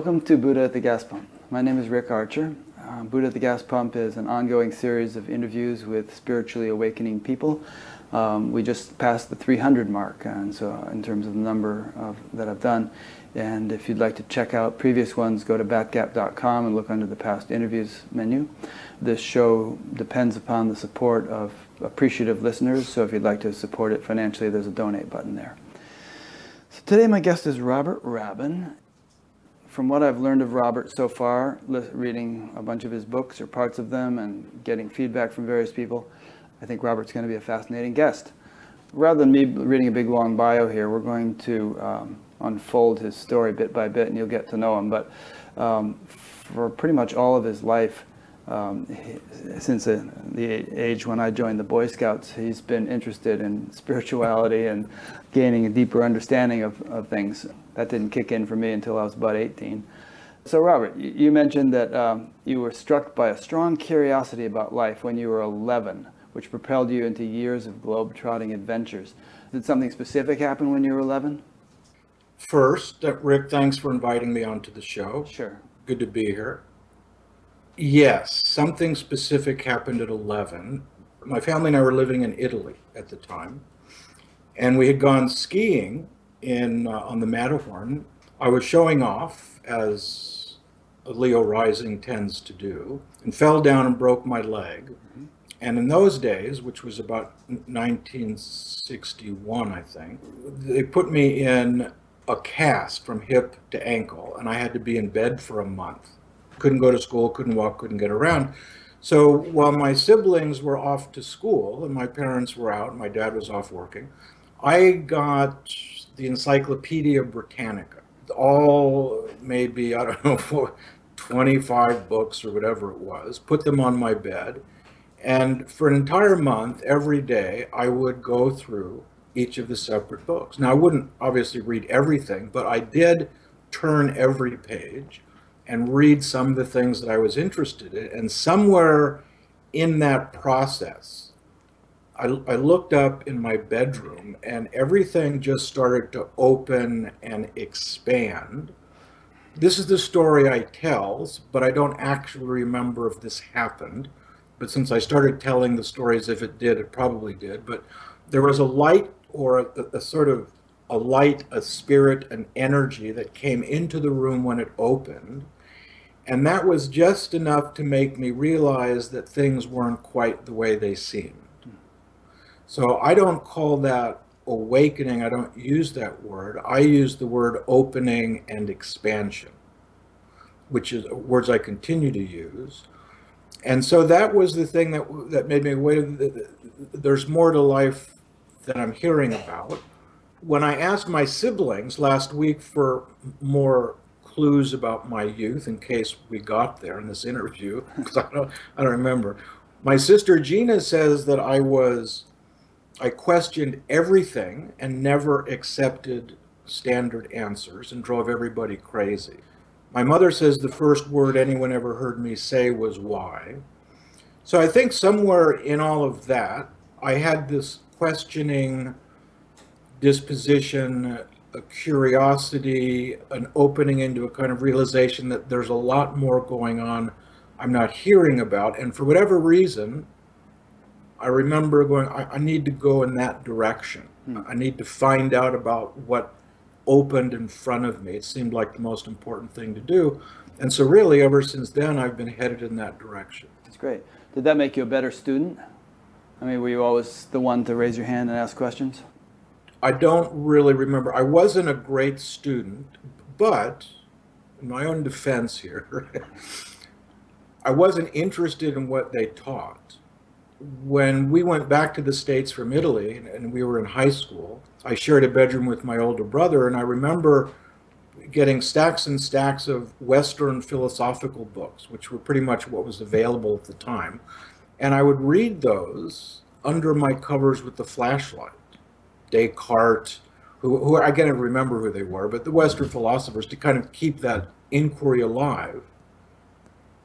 Welcome to Buddha at the Gas Pump. My name is Rick Archer. Uh, Buddha at the Gas Pump is an ongoing series of interviews with spiritually awakening people. Um, we just passed the 300 mark, and so in terms of the number of, that I've done. And if you'd like to check out previous ones, go to batgap.com and look under the past interviews menu. This show depends upon the support of appreciative listeners, so if you'd like to support it financially, there's a donate button there. So today my guest is Robert Rabin. From what I've learned of Robert so far, reading a bunch of his books or parts of them and getting feedback from various people, I think Robert's going to be a fascinating guest. Rather than me reading a big long bio here, we're going to um, unfold his story bit by bit and you'll get to know him. But um, for pretty much all of his life, um, he, since the, the, age when I joined the Boy Scouts, he's been interested in spirituality and gaining a deeper understanding of, of things. That didn't kick in for me until I was about 18. So, Robert, you mentioned that um, you were struck by a strong curiosity about life when you were 11, which propelled you into years of globe-trotting adventures. Did something specific happen when you were 11? First, uh, Rick, thanks for inviting me onto the show. Sure. Good to be here. Yes, something specific happened at 11. My family and I were living in Italy at the time, and we had gone skiing in uh, on the Matterhorn. I was showing off as Leo rising tends to do, and fell down and broke my leg. Mm-hmm. And in those days, which was about 1961, I think, they put me in a cast from hip to ankle, and I had to be in bed for a month. Couldn't go to school, couldn't walk, couldn't get around. So while my siblings were off to school and my parents were out, my dad was off working, I got the Encyclopedia Britannica, all maybe, I don't know, 25 books or whatever it was, put them on my bed. And for an entire month, every day, I would go through each of the separate books. Now, I wouldn't obviously read everything, but I did turn every page and read some of the things that I was interested in. And somewhere in that process, I, I, looked up in my bedroom and everything just started to open and expand. This is the story I tell, but I don't actually remember if this happened. But since I started telling the stories, if it did, it probably did. But there was a light or a, a sort of a light, a spirit, an energy that came into the room when it opened. And that was just enough to make me realize that things weren't quite the way they seemed. So I don't call that awakening, I don't use that word. I use the word opening and expansion, which is words I continue to use. And so that was the thing that that made me wait. There's more to life that I'm hearing about. When I asked my siblings last week for more clues about my youth, in case we got there in this interview, because I don't, I don't remember. My sister Gina says that I was, I questioned everything and never accepted standard answers and drove everybody crazy. My mother says the first word anyone ever heard me say was why. So I think somewhere in all of that, I had this questioning disposition, a curiosity, an opening into a kind of realization that there's a lot more going on I'm not hearing about. And for whatever reason, I remember going, I, I need to go in that direction. Hmm. I need to find out about what opened in front of me. It seemed like the most important thing to do. And so, really, ever since then, I've been headed in that direction. That's great. Did that make you a better student? I mean, were you always the one to raise your hand and ask questions? I don't really remember. I wasn't a great student, but in my own defense here, I wasn't interested in what they taught. When we went back to the States from Italy and we were in high school, I shared a bedroom with my older brother, and I remember getting stacks and stacks of Western philosophical books, which were pretty much what was available at the time. And I would read those under my covers with the flashlight. Descartes, who, who I can't remember who they were, but the Western philosophers to kind of keep that inquiry alive.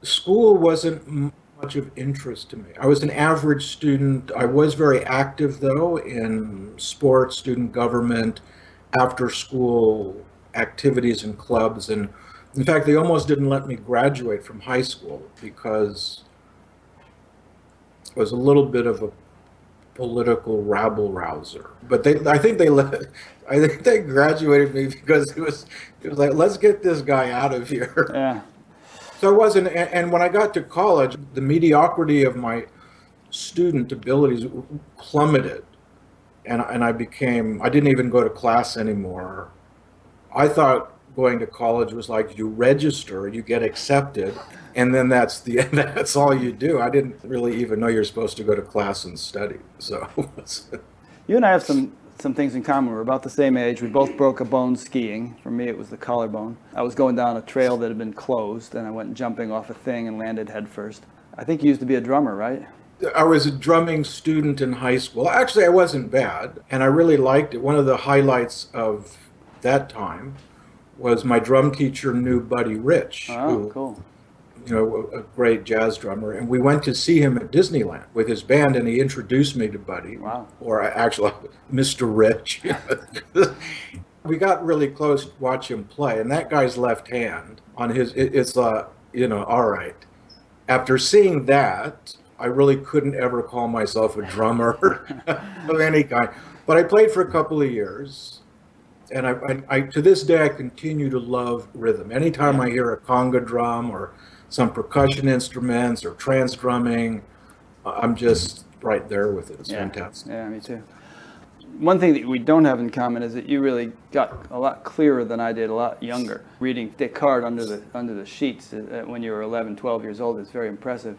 School wasn't much of interest to me. I was an average student. I was very active, though, in sports, student government, after school activities and clubs. And In fact, they almost didn't let me graduate from high school because I was a little bit of a political rabble rouser. But they, I think they let, I think they graduated me because it was, it was like, let's get this guy out of here. Yeah. So I wasn't, and, and when I got to college, the mediocrity of my student abilities plummeted, and and I became, I didn't even go to class anymore. I thought going to college was like you register, you get accepted, and then that's the that's all you do. I didn't really even know you're supposed to go to class and study. So You and I have some some things in common. We're about the same age. We both broke a bone skiing. For me, it was the collarbone. I was going down a trail that had been closed, and I went jumping off a thing and landed headfirst. I think you used to be a drummer, right? I was a drumming student in high school. Actually, I wasn't bad, and I really liked it. One of the highlights of that time was my drum teacher knew Buddy Rich, Oh, who cool. You know, a, great jazz drummer, and we went to see him at Disneyland with his band, and he introduced me to Buddy, Wow. or actually Mr. Rich. we got really close to watch him play, and that guy's left hand on his it's uh, you know, all right. After seeing that, I really couldn't ever call myself a drummer of any kind, but I played for a couple of years. And I, I, I, to this day, I continue to love rhythm. Anytime I hear a conga drum or some percussion instruments or trance drumming, I'm just right there with it. It's Yeah. fantastic. Yeah, me too. One thing that we don't have in common is that you really got a lot clearer than I did, a lot younger. Reading Descartes under the under the sheets uh, when you were 11, 12 years old is very impressive.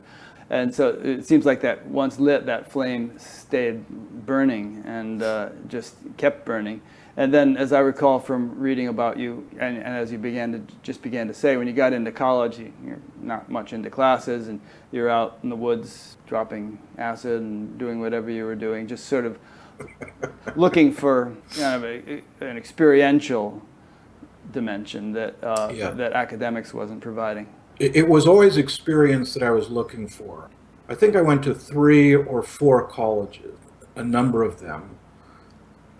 And so it seems like that once lit, that flame stayed burning and uh, just kept burning. And then, as I recall from reading about you, and, and as you began to just began to say, when you got into college, you, you're not much into classes, and you're out in the woods dropping acid and doing whatever you were doing, just sort of looking for kind of a, an experiential dimension that uh, Yeah. that academics wasn't providing. It, it was always experience that I was looking for. I think I went to three or four colleges, a number of them.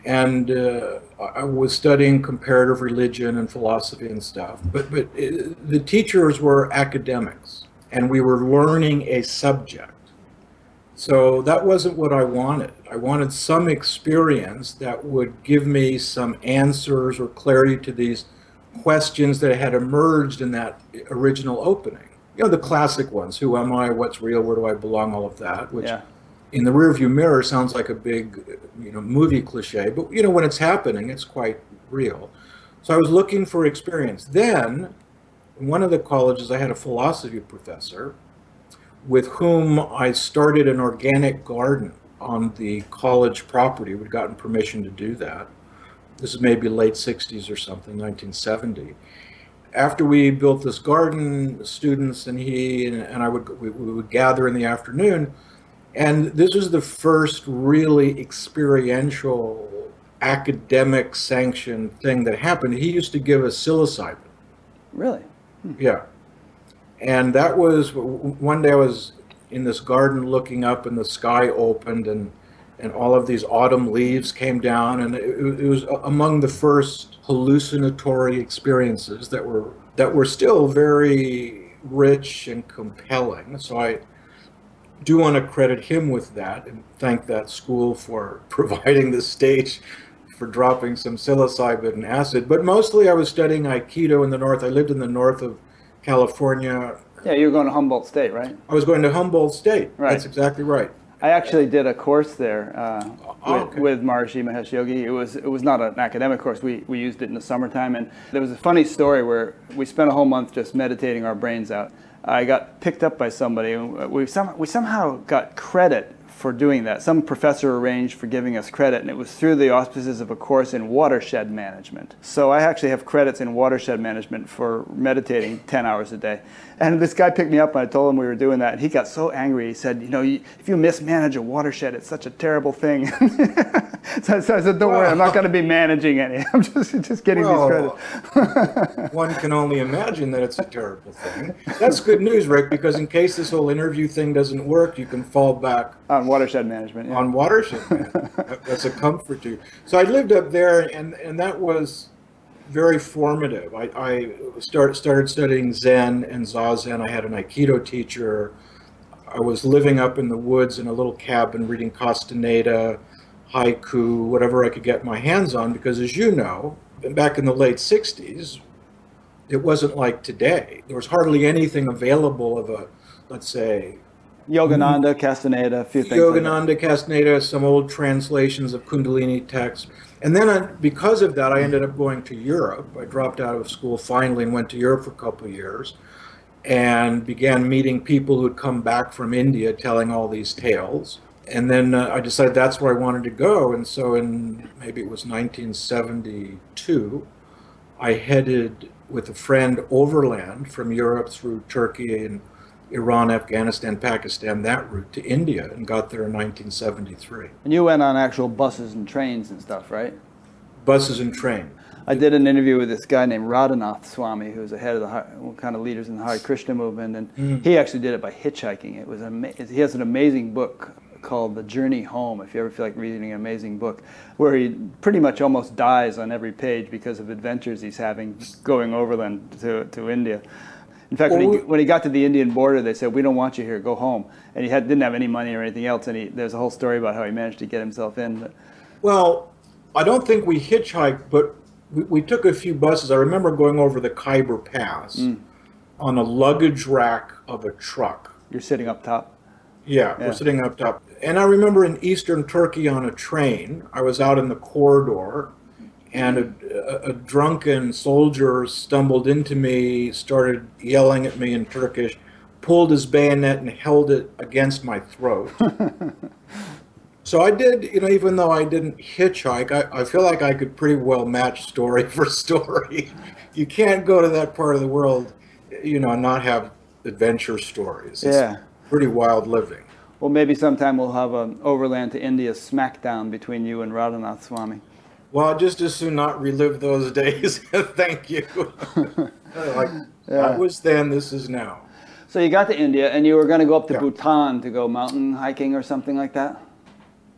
And uh, I was studying comparative religion and philosophy and stuff. But, but uh the teachers were academics, and we were learning a subject. So that wasn't what I wanted. I wanted some experience that would give me some answers or clarity to these questions that had emerged in that original opening. You know, the classic ones who am I, what's real, where do I belong, all of that, which Yeah. In the rearview mirror sounds like a big, you know, movie cliche, but you know, when it's happening, it's quite real. So I was looking for experience. Then, in one of the colleges, I had a philosophy professor with whom I started an organic garden on the college property. We'd gotten permission to do that. This is maybe late 60s or something, 1970. After we built this garden, students and he and, and I would we, we would gather in the afternoon, and this was the first really experiential academic sanctioned thing that happened. He used to give us psilocybin. Really? Hmm. Yeah. And that was one day I was in this garden looking up and the sky opened and and all of these autumn leaves came down and it, it was among the first hallucinatory experiences that were that were still very rich and compelling. So I do want to credit him with that and thank that school for providing the stage for dropping some psilocybin and acid. But mostly I was studying Aikido in the north. I lived in the north of California. Yeah, you were going to Humboldt State, right? I was going to Humboldt State. Right. That's exactly right. I actually did a course there uh, Oh, with, okay. with Maharishi Mahesh Yogi. It was it was not an academic course. We we used it in the summertime, and there was a funny story where we spent a whole month just meditating our brains out. I got picked up by somebody. We some, we somehow got credit for doing that. Some professor arranged for giving us credit, and it was through the auspices of a course in watershed management. So I actually have credits in watershed management for meditating 10 hours a day. And this guy picked me up, and I told him we were doing that, and he got so angry. He said, "You know, you, if you mismanage a watershed, it's such a terrible thing." so, so I said, "Don't worry, I'm not going to be managing any. I'm just just getting Well, these credits." One can only imagine that it's a terrible thing. That's good news, Rick, because in case this whole interview thing doesn't work, you can fall back On watershed management. Yeah. on watershed. man. That's a comfort to you. So I lived up there, and and that was very formative. I, I start, started studying Zen and Zazen. I had an Aikido teacher. I was living up in the woods in a little cabin reading Castaneda, haiku, whatever I could get my hands on, because as you know, back in the late 60s, it wasn't like today. There was hardly anything available of a, let's say, Yogananda, Castaneda, a few things. Yogananda, like Castaneda, some old translations of Kundalini texts. And then I, because of that, I ended up going to Europe. I dropped out of school finally and went to Europe for a couple of years and began meeting people who'd come back from India telling all these tales. And then uh, I decided that's where I wanted to go. And so in maybe it was 1972, I headed with a friend overland from Europe through Turkey and Iran, Afghanistan, Pakistan, that route to India and got there in 1973. And you went on actual buses and trains and stuff, right? Buses and trains. I did an interview with this guy named Radhanath Swami, who's the head of the kind of leaders in the Hare Krishna movement, and mm. he actually did it by hitchhiking. It was ama- he has an amazing book called The Journey Home. If you ever feel like reading an amazing book, where he pretty much almost dies on every page because of adventures he's having going overland to to India. In fact, when he, when he got to the Indian border, they said, "We don't want you here. Go home." And he had, didn't have any money or anything else. And he, there's a whole story about how he managed to get himself in. But. Well, I don't think we hitchhiked, but we, we, took a few buses. I remember going over the Khyber Pass mm. on a luggage rack of a truck. You're sitting up top. Yeah, yeah, we're sitting up top. And I remember in eastern Turkey on a train, I was out in the corridor and a, a, drunken soldier stumbled into me, started yelling at me in Turkish, pulled his bayonet and held it against my throat. so I did, you know, even though I didn't hitchhike, I, I feel like I could pretty well match story for story. you can't go to that part of the world, you know, and not have adventure stories. It's yeah. pretty wild living. Well, maybe sometime we'll have an overland to India smackdown between you and Radhanath Swami. Well, I'd just as soon not relive those days. Thank you. like yeah. I was then, this is now. So you got to India, and you were going to go up to yeah. Bhutan to go mountain hiking or something like that.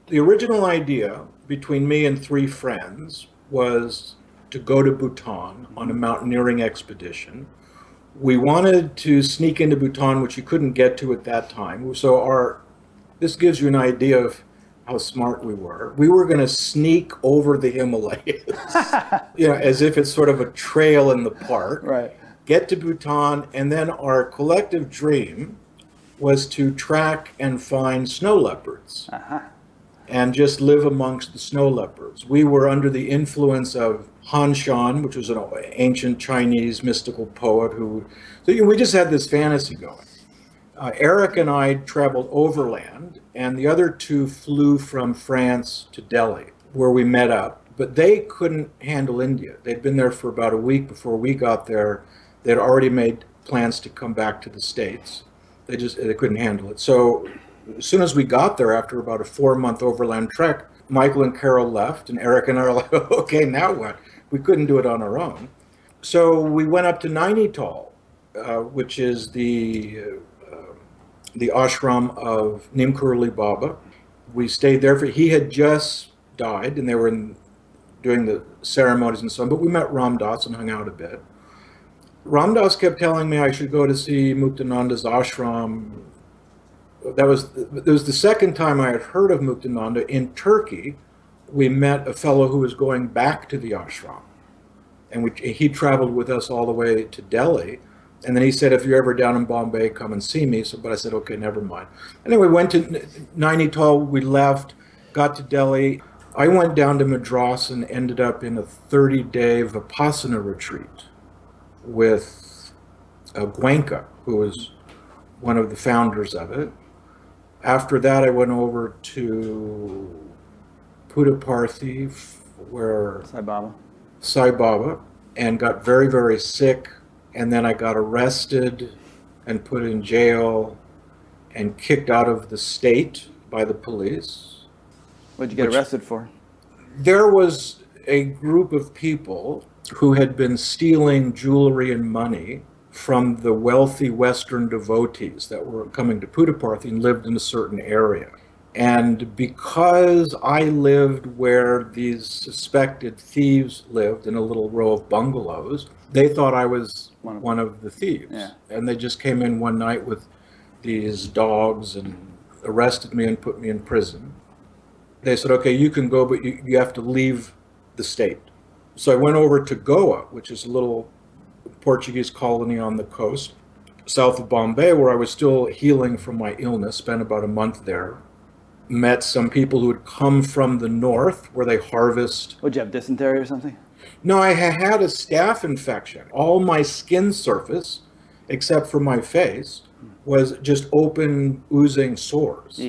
The original idea between me and three friends was to go to Bhutan on a mm-hmm. mountaineering expedition. We wanted to sneak into Bhutan, which you couldn't get to at that time. So our this gives you an idea of how smart we were. We were going to sneak over the Himalayas, you know, as if it's sort of a trail in the park. Right. Get to Bhutan, and then our collective dream was to track and find snow leopards. Uh-huh. And just live amongst the snow leopards. We were under the influence of Han Shan, which was an ancient Chinese mystical poet who. So we just had this fantasy going. Uh, Eric and I traveled overland and the other two flew from France to Delhi, where we met up. But they couldn't handle India. They'd been there for about a week before we got there. They'd already made plans to come back to the States. They just they couldn't handle it. So as soon as we got there, after about a four-month overland trek, Michael and Carol left, and Eric and I are like, okay, now what? We couldn't do it on our own. So we went up to Nainital, uh, which is the the ashram of Neem Karoli Baba. We stayed there for, he had just died and they were in, doing the ceremonies and so on, but we met Ram Dass and hung out a bit. Ram Dass kept telling me I should go to see Muktananda's ashram. That was, that was the second time I had heard of Muktananda. In Turkey, we met a fellow who was going back to the ashram. And we, he traveled with us all the way to Delhi and then he said, if you're ever down in Bombay, come and see me. So, but I said, okay, never mind. Anyway, went to Nainital. We left, got to Delhi. I went down to Madras and ended up in a 30-day Vipassana retreat with uh, Goenka, who was one of the founders of it. After that, I went over to Puttaparthi, where Sai Baba. Sai Baba, and got very, very sick and then I got arrested and put in jail and kicked out of the state by the police. What'd you get arrested for? There was a group of people who had been stealing jewelry and money from the wealthy Western devotees that were coming to Puttaparthi and lived in a certain area. And because I lived where these suspected thieves lived in a little row of bungalows, they thought I was One of one of the thieves. Yeah. And they just came in one night with these dogs and arrested me and put me in prison. They said, okay, you can go, but you, you have to leave the state. So I went over to Goa, which is a little Portuguese colony on the coast, south of Bombay, where I was still healing from my illness, spent about a month there. Met some people who had come from the north where they harvest Would you have dysentery or something? no, I had a staph infection. All my skin surface, except for my face, was just open, oozing sores.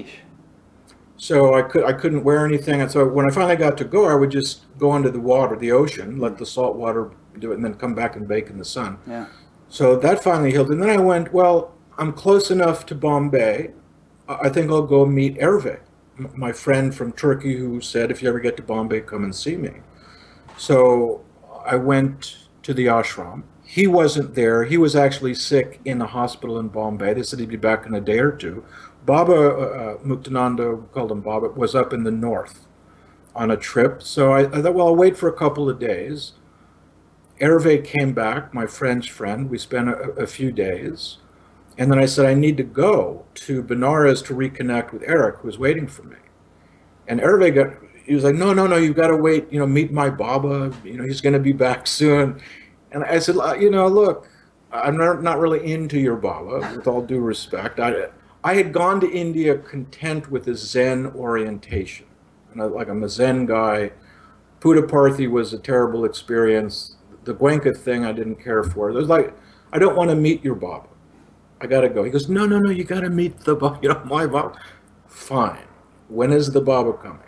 So I could I couldn't wear anything. And so when I finally got to go, I would just go into the water, the ocean, let the salt water do it, and then come back and bake in the sun. Yeah. So that finally healed. And then I went, well, I'm close enough to Bombay. I think I'll go meet Hervé, my friend from Turkey, who said, if you ever get to Bombay, come and see me. So I went to the ashram. He wasn't there. He was actually sick in a hospital in Bombay. They said he'd be back in a day or two. Baba uh, uh, Muktananda, we called him Baba, was up in the north on a trip. So I, I thought, well, I'll wait for a couple of days. Hervé came back, my French friend. We spent a, a few days. And then I said, I need to go to Benares to reconnect with Eric, who was waiting for me. And Hervé got, he was like, no, no, no, you've got to wait, you know, meet my Baba. You know, he's going to be back soon. And I said, "Uh, you know, look, I'm not, not really into your Baba, with all due respect. I, I had gone to India content with a Zen orientation. And I, like, I'm a Zen guy. Puttaparthi was a terrible experience. The Goenka thing I didn't care for. There's like, I don't want to meet your Baba. I got to go. He goes, no, no, no, you got to meet the Baba, you know, my Baba. Fine. When is the Baba coming?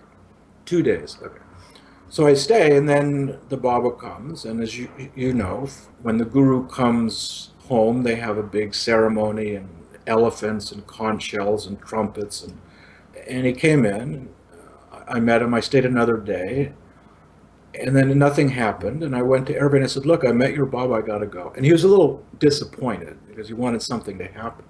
Two days. Okay. So I stay, and then the Baba comes, and as you you know, when the Guru comes home, they have a big ceremony and elephants and conch shells and trumpets, and and he came in. I met him. I stayed another day, and then nothing happened. And I went to Hervé and I said, "Look, I met your Baba. I got to go." And he was a little disappointed because he wanted something to happen.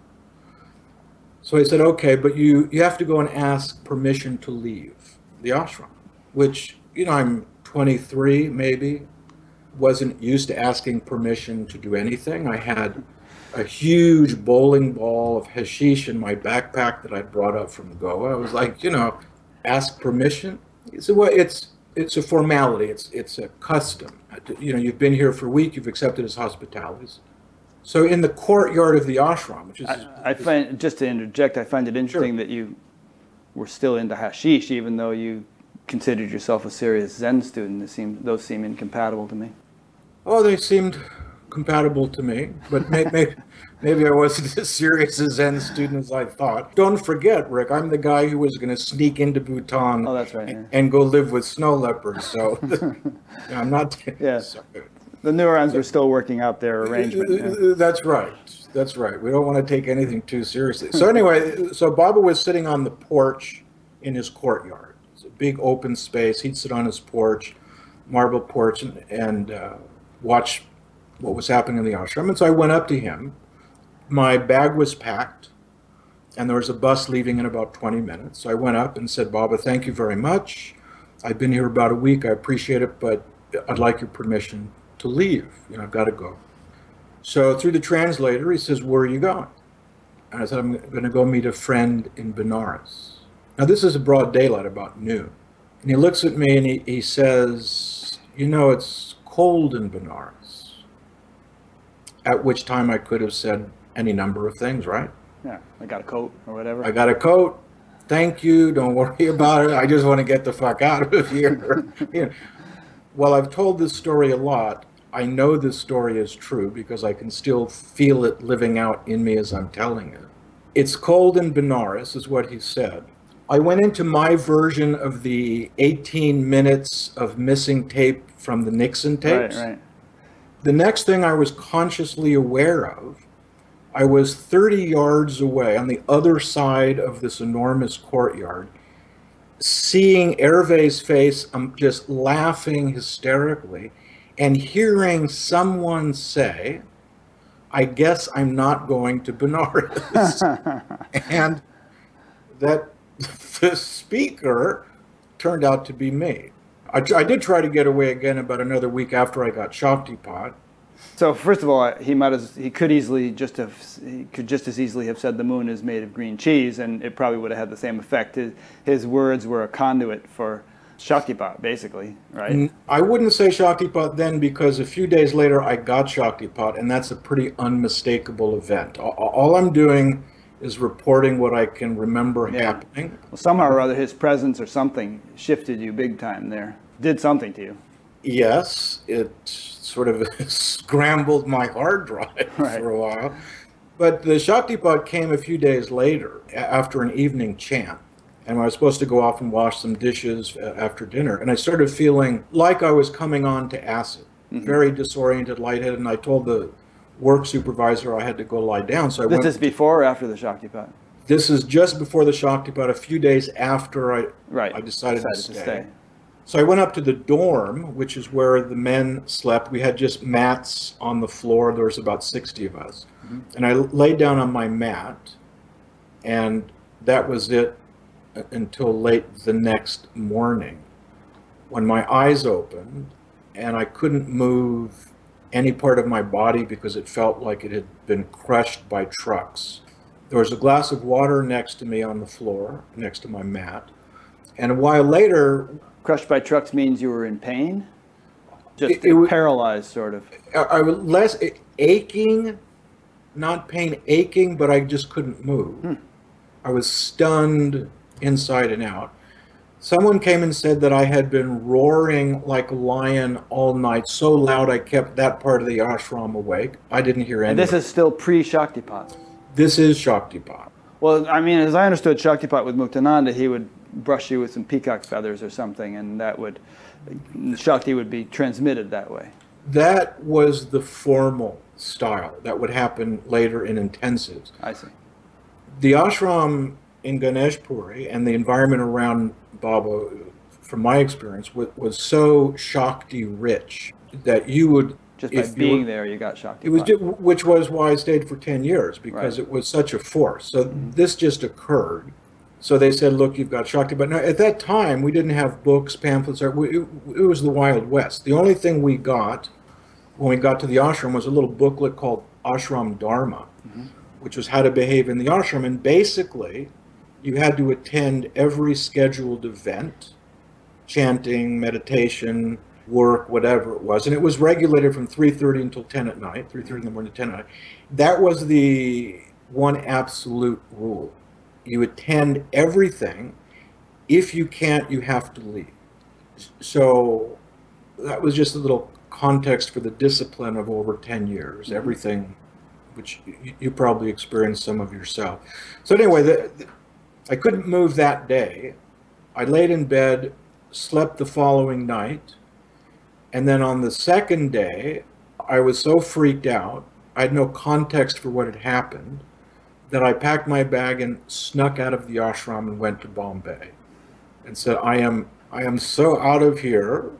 So I said, "Okay, but you you have to go and ask permission to leave the ashram," which you know I'm 23 maybe, wasn't used to asking permission to do anything. I had a huge bowling ball of hashish in my backpack that I'd brought up from Goa. I was like, you know, ask permission. He said, well, it's it's a formality. It's it's a custom. You know, you've been here for a week. You've accepted his hospitalities. So in the courtyard of the ashram, which is I, I find just to interject, I find it interesting that you were still into hashish, even though you considered yourself a serious Zen student. It seemed those seem incompatible to me. oh, they seemed compatible to me, but may, may, maybe I wasn't as serious a Zen student as I thought. Don't forget, Rick, I'm the guy who was going to sneak into Bhutan Oh, that's right. Yeah. and go live with snow leopards. So I'm not. Yeah. Sorry. The neurons were still working out their arrangement. That's right. That's right. We don't want to take anything too seriously. So anyway, so Baba was sitting on the porch in his courtyard. It's a big open space. He'd sit on his porch, marble porch, and, and uh, watch what was happening in the ashram. And so I went up to him. My bag was packed, and there was a bus leaving in about 20 minutes. So I went up and said, Baba, thank you very much. I've been here about a week. I appreciate it, but I'd like your permission to leave. You know, I've got to go. So through the translator, he says, Where are you going? And I said, I'm going to go meet a friend in Benares. Now, this is a broad daylight, about noon. And he looks at me and he, he says, You know, it's cold in Benares. At which time I could have said any number of things, right? Yeah, I got a coat or whatever. I got a coat. Thank you. Don't worry about it. I just want to get the fuck out of here. you know, while I've told this story a lot, I know this story is true because I can still feel it living out in me as I'm telling it. It's cold in Benares, is what he said. I went into my version of the 18 minutes of missing tape from the Nixon tapes. right, right. The next thing I was consciously aware of, I was 30 yards away on the other side of this enormous courtyard, seeing Hervé's face, I'm just laughing hysterically, and hearing someone say, I guess I'm not going to Benares. and that the speaker turned out to be me. I, I did try to get away again about another week after I got Shaktipat. So first of all, he might as he could easily just have he could just as easily have said the moon is made of green cheese, and it probably would have had the same effect. His, his words were a conduit for Shaktipat, basically, right? I wouldn't say Shaktipat then because a few days later I got Shaktipat, and that's a pretty unmistakable event. All, I'm doing is reporting what I can remember yeah. happening. Well, somehow or other, his presence or something shifted you big time there. Did something to you. Yes, it sort of scrambled my hard drive right. for a while. But the Shaktipat came a few days later after an evening chant and I was supposed to go off and wash some dishes uh, after dinner. And I started feeling like I was coming on to acid, mm-hmm. very disoriented, lightheaded. And I told the work supervisor I had to go lie down. So I this went, is before or after the Shaktipat? This is just before the Shaktipat, a few days after I, right. I decided, decided to, stay. to stay. So I went up to the dorm, which is where the men slept. We had just mats on the floor. There was about 60 of us. Mm-hmm. And I laid down on my mat, and that was it until late the next morning when my eyes opened and I couldn't move any part of my body because it felt like it had been crushed by trucks. There was a glass of water next to me on the floor, next to my mat. And a while later. Crushed by trucks means you were in pain? Just it, it, paralyzed, sort of. I, I was less aching, not pain, aching, but I just couldn't move. Hmm. I was stunned inside and out. Someone came and said that I had been roaring like a lion all night, so loud I kept that part of the ashram awake. I didn't hear anything. This is still pre Shaktipat. This is Shaktipat. Well, I mean, as I understood Shaktipat with Muktananda, he would brush you with some peacock feathers or something, and that would, Shakti would be transmitted that way. That was the formal style that would happen later in intensives. I see. The ashram in Ganeshpuri and the environment around Baba, from my experience, was, was so Shakti rich that you would just by being were, there, you got Shakti. It was, which was why I stayed for ten years because right. it was such a force. So mm-hmm. this just occurred. So they said, "Look, you've got Shakti." But now, at that time, we didn't have books, pamphlets. Or it, it was the Wild West. The only thing we got when we got to the ashram was a little booklet called Ashram Dharma, mm-hmm. which was how to behave in the ashram. And basically, you had to attend every scheduled event, chanting, meditation, work, whatever it was, and it was regulated from 3:30 until 10 at night, 3:30 in the morning to 10 at night. That was the one absolute rule. You attend everything. If you can't, you have to leave. So that was just a little context for the discipline of over 10 years. Mm-hmm. Everything, which you, probably experienced some of yourself. So anyway, the, the I couldn't move that day. I laid in bed, slept the following night, and then on the second day, I was so freaked out, I had no context for what had happened, that I packed my bag and snuck out of the ashram and went to Bombay and said, I am I am so out of here.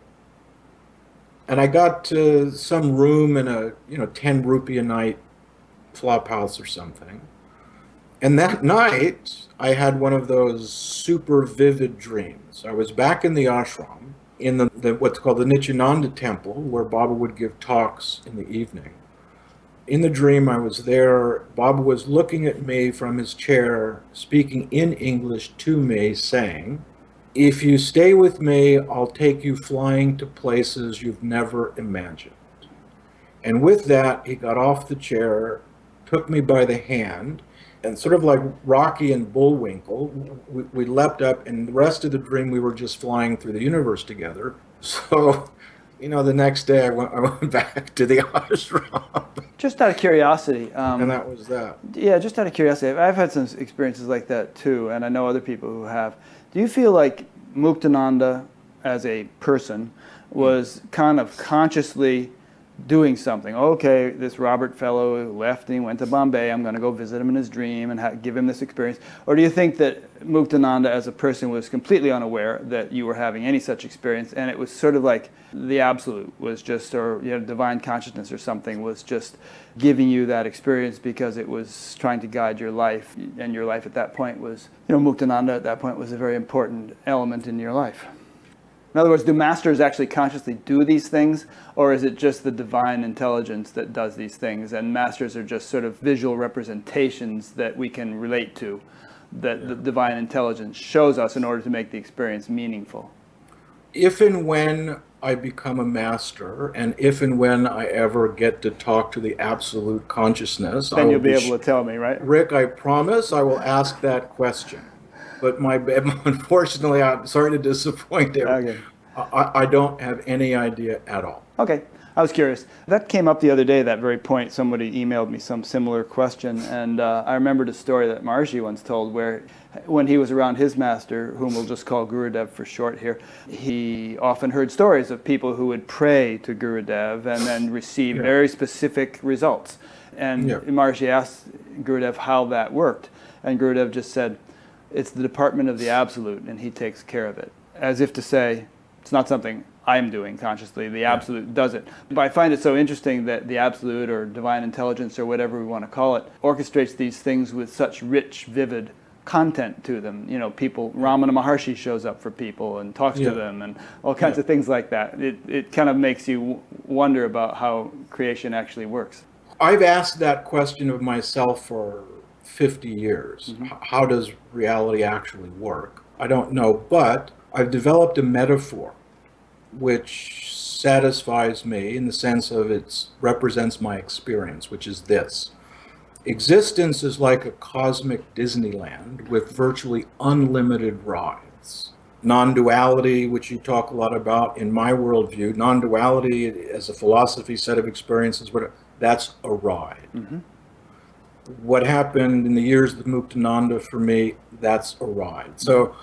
And I got to some room in a, you know, 10 rupee a night flop house or something. And that night, I had one of those super vivid dreams. I was back in the ashram in the, the, what's called the Nityananda temple, where Baba would give talks in the evening. In the dream, I was there. Baba was looking at me from his chair, speaking in English to me, saying, If you stay with me, I'll take you flying to places you've never imagined. And with that, he got off the chair, took me by the hand, and sort of like Rocky and Bullwinkle, we, we, leapt up, and the rest of the dream we were just flying through the universe together. So, you know, the next day I went, I went back to the ashram. Just out of curiosity. Um, and that was that. Yeah, just out of curiosity. I've had some experiences like that too, and I know other people who have. Do you feel like Muktananda as a person was kind of consciously doing something. Okay, this Robert fellow left and he went to Bombay. I'm going to go visit him in his dream and ha- give him this experience. Or do you think that Muktananda, as a person, was completely unaware that you were having any such experience, and it was sort of like the absolute was just, or you know, divine consciousness or something was just giving you that experience because it was trying to guide your life, and your life at that point was, you know, Muktananda at that point was a very important element in your life. In other words, do masters actually consciously do these things, or is it just the divine intelligence that does these things, and masters are just sort of visual representations that we can relate to, that yeah. the divine intelligence shows us in order to make the experience meaningful? If and when I become a master, and if and when I ever get to talk to the absolute consciousness, then you'll be, be able to tell me, right? Rick, I promise I will ask that question but my unfortunately, I'm sorry to disappoint you. Okay. I, I don't have any idea at all. Okay. I was curious. That came up the other day, that very point. Somebody emailed me some similar question. And uh, I remembered a story that Maharishi once told where, when he was around his master, whom we'll just call Gurudev for short here, he often heard stories of people who would pray to Gurudev and then receive yeah. very specific results. And yeah. Maharishi asked Gurudev how that worked. And Gurudev just said, it's the department of the absolute, and he takes care of it. As if to say, it's not something I'm doing consciously, the absolute yeah. does it. But I find it so interesting that the absolute or divine intelligence or whatever we want to call it orchestrates these things with such rich, vivid content to them. You know, people, Ramana Maharshi shows up for people and talks yeah. to them and all kinds yeah. of things like that. It, it kind of makes you wonder about how creation actually works. I've asked that question of myself for 50 years. Mm-hmm. How does reality actually work? I don't know, but I've developed a metaphor which satisfies me in the sense of it represents my experience, which is this. Existence is like a cosmic Disneyland with virtually unlimited rides. Non duality, which you talk a lot about in my worldview, non duality as a philosophy set of experiences, but that's a ride. Mm-hmm what happened in the years of Muktananda for me, that's a ride. So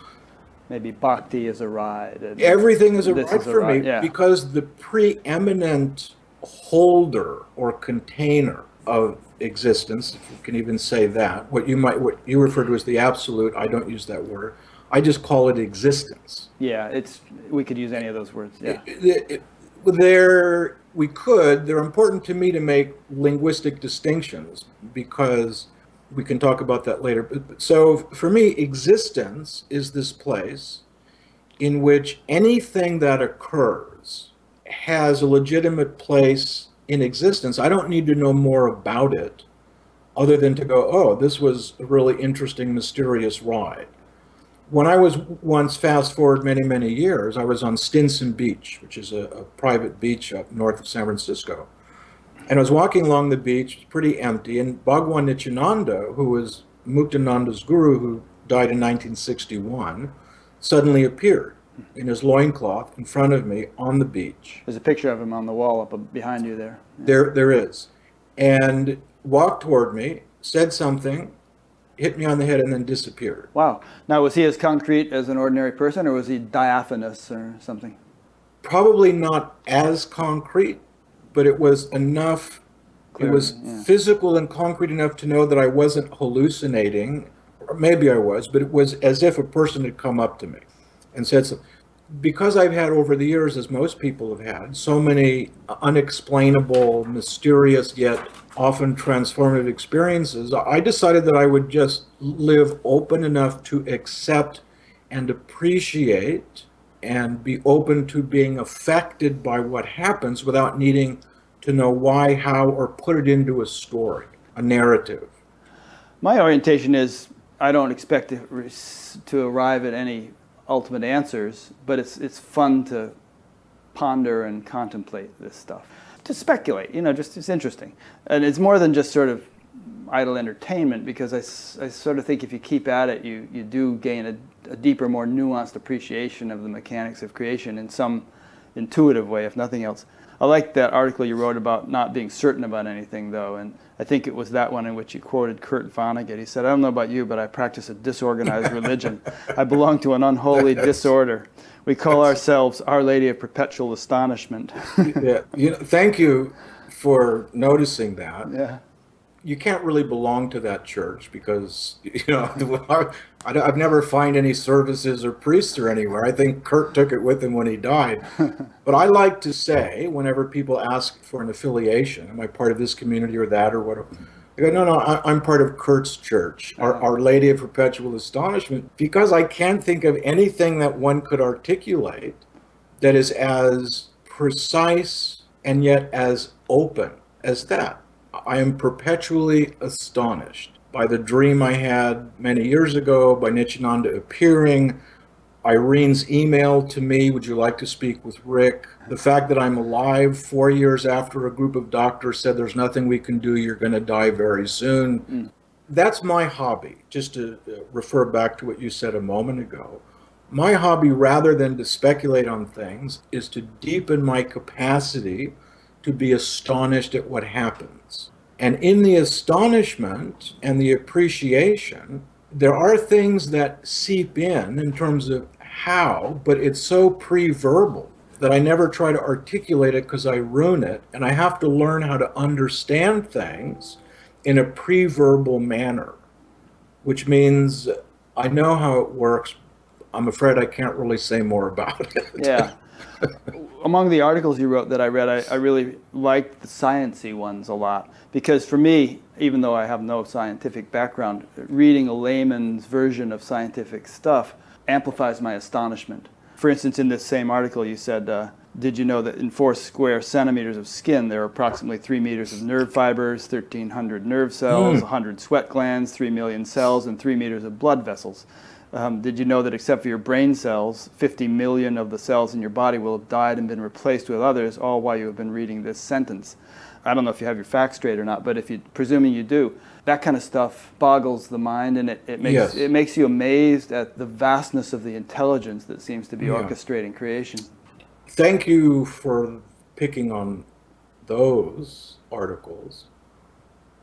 maybe bhakti is a ride. Everything is a ride is for a ride. me yeah. because the preeminent holder or container of existence, if you can even say that, what you might what you refer to as the absolute, I don't use that word. I just call it existence. Yeah, it's we could use any of those words. Yeah. It, it, it, there we could. They're important to me to make linguistic distinctions because we can talk about that later. So for me, existence is this place in which anything that occurs has a legitimate place in existence. I don't need to know more about it other than to go, oh, this was a really interesting, mysterious ride when I was once fast forward many, many years, I was on Stinson Beach, which is a, a, private beach up north of San Francisco. And I was walking along the beach, pretty empty, and Bhagwan Nityananda, who was Muktananda's guru, who died in 1961, suddenly appeared in his loincloth in front of me on the beach. There's a picture of him on the wall up behind you there. Yeah. There, there is. And walked toward me, said something, hit me on the head and then disappeared. Wow. Now, was he as concrete as an ordinary person, or was he diaphanous or something? Probably not as concrete, but it was enough. Clear, it was yeah. physical and concrete enough to know that I wasn't hallucinating, or maybe I was, but it was as if a person had come up to me and said something because I've had over the years, as most people have had, so many unexplainable, mysterious, yet often transformative experiences, I decided that I would just live open enough to accept and appreciate and be open to being affected by what happens without needing to know why, how, or put it into a story, a narrative. My orientation is I don't expect to, to arrive at any ultimate answers, but it's it's fun to ponder and contemplate this stuff. To speculate, you know, just it's interesting. And it's more than just sort of idle entertainment because I, I sort of think if you keep at it, you, you do gain a, a deeper, more nuanced appreciation of the mechanics of creation in some intuitive way, if nothing else. I like that article you wrote about not being certain about anything, though, and I think it was that one in which you quoted Kurt Vonnegut. He said, "I don't know about you, but I practice a disorganized religion. I belong to an unholy disorder. We call ourselves Our Lady of Perpetual Astonishment." yeah, you know, thank you for noticing that. Yeah you can't really belong to that church because you know I, have never find any services or priests or anywhere. I think Kurt took it with him when he died. but I like to say, whenever people ask for an affiliation, am I part of this community or that or what? I go, no, no, I, am part of Kurt's church, Our, uh-huh. Our Lady of Perpetual Astonishment, because I can't think of anything that one could articulate that is as precise and yet as open as that. I am perpetually astonished by the dream I had many years ago, by Nityananda appearing, Irene's email to me, Would you like to speak with Rick? The fact that I'm alive four years after a group of doctors said there's nothing we can do, you're going to die very soon. Mm. That's my hobby, just to uh, refer back to what you said a moment ago. My hobby, rather than to speculate on things, is to deepen my capacity to be astonished at what happens. And in the astonishment and the appreciation, there are things that seep in in terms of how, but it's so pre verbal that I never try to articulate it because I ruin it. And I have to learn how to understand things in a pre verbal manner, which means I know how it works. I'm afraid I can't really say more about it. Yeah. Among the articles you wrote that I read, I, I really liked the sciency ones a lot because for me, even though I have no scientific background, reading a layman's version of scientific stuff amplifies my astonishment. For instance, in this same article, you said, uh, Did you know that in four square centimeters of skin, there are approximately three meters of nerve fibers, 1,300 nerve cells, mm. 100 sweat glands, 3 million cells, and 3 meters of blood vessels? Um, did you know that except for your brain cells, 50 million of the cells in your body will have died and been replaced with others, all while you have been reading this sentence? I don't know if you have your facts straight or not, but if you, presuming you do, that kind of stuff boggles the mind and it, it makes yes. it makes you amazed at the vastness of the intelligence that seems to be yeah. orchestrating creation. Thank you for picking on those articles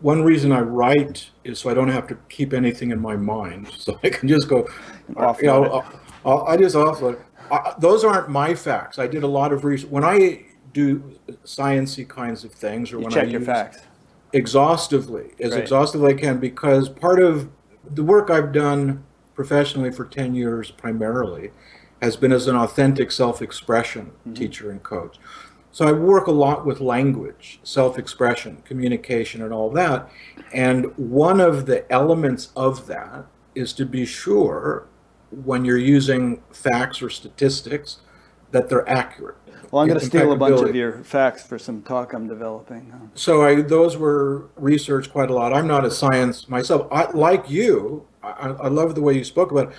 one reason I write is so I don't have to keep anything in my mind, so I can just go. Offload uh, you know, I'll, I'll, uh, uh, I just offload. I, those aren't my facts. I did a lot of research when I do sciency kinds of things, or you when check I your facts exhaustively, as right. exhaustively as I can, because part of the work I've done professionally for ten years, primarily, has been as an authentic self-expression mm-hmm. teacher and coach. So I work a lot with language, self expression, communication, and all that. And one of the elements of that is to be sure when you're using facts or statistics that they're accurate. Well, I'm going to steal a bunch of your facts for some talk I'm developing. So I, those were researched quite a lot. I'm not a science myself. I, like you, I, I love the way you spoke about it.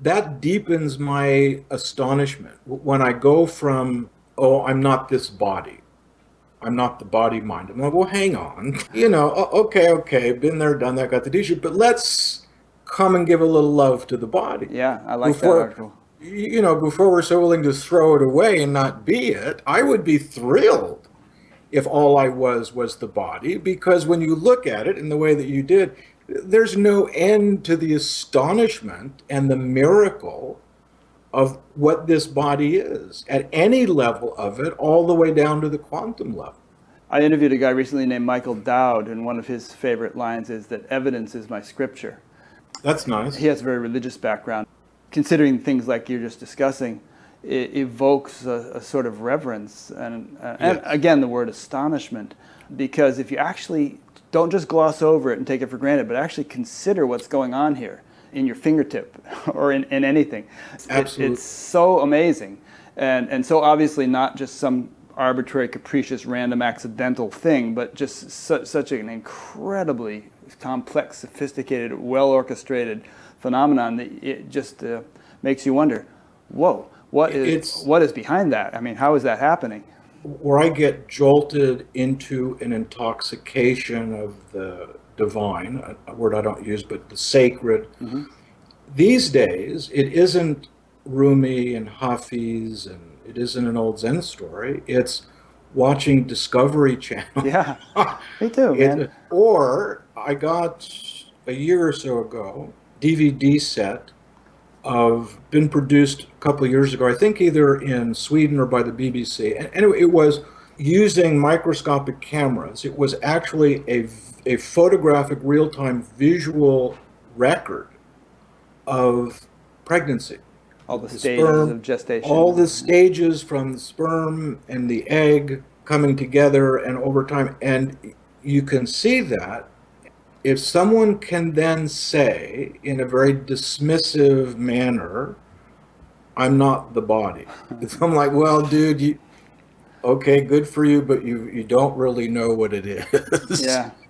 That deepens my astonishment when I go from oh, I'm not this body. I'm not the body mind. I'm like, well, hang on. You know, okay, okay, been there, done that, got the t-shirt, but let's come and give a little love to the body. Yeah, I like before, that article. You know, before we're so willing to throw it away and not be it, I would be thrilled if all I was was the body, because when you look at it in the way that you did, there's no end to the astonishment and the miracle of what this body is at any level of it, all the way down to the quantum level. I interviewed a guy recently named Michael Dowd, and one of his favorite lines is that evidence is my scripture. That's nice. He has a very religious background. Considering things like you're just discussing, it evokes a, a sort of reverence and, uh, and, again, the word astonishment. Because if you actually don't just gloss over it and take it for granted, but actually consider what's going on here, in your fingertip or in, in anything. It, it's so amazing. And, and so obviously not just some arbitrary, capricious, random, accidental thing, but just su- such an incredibly complex, sophisticated, well orchestrated phenomenon that it just uh, makes you wonder, whoa, what is, it's, what is behind that? I mean, how is that happening? Where I get jolted into an intoxication of the divine, a, word I don't use, but the sacred. Mm-hmm. These days, it isn't Rumi and Hafiz and it isn't an old Zen story. It's watching Discovery Channel. Yeah, me too, man. It- or I got a year or so ago DVD set of been produced a couple of years ago. I think either in Sweden or by the BBC. And anyway, it was using microscopic cameras. It was actually a a photographic real-time visual record of pregnancy All the the stages sperm, of gestation. all the stages from the sperm and the egg coming together and over time and you can see that if someone can then say in a very dismissive manner i'm not the body i'm like well dude you okay good for you but you you don't really know what it is Yeah.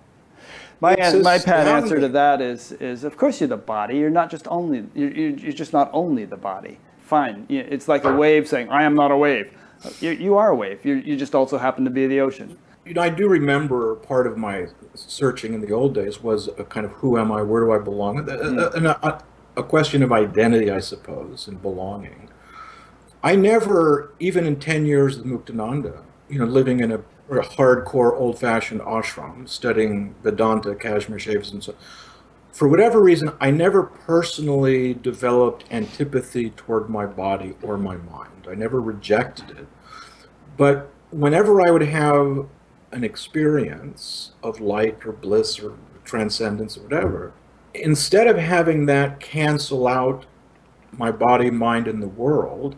My, an- my pat answer to that is, is of course you're the body. You're not just only, you're, you're just not only the body. Fine. It's like a wave saying, I am not a wave. Uh, you, you are a wave. You, you just also happen to be the ocean. You know, I do remember part of my searching in the old days was a kind of who am I, where do I belong, a, a, a, mm. a question of identity, I suppose, and belonging. I never, even in 10 years of Muktananda, you know, living in a, a hardcore old fashioned ashram, studying Vedanta, Kashmir Shaivism, and so for whatever reason, I never personally developed antipathy toward my body or my mind. I never rejected it. But whenever I would have an experience of light or bliss or transcendence or whatever, instead of having that cancel out my body, mind, and the world,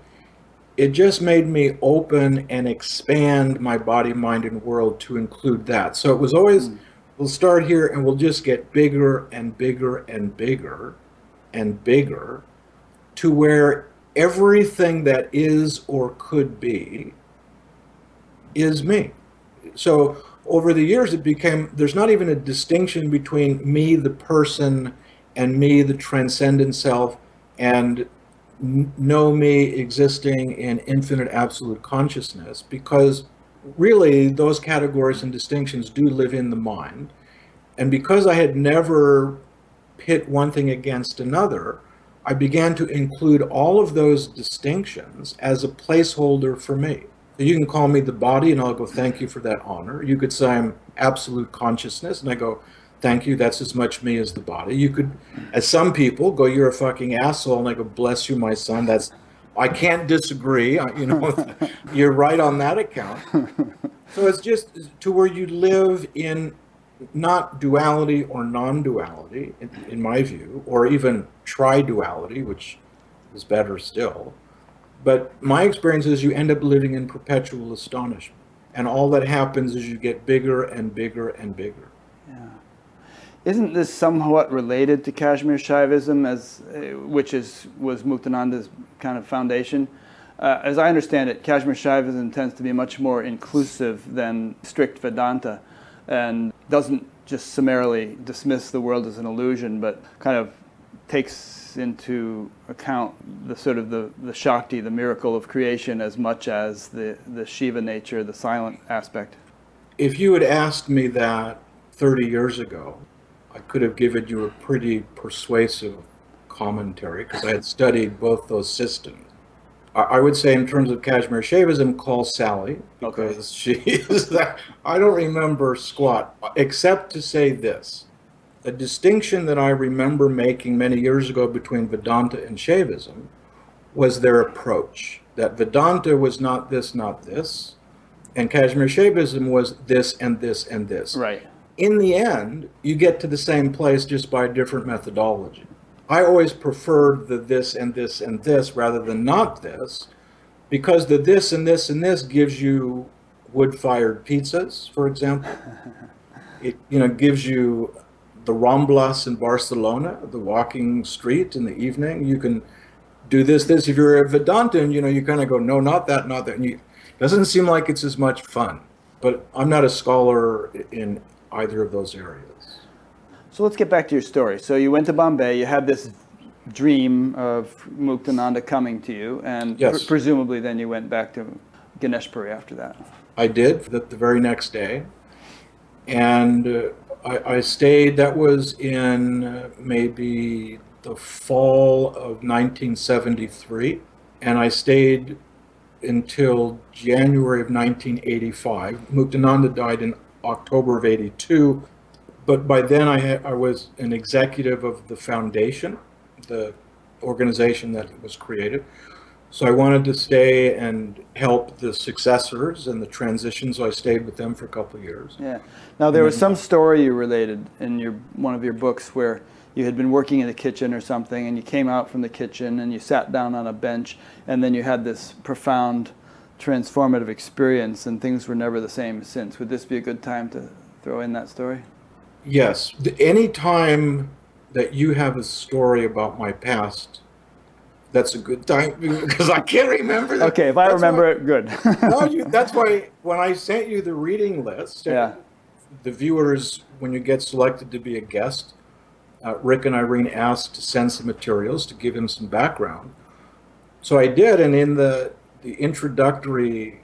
it just made me open and expand my body, mind, and world to include that. So it was always, hmm. we'll start here and we'll just get bigger and bigger and bigger and bigger to where everything that is or could be is me. So over the years, it became there's not even a distinction between me, the person, and me, the transcendent self, and know me existing in infinite absolute consciousness, because really those categories and distinctions do live in the mind. And because I had never pit one thing against another, I began to include all of those distinctions as a placeholder for me. You can call me the body, and I'll go, thank you for that honor. You could say I'm absolute consciousness, and I go, thank you, that's as much me as the body. You could, as some people, go, you're a fucking asshole, and I go, bless you, my son. That's, I can't disagree. I- You know, you're right on that account. So it's just to where you live in not duality or non-duality, in, in my view, or even tri-duality, which is better still. But my experience is you end up living in perpetual astonishment. And all that happens is you get bigger and bigger and bigger. Isn't this somewhat related to Kashmir Shaivism, as uh, which is was Muktananda's kind of foundation? Uh, as I understand it, Kashmir Shaivism tends to be much more inclusive than strict Vedanta, and doesn't just summarily dismiss the world as an illusion, but kind of takes into account the sort of the, the Shakti, the miracle of creation, as much as the, the Shiva nature, the silent aspect. If you had asked me that 30 years ago, I could have given you a pretty persuasive commentary because I had studied both those systems. I would say, in terms of Kashmir Shaivism, call Sally Okay. because she is that. I don't remember squat except to say this. A distinction that I remember making many years ago between Vedanta and Shaivism was their approach. That Vedanta was not this, not this, and Kashmir Shaivism was this and this and this Right. in the end, you get to the same place just by a different methodology. I always preferred the this and this and this rather than not this, because the this and this and this gives you wood-fired pizzas, for example. It you know gives you the Ramblas in Barcelona, the walking street in the evening. You can do this, this. If you're a Vedantan, you know you kind of go, no, not that, not that. And you, doesn't seem like it's as much fun. But I'm not a scholar in either of those areas. So let's get back to your story. So you went to Bombay, you had this dream of Muktananda coming to you, and Yes. pre- presumably then you went back to Ganeshpuri after that. I did the, the very next day, and uh, I, I stayed. That was in uh, maybe the fall of 1973, and I stayed until January of 1985. Muktananda died in October of 82, but by then I, had, I was an executive of the foundation, the organization that was created. So I wanted to stay and help the successors and the transition. So I stayed with them for a couple of years. Yeah. Now there was some uh, story you related in your one of your books where you had been working in the kitchen or something, and you came out from the kitchen and you sat down on a bench, and then you had this profound, transformative experience, and things were never the same since. Would this be a good time to throw in that story? Yes. Any time that you have a story about my past that's a good time because I can't remember. That. Okay, if I that's remember why, it, good. no, you, that's why when I sent you the reading list, yeah. the viewers, when you get selected to be a guest, uh, Rick and Irene asked to send some materials to give him some background. So I did, and in the the introductory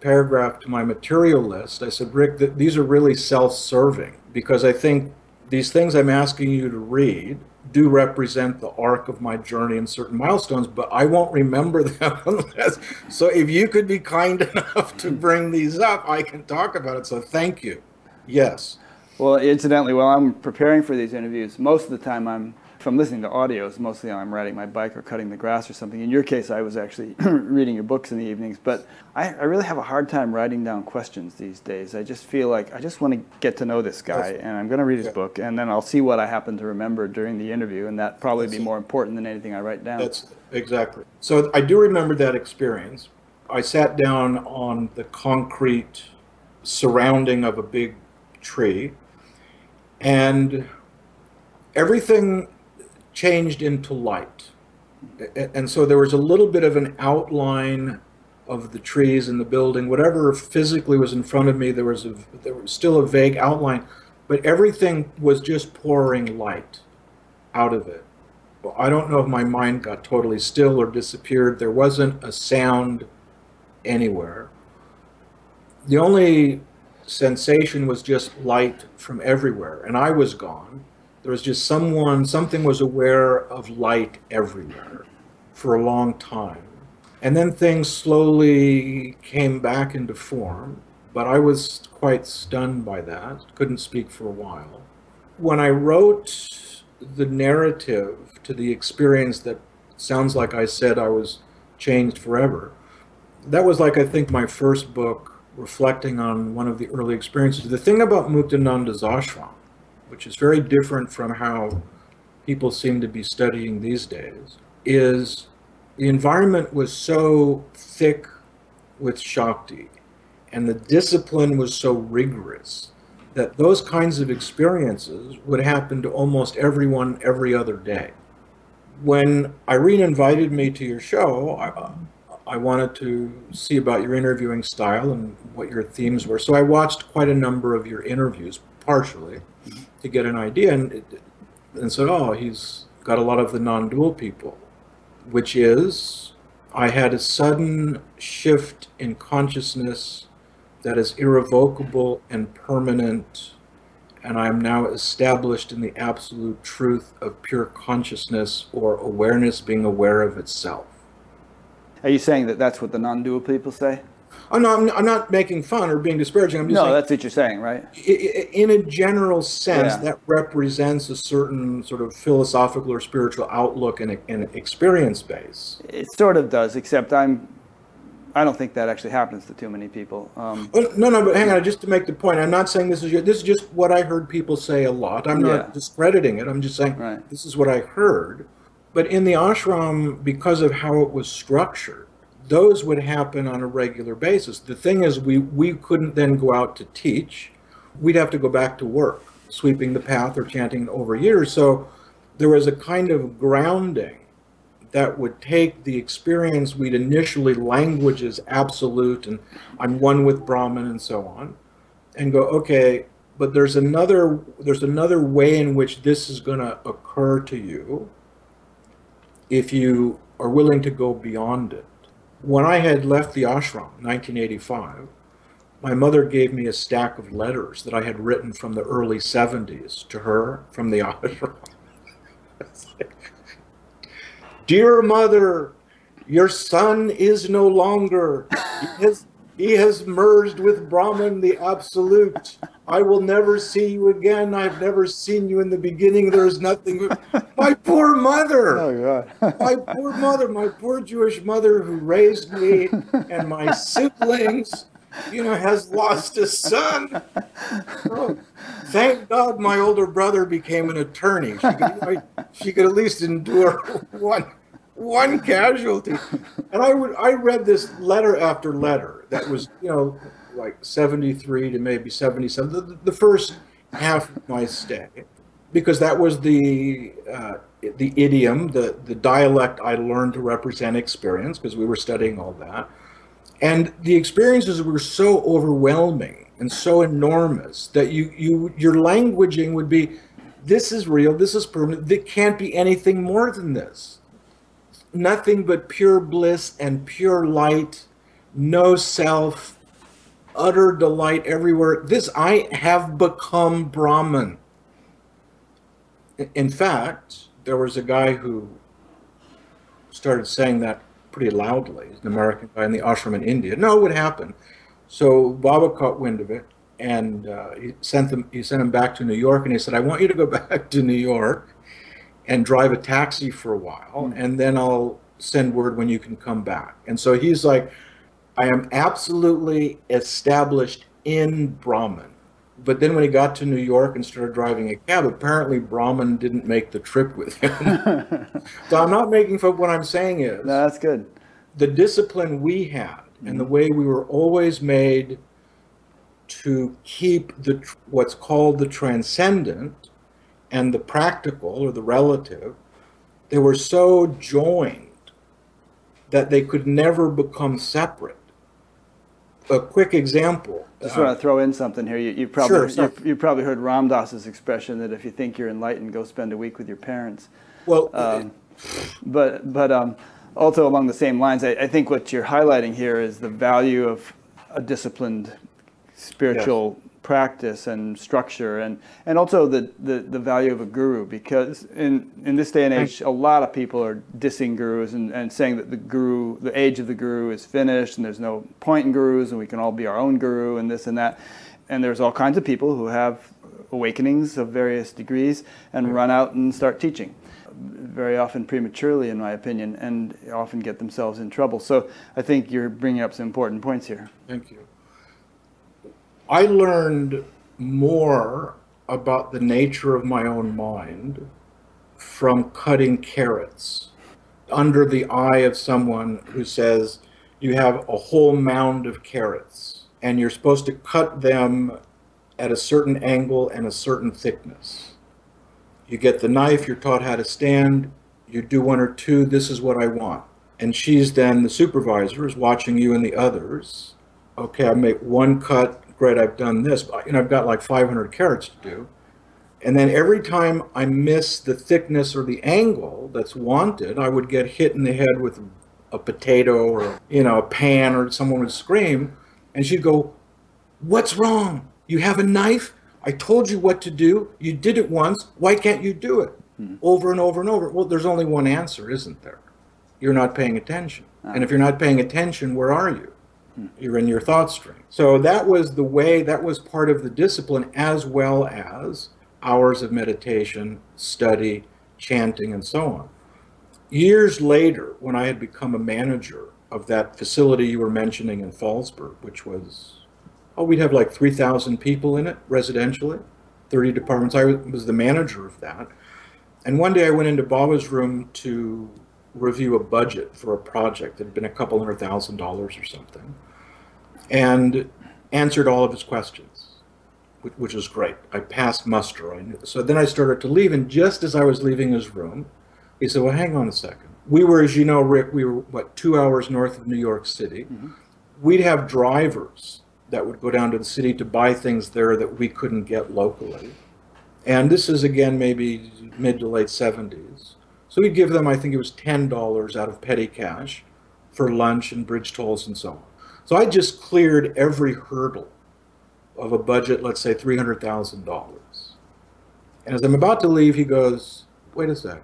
paragraph to my material list, I said, Rick, th- these are really self-serving because I think these things I'm asking you to read do represent the arc of my journey and certain milestones, but I won't remember them unless. So if you could be kind enough to bring these up, I can talk about it. So thank you. Yes. Well, incidentally, while I'm preparing for these interviews, most of the time I'm from listening to audios, mostly I'm riding my bike or cutting the grass or something. In your case, I was actually reading your books in the evenings. But I, I, really have a hard time writing down questions these days. I just feel like I just want to get to know this guy, That's, and I'm going to read his yeah. book, and then I'll see what I happen to remember during the interview, and that probably That's, be more important than anything I write down. That's exactly. So I do remember that experience. I sat down on the concrete surrounding of a big tree, and everything changed into light. And so there was a little bit of an outline of the trees and the building, whatever physically was in front of me, there was a, there was still a vague outline, but everything was just pouring light out of it. I don't know if my mind got totally still or disappeared. There wasn't a sound anywhere. The only sensation was just light from everywhere, and I was gone. There was just someone, something was aware of light everywhere for a long time. And then things slowly came back into form, but I was quite stunned by that, couldn't speak for a while. When I wrote the narrative to the experience that sounds like I said I was changed forever, that was like, I think, my first book reflecting on one of the early experiences. The thing about Muktananda's ashram which is very different from how people seem to be studying these days, is the environment was so thick with Shakti and the discipline was so rigorous that those kinds of experiences would happen to almost everyone every other day. When Irene invited me to your show, I, uh, I wanted to see about your interviewing style and what your themes were. So I watched quite a number of your interviews, partially to get an idea and, and said, oh, he's got a lot of the non dual people, which is I had a sudden shift in consciousness that is irrevocable and permanent, and I am now established in the absolute truth of pure consciousness or awareness being aware of itself. Are you saying that that's what the non dual people say? I'm not, I'm not making fun or being disparaging. I'm just no, saying, that's what you're saying, right? In a general sense, Yeah. that represents a certain sort of philosophical or spiritual outlook and, and experience base. It sort of does, except I'm. I don't think that actually happens to too many people. Um, Well, no, no, but hang on. Just to make the point, I'm not saying this is your, this is just what I heard people say a lot. I'm Yeah. not discrediting it. I'm just saying Right. this is what I heard. But in the ashram, because of how it was structured, those would happen on a regular basis. The thing is, we, we couldn't then go out to teach. We'd have to go back to work, sweeping the path or chanting over years. So there was a kind of grounding that would take the experience we'd initially language as absolute and I'm one with Brahman and so on, and go, okay, but there's another there's another way in which this is going to occur to you if you are willing to go beyond it when I had left the ashram, 1985, my mother gave me a stack of letters that I had written from the early 70s to her from the ashram. Dear mother, Your son is no longer. He has, he has merged with Brahman, the absolute. I will never see you again. I've never seen you in the beginning. There is nothing. My poor mother. Oh, God. my poor mother, my poor Jewish mother who raised me and my siblings, you know, has lost a son. Oh, thank God my older brother became an attorney. She could, she could at least endure one one casualty. And I would I read this letter after letter that was, you know, like 73 to maybe 77, the, the first half of my stay, because that was the uh, the idiom, the the dialect I learned to represent experience, because we were studying all that, and the experiences were so overwhelming and so enormous that you you your languaging would be, this is real, this is permanent, there can't be anything more than this. Nothing but pure bliss and pure light, no self, utter delight everywhere. This I have become Brahman. In fact, there was a guy who started saying that pretty loudly, an American guy in the ashram in India. No, it would happen. So Baba caught wind of it and uh, he sent them. He sent him back to New York, and he said, "I want you to go back to New York and drive a taxi for a while, mm. and then I'll send word when you can come back. And so he's like, I am absolutely established in Brahman. But then when he got to New York and started driving a cab, apparently Brahman didn't make the trip with him. so I'm not making fun. What I'm saying is, no, that's good. The discipline we had mm-hmm. and the way we were always made to keep the what's called the transcendent and the practical or the relative, they were so joined that they could never become separate. A quick example. Just uh, want to throw in something here. You, you probably sure, you, you, probably heard Ram Dass's expression that if you think you're enlightened, go spend a week with your parents. Well, um, but but um, also along the same lines, I, I, think what you're highlighting here is the value of a disciplined spiritual yes practice and structure and, and also the, the, the value of a guru because in, in this day and age a lot of people are dissing gurus and, and saying that the guru the age of the guru is finished and there's no point in gurus and we can all be our own guru and this and that. And there's all kinds of people who have awakenings of various degrees and run out and start teaching very often prematurely in my opinion and often get themselves in trouble. So i think you're bringing up some important points here. Thank you I learned more about the nature of my own mind from cutting carrots under the eye of someone who says you have a whole mound of carrots and you're supposed to cut them at a certain angle and a certain thickness. You get the knife, you're taught how to stand, you do one or two, this is what I want. And she's then the supervisor is watching you and the others. Okay, I make one cut, great, I've done this, but, you I've got like 500 carrots to do. And then every time I miss the thickness or the angle that's wanted, I would get hit in the head with a potato or, you know, a pan or someone would scream. And she'd go, What's wrong? You have a knife? I told you what to do. You did it once. Why can't you do it? Hmm. Over and over and over. Well, there's only one answer, isn't there? You're not paying attention. Ah. And if you're not paying attention, where are you? You're in your thought stream. So that was the way, that was part of the discipline, as well as hours of meditation, study, chanting, and so on. Years later, when I had become a manager of that facility you were mentioning in Fallsburg, which was, oh, we'd have like 3,000 people in it residentially, 30 departments. I was the manager of that. And one day I went into Baba's room to review a budget for a project that had been a couple hundred thousand dollars or something and answered all of his questions, which, which was great. I passed muster. I knew. So then I started to leave, and just as I was leaving his room, he said, "Well, hang on a second. We were, as you know, Rick, we were what two hours north of New York City. Mm-hmm. We'd have drivers that would go down to the city to buy things there that we couldn't get locally." And this is again maybe mid to late 70s. So we'd give them, I think it was $10 out of petty cash for lunch and bridge tolls and so on. So I just cleared every hurdle of a budget, let's say $300,000. And as I'm about to leave, he goes, wait a sec.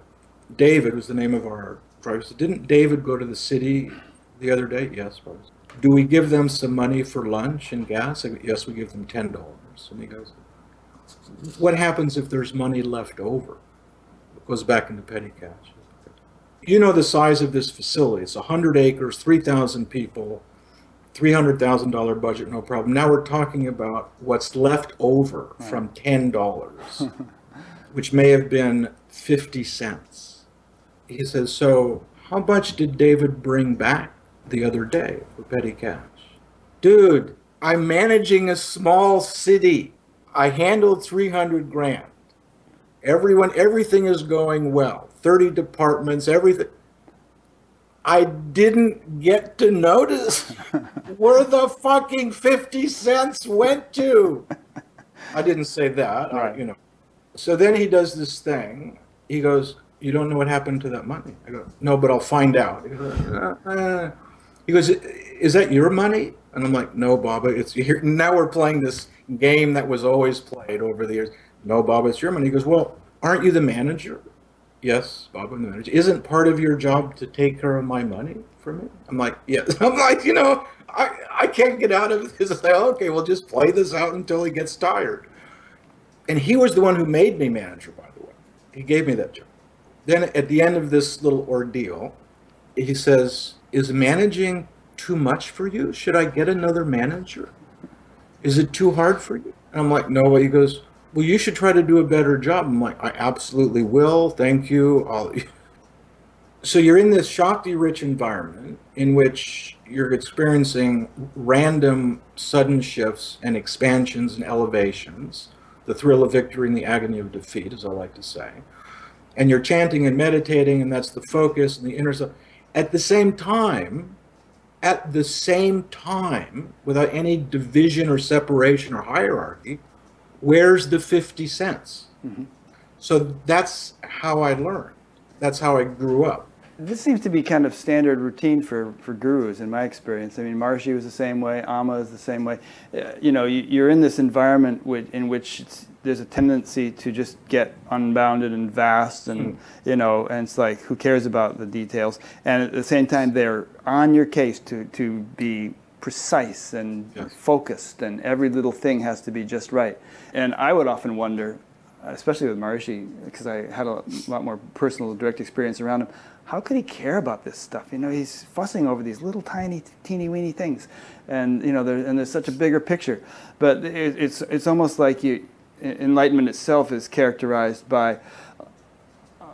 David was the name of our driver said, Didn't David go to the city the other day? Yes, was. Do we give them some money for lunch and gas? Yes, we give them ten dollars. And he goes, What happens if there's money left over? Goes back into petty cash. You know the size of this facility. It's hundred acres, three thousand people, three hundred thousand dollar budget, no problem. Now we're talking about what's left over from ten dollars, which may have been fifty cents. He says, So how much did David bring back the other day for petty cash? Dude, I'm managing a small city. I handled 300 grand. Everyone, everything is going well. 30 departments, everything. I didn't get to notice where the fucking 50 cents went to. I didn't say that, Right. I, you know. So then he does this thing. He goes, You don't know what happened to that money? I go, No, but I'll find out. He goes, "Uh, uh." He goes, Is that your money? And I'm like, No, Baba, it's here. Now we're playing this game that was always played over the years. No, Baba, it's your money. He goes, Well, aren't you the manager? Yes, Baba, I'm the manager. Isn't part of your job to take care of my money for me? I'm like, yes. I'm like, you know, I, I can't get out of this. Like, okay, we'll just play this out until he gets tired. And he was the one who made me manager, by the way. He gave me that job. Then at the end of this little ordeal, he says, Is managing too much for you? Should I get another manager? Is it too hard for you? And I'm like, No. He goes, Well, you should try to do a better job. I'm like, I absolutely will. Thank you. I'll... So you're in this Shakti rich environment in which you're experiencing random sudden shifts and expansions and elevations, the thrill of victory and the agony of defeat, as I like to say. And you're chanting and meditating, and that's the focus and the inner self. At the same time, at the same time, without any division or separation or hierarchy, where's the 50 cents? So that's how I learned. That's how I grew up. This seems to be kind of standard routine for, for gurus in my experience. I mean, Maharishi was the same way, Amma is the same way. Uh, you know, you, you're in this environment which, in which it's, there's a tendency to just get unbounded and vast, and you know, and it's like who cares about the details? And at the same time, they're on your case to to be precise and Yes. focused, and every little thing has to be just right. And I would often wonder, especially with Maharishi, because I had a lot more personal, direct experience around him. How could he care about this stuff? You know, he's fussing over these little tiny, teeny weeny things, and you know, there, and there's such a bigger picture. But it, it's it's almost like you, enlightenment itself is characterized by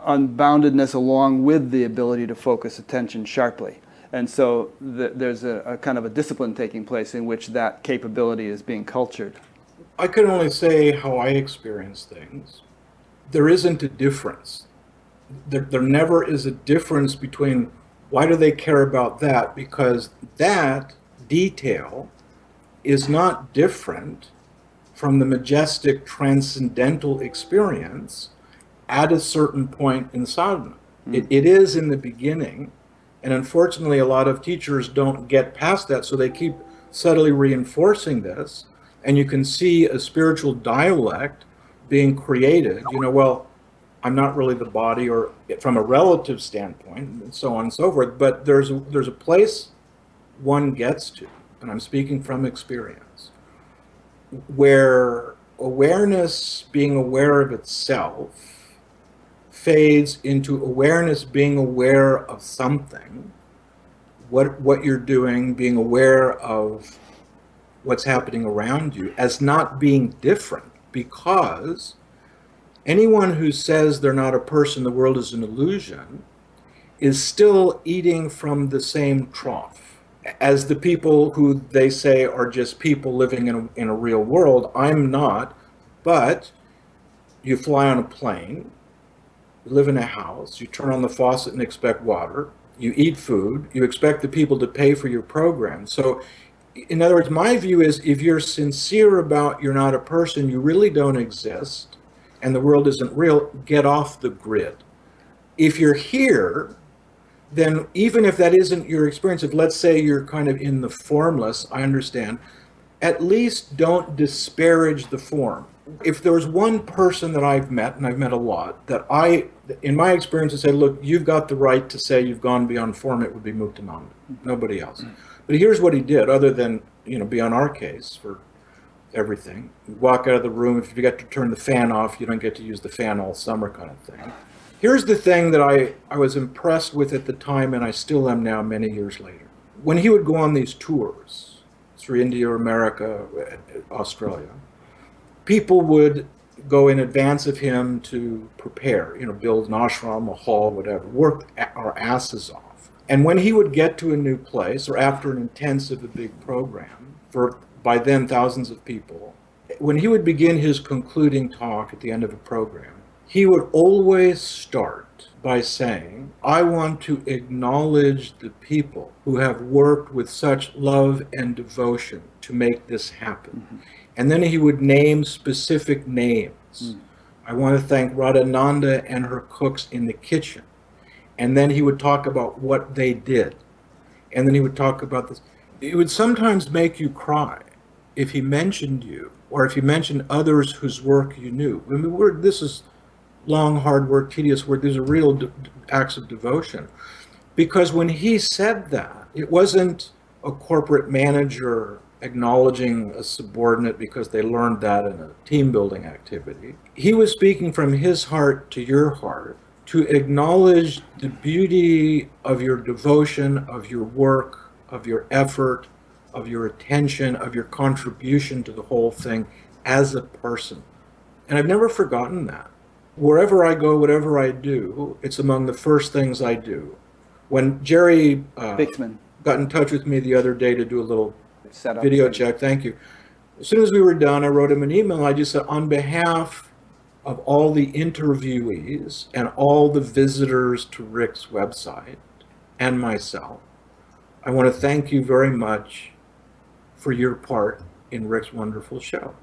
unboundedness along with the ability to focus attention sharply. And so th- there's a, a kind of a discipline taking place in which that capability is being cultured. I can only say how I experience things. There isn't a difference. There, there never is a difference between why do they care about that? Because that detail is not different from the majestic transcendental experience at a certain point in sadhana. Hmm. It, it is in the beginning, and unfortunately, a lot of teachers don't get past that, so they keep subtly reinforcing this. And you can see a spiritual dialect being created. You know, well, I'm not really the body, or from a relative standpoint, and so on and so forth. But there's a, there's a place one gets to, and I'm speaking from experience, where awareness, being aware of itself, fades into awareness being aware of something, what what you're doing, being aware of what's happening around you as not being different because anyone who says they're not a person, the world is an illusion, is still eating from the same trough as the people who they say are just people living in a, in a real world. I'm not, but you fly on a plane, you live in a house, you turn on the faucet and expect water, you eat food, you expect the people to pay for your program. So, in other words, my view is if you're sincere about you're not a person, you really don't exist, and the world isn't real, get off the grid. If you're here, then even if that isn't your experience, if let's say you're kind of in the formless, I understand, at least don't disparage the form. If there was one person that I've met, and I've met a lot, that I in my experience, I said, look, you've got the right to say you've gone beyond form. It would be Muktananda, nobody else. But here's what he did, other than you know be on our case for everything. You walk out of the room. If you forget to turn the fan off, you don't get to use the fan all summer, kind of thing. Here's the thing that I, I was impressed with at the time, and I still am now, many years later. When he would go on these tours through India, or America, Australia, people would go in advance of him to prepare, you know, build an ashram, a hall, whatever, work our asses off. And when he would get to a new place, or after an intensive, a big program for by then thousands of people, when he would begin his concluding talk at the end of a program, he would always start by saying, I want to acknowledge the people who have worked with such love and devotion to make this happen. Mm-hmm. And then he would name specific names. Mm. I want to thank Radhananda and her cooks in the kitchen. And then he would talk about what they did. And then he would talk about this. It would sometimes make you cry if he mentioned you or if he mentioned others whose work you knew. I mean, this is long, hard work, tedious work. These are real de- acts of devotion. Because when he said that, it wasn't a corporate manager acknowledging a subordinate because they learned that in a team building activity. He was speaking from his heart to your heart to acknowledge the beauty of your devotion, of your work, of your effort, of your attention, of your contribution to the whole thing as a person. And I've never forgotten that. Wherever I go, whatever I do, it's among the first things I do. When Jerry uh, got in touch with me the other day to do a little video check, thank you. As soon as we were done, I wrote him an email. I just said, on behalf of all the interviewees and all the visitors to Rick's website and myself, I want to thank you very much for your part in Rick's wonderful show.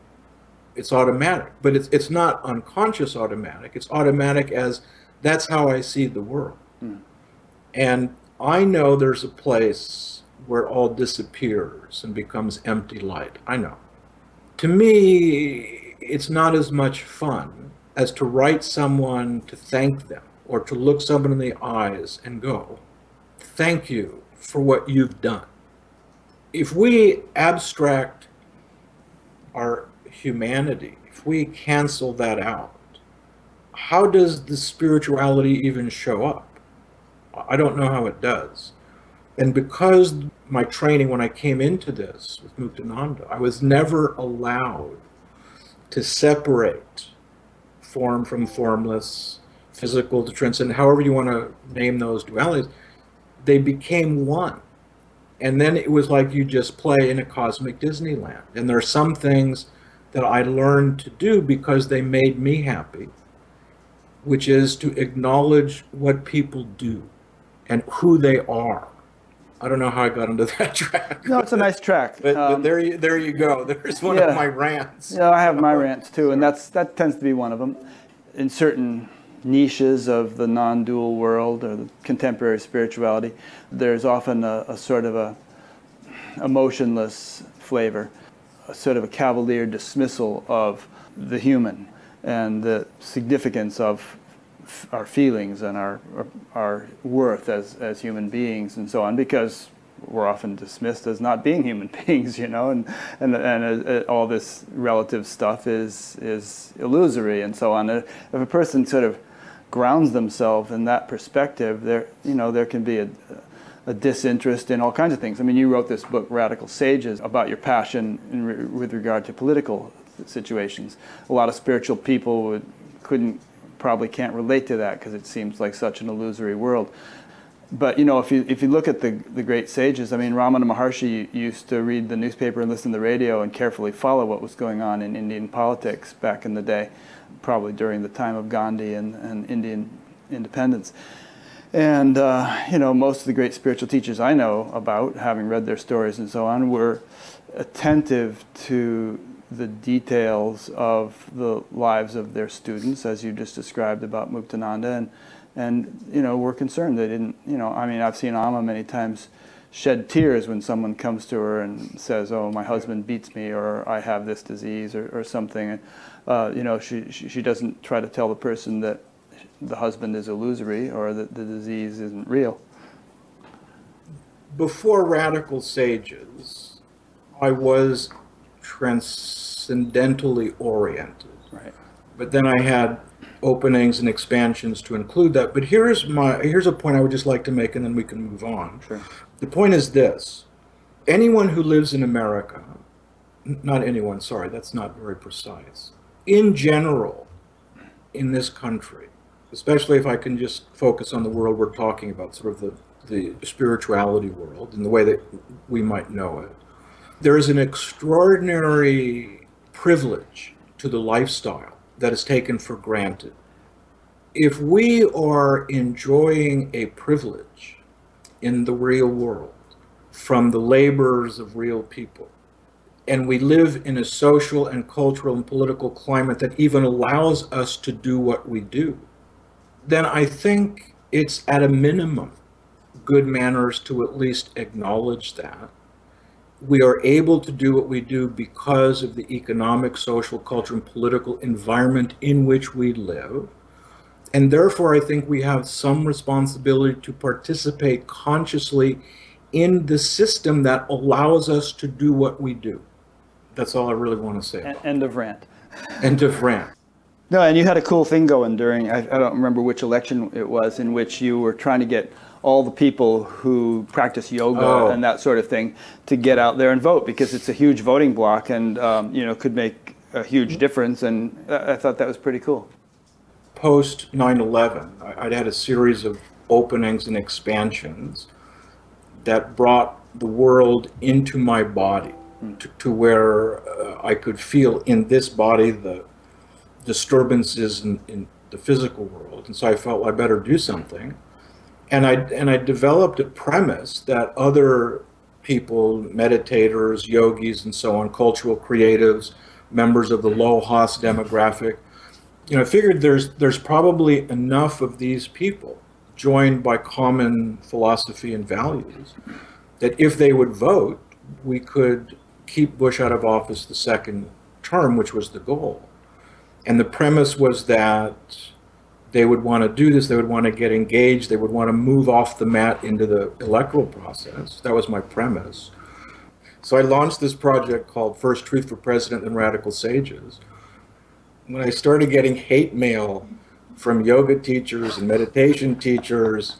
It's automatic, but it's it's not unconscious automatic. It's automatic as that's how I see the world. Mm. And I know there's a place where all disappears and becomes empty light. I know. To me, it's not as much fun as to write someone to thank them or to look someone in the eyes and go, Thank you for what you've done if we abstract our humanity, if we cancel that out, how does the spirituality even show up? I don't know how it does. And because my training, when I came into this with Muktananda, I was never allowed to separate form from formless, physical to transcendent, however you want to name those dualities, they became one and then it was like you just play in a cosmic Disneyland. And there are some things that I learned to do because they made me happy, which is to acknowledge what people do and who they are. I don't know how I got into that track. No, it's a nice track. but, um, but, there, you, there you go. There's one yeah. of my rants. Yeah, I have my rants too, and that's that tends to be one of them. In certain niches of the non dual world or the contemporary spirituality, there's often a, a sort of a emotionless flavor, a sort of a cavalier dismissal of the human and the significance of our feelings and our, our worth as, as human beings and so on because we're often dismissed as not being human beings, you know, and and and uh, all this relative stuff is is illusory and so on. If a person sort of grounds themselves in that perspective, there you know there can be a, a disinterest in all kinds of things. I mean, you wrote this book, Radical Sages, about your passion re- with regard to political situations. A lot of spiritual people would, couldn't probably can't relate to that because it seems like such an illusory world. But you know, if you if you look at the the great sages, I mean, Ramana Maharshi used to read the newspaper and listen to the radio and carefully follow what was going on in Indian politics back in the day probably during the time of Gandhi and, and Indian independence. And, uh, you know, most of the great spiritual teachers I know about, having read their stories and so on, were attentive to the details of the lives of their students, as you just described about Muktananda, and, and you know, were concerned. They didn't, you know, I mean, I've seen Amma many times shed tears when someone comes to her and says, "Oh, my husband beats me," or "I have this disease," or, or something. Uh, you know, she, she, she doesn't try to tell the person that the husband is illusory or that the disease isn't real. Before Radical Sages, I was transcendentally oriented. Right. But then I had openings and expansions to include that. But here's my here's a point I would just like to make and then we can move on. Sure. The point is this. Anyone who lives in America, not anyone, sorry, that's not very precise. In general, in this country, especially if I can just focus on the world we're talking about, sort of the, the spirituality world in the way that we might know it, there is an extraordinary privilege to the lifestyle that is taken for granted. If we are enjoying a privilege in the real world from the labors of real people, and we live in a social and cultural and political climate that even allows us to do what we do, then I think it's at a minimum good manners to at least acknowledge that. We are able to do what we do because of the economic, social, cultural, and political environment in which we live. And therefore, I think we have some responsibility to participate consciously in the system that allows us to do what we do. That's all I really want to say. About End of rant. End of rant. No, and you had a cool thing going during, I, I don't remember which election it was, in which you were trying to get all the people who practice yoga oh. and that sort of thing to get out there and vote because it's a huge voting block and um, you know could make a huge difference. And I thought that was pretty cool. Post 9/11, I'd had a series of openings and expansions that brought the world into my body to, to where uh, I could feel in this body the disturbances in, in, the physical world. And so I felt well, I better do something. And I, and I developed a premise that other people, meditators, yogis, and so on, cultural creatives, members of the LOHAS demographic, you know, I figured there's there's probably enough of these people joined by common philosophy and values that if they would vote, we could keep Bush out of office the second term, which was the goal. And the premise was that they would want to do this, they would want to get engaged, they would want to move off the mat into the electoral process. That was my premise. So I launched this project called First Truth for President and Radical Sages. When I started getting hate mail from yoga teachers and meditation teachers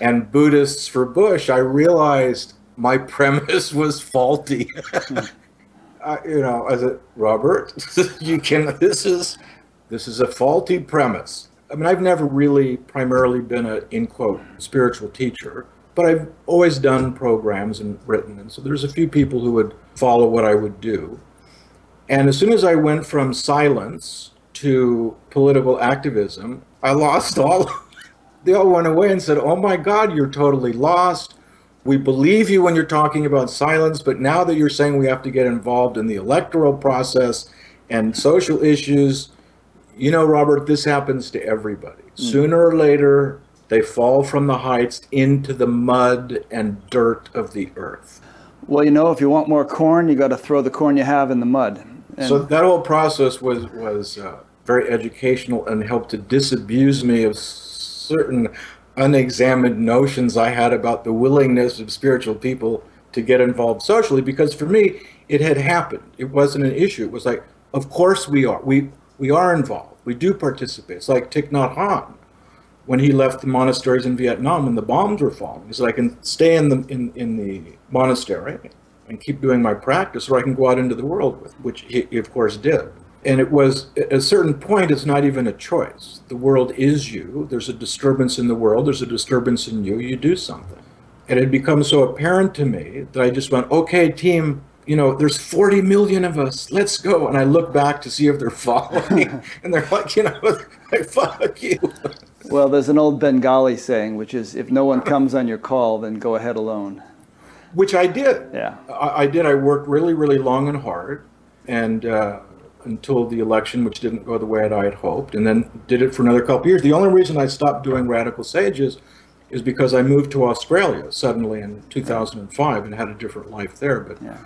and Buddhists for Bush, I realized my premise was faulty. uh, you know, I said, Robert, you can. This is this is a faulty premise. I mean, I've never really primarily been a in quote spiritual teacher, but I've always done programs and written, and so there's a few people who would follow what I would do. And as soon as I went from silence to political activism, I lost all. they all went away and said, "Oh my God, you're totally lost." we believe you when you're talking about silence, but now that you're saying we have to get involved in the electoral process and social issues, you know, Robert, this happens to everybody. Mm. Sooner or later, they fall from the heights into the mud and dirt of the earth. Well, you know, if you want more corn, you got to throw the corn you have in the mud. And so that whole process was was uh, very educational and helped to disabuse me of certain unexamined notions I had about the willingness of spiritual people to get involved socially because for me it had happened. It wasn't an issue. It was like, of course we are. We we are involved. We do participate. It's like Thich Nhat Hanh. When he left the monasteries in Vietnam when the bombs were falling. He said, I can stay in the in, in the monastery and keep doing my practice, or I can go out into the world with, which he, he of course did. And it was at a certain point it's not even a choice. The world is you. There's a disturbance in the world. There's a disturbance in you. You do something. And it become so apparent to me that i just went okay team you know there's 40 million of us let's go and i look back to see if they're following and they're like you know like fuck you well there's an old bengali saying which is if no one comes on your call then go ahead alone which i did yeah i, I did i worked really really long and hard and uh, until the election, which didn't go the way that I had hoped, and then did it for another couple years. The only reason I stopped doing Radical Sages is because I moved to Australia suddenly in 2005 and had a different life there. But yeah.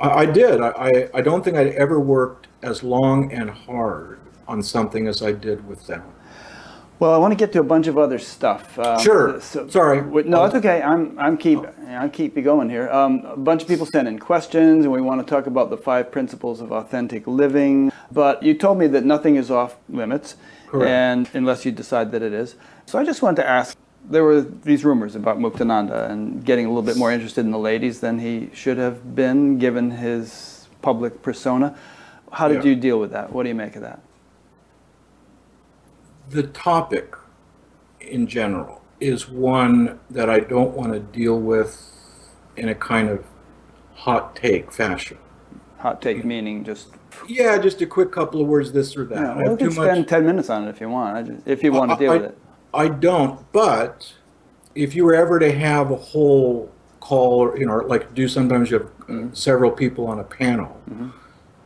I, I, did. I, I don't think I'd ever worked as long and hard on something as I did with them. Well, I want to get to a bunch of other stuff. Um, sure. So, Sorry. No, it's okay. I'm I'm keep I'll keep you going here. Um, a bunch of people sent in questions, and we want to talk about the five principles of authentic living. But you told me that nothing is off limits, Correct. and unless you decide that it is. So I just wanted to ask. There were these rumors about Muktananda and getting a little bit more interested in the ladies than he should have been, given his public persona. How did yeah. you deal with that? What do you make of that? the topic in general is one that I don't want to deal with in a kind of hot take fashion. Hot take meaning just. Yeah, just a quick couple of words, this or that. Yeah, we can spend much... ten minutes on it if you want. Just, if you want to deal I, with it. I don't, but if you were ever to have a whole call, or you know, like do sometimes you have mm-hmm. several people on a panel. Mm-hmm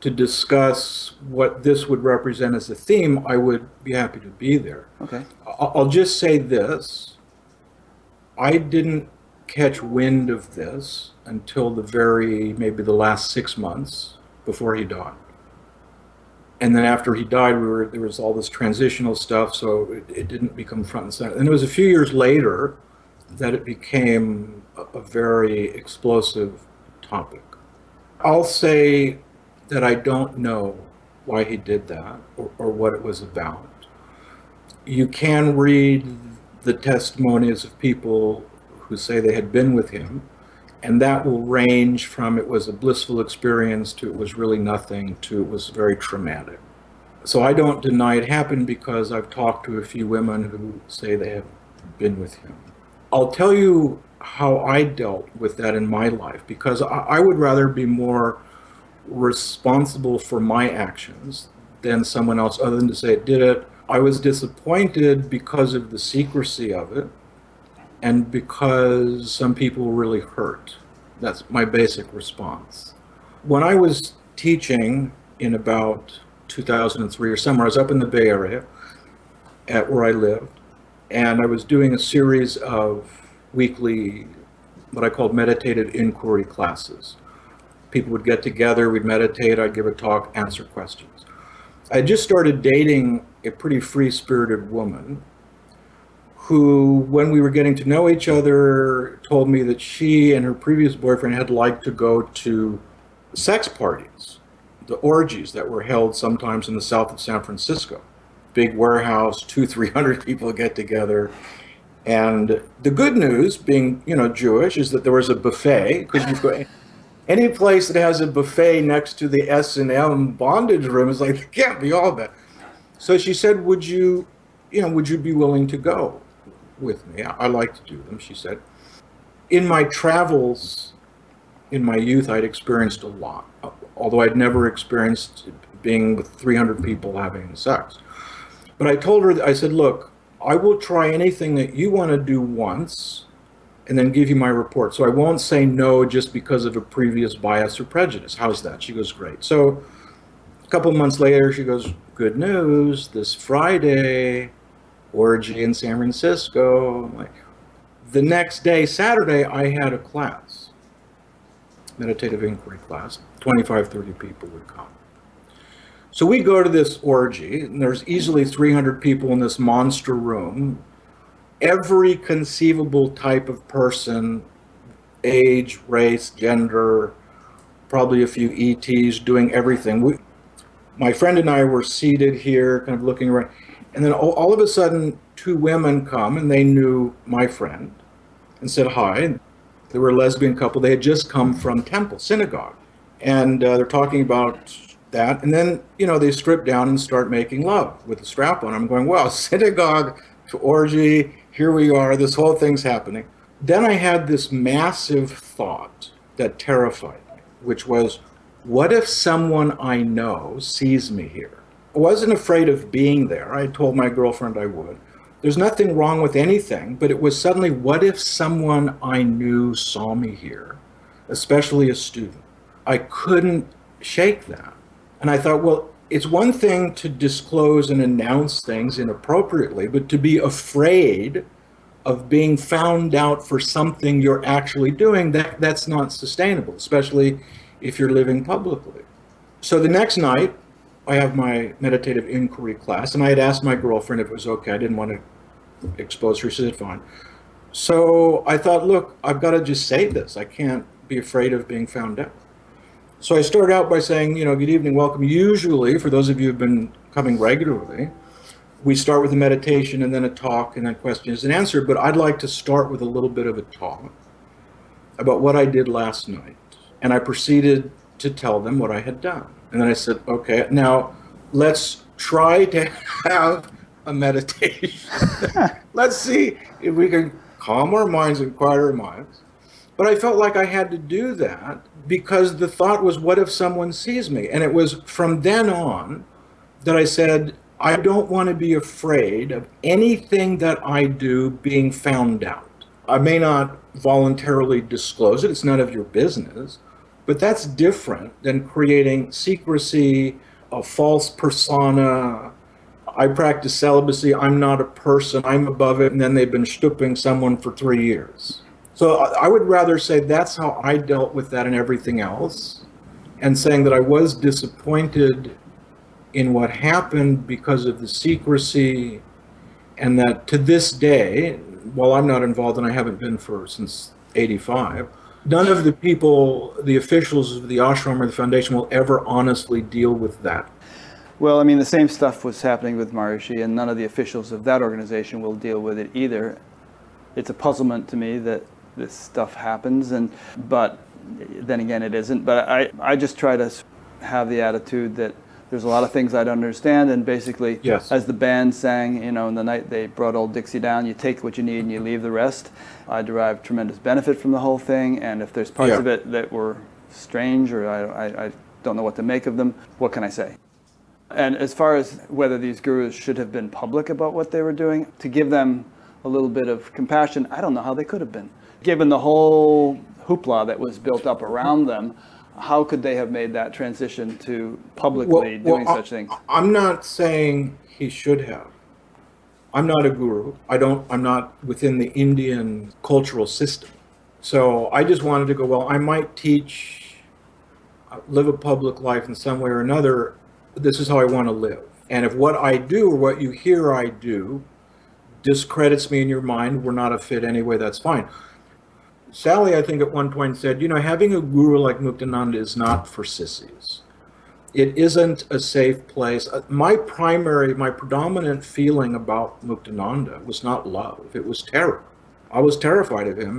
to discuss what this would represent as a theme, I would be happy to be there. Okay. I'll just say this. I didn't catch wind of this until the very, maybe the last six months before he died. And then after he died, we were there was all this transitional stuff, so it, it didn't become front and center. And it was a few years later that it became a, a very explosive topic. I'll say that I don't know why he did that or, or what it was about. You can read the testimonies of people who say they had been with him, and that will range from it was a blissful experience to it was really nothing to it was very traumatic. So I don't deny it happened because I've talked to a few women who say they have been with him. I'll tell you how I dealt with that in my life because I, would rather be more responsible for my actions than someone else other than to say it did it. I was disappointed because of the secrecy of it and because some people were really hurt. That's my basic response. When I was teaching in about 2003 or somewhere, I was up in the Bay Area at where I lived, and I was doing a series of weekly, what I called meditative inquiry classes people would get together, we'd meditate, I'd give a talk, answer questions. I just started dating a pretty free spirited woman who, when we were getting to know each other, told me that she and her previous boyfriend had liked to go to sex parties, the orgies that were held sometimes in the south of San Francisco. Big warehouse, two, three hundred people get together. And the good news, being you know Jewish, is that there was a buffet because you go any place that has a buffet next to the S and M bondage room is like it can't be all that. So she said, "Would you, you know, would you be willing to go with me? I, I like to do them." She said. In my travels, in my youth, I'd experienced a lot, although I'd never experienced being with 300 people having sex. But I told her, I said, "Look, I will try anything that you want to do once." and then give you my report. So I won't say no just because of a previous bias or prejudice. How's that? She goes, great. So a couple months later, she goes, good news, this Friday, orgy in San Francisco. Like, the next day, Saturday, I had a class, meditative inquiry class. 25, 30 people would come. So we go to this orgy, and there's easily 300 people in this monster room every conceivable type of person, age, race, gender, probably a few ETs doing everything. We, my friend and I were seated here, kind of looking around, and then all, all of a sudden, two women come and they knew my friend and said hi. They were a lesbian couple. They had just come from temple, synagogue, and uh, they're talking about that. And then, you know, they strip down and start making love with a strap on. I'm going, well, synagogue to orgy, here we are, this whole thing's happening. Then I had this massive thought that terrified me, which was, what if someone I know sees me here? Wasn't afraid of being there. I told my girlfriend I would. There's nothing wrong with anything, but it was suddenly, what if someone I knew saw me here, especially a student? I couldn't shake that. And I thought, well, it's one thing to disclose and announce things inappropriately, but to be afraid of being found out for something you're actually doing, that, that's not sustainable, especially if you're living publicly. So the next night, I have my meditative inquiry class, and I had asked my girlfriend if it was okay. I didn't want to expose her. She said, fine. So I thought, look, I've got to just say this. I can't be afraid of being found out. So I started out by saying, you know, good evening, welcome. Usually, for those of you who've been coming regularly, we start with a meditation and then a talk and then questions and answer. But I'd like to start with a little bit of a talk about what I did last night. And I proceeded to tell them what I had done. And then I said, okay, now let's try to have a meditation. let's see if we can calm our minds and quiet our minds. But I felt like I had to do that because the thought was, what if someone sees me? And it was from then on that I said, I don't want to be afraid of anything that I do being found out. I may not voluntarily disclose it, it's none of your business, but that's different than creating secrecy, a false persona. I practice celibacy, I'm not a person, I'm above it, and then they've been stooping someone for three years. So I would rather say that's how I dealt with that and everything else, and saying that I was disappointed in what happened because of the secrecy, and that to this day, while I'm not involved and I haven't been for since 85, none of the people, the officials of the ashram or the foundation will ever honestly deal with that. Well, I mean, the same stuff was happening with Maharishi, and none of the officials of that organization will deal with it either. It's a puzzlement to me that this stuff happens, and but then again, it isn't. But I, I just try to have the attitude that there's a lot of things I don't understand, and basically, yes. as the band sang, you know, in the night they brought old Dixie down, you take what you need and you leave the rest. I derive tremendous benefit from the whole thing, and if there's parts Yeah. of it that were strange or I, I, I don't know what to make of them, what can I say? And as far as whether these gurus should have been public about what they were doing, to give them a little bit of compassion, I don't know how they could have been. Given the whole hoopla that was built up around them, how could they have made that transition to publicly doing I- such things? I'm not saying he should have. I'm not a guru. I don't. I'm not within the Indian cultural system. So I just wanted to go. Well, I might teach, uh, live a public life in some way or another. This is how I want to live. And if what I do or what you hear I do discredits me in your mind, we're not a fit anyway. That's fine. Sally, I think at one point said, you know, having a guru like Muktananda is not for sissies. It isn't a safe place. Uh, My primary, my predominant feeling about Muktananda was not love, it was terror. I was terrified of him.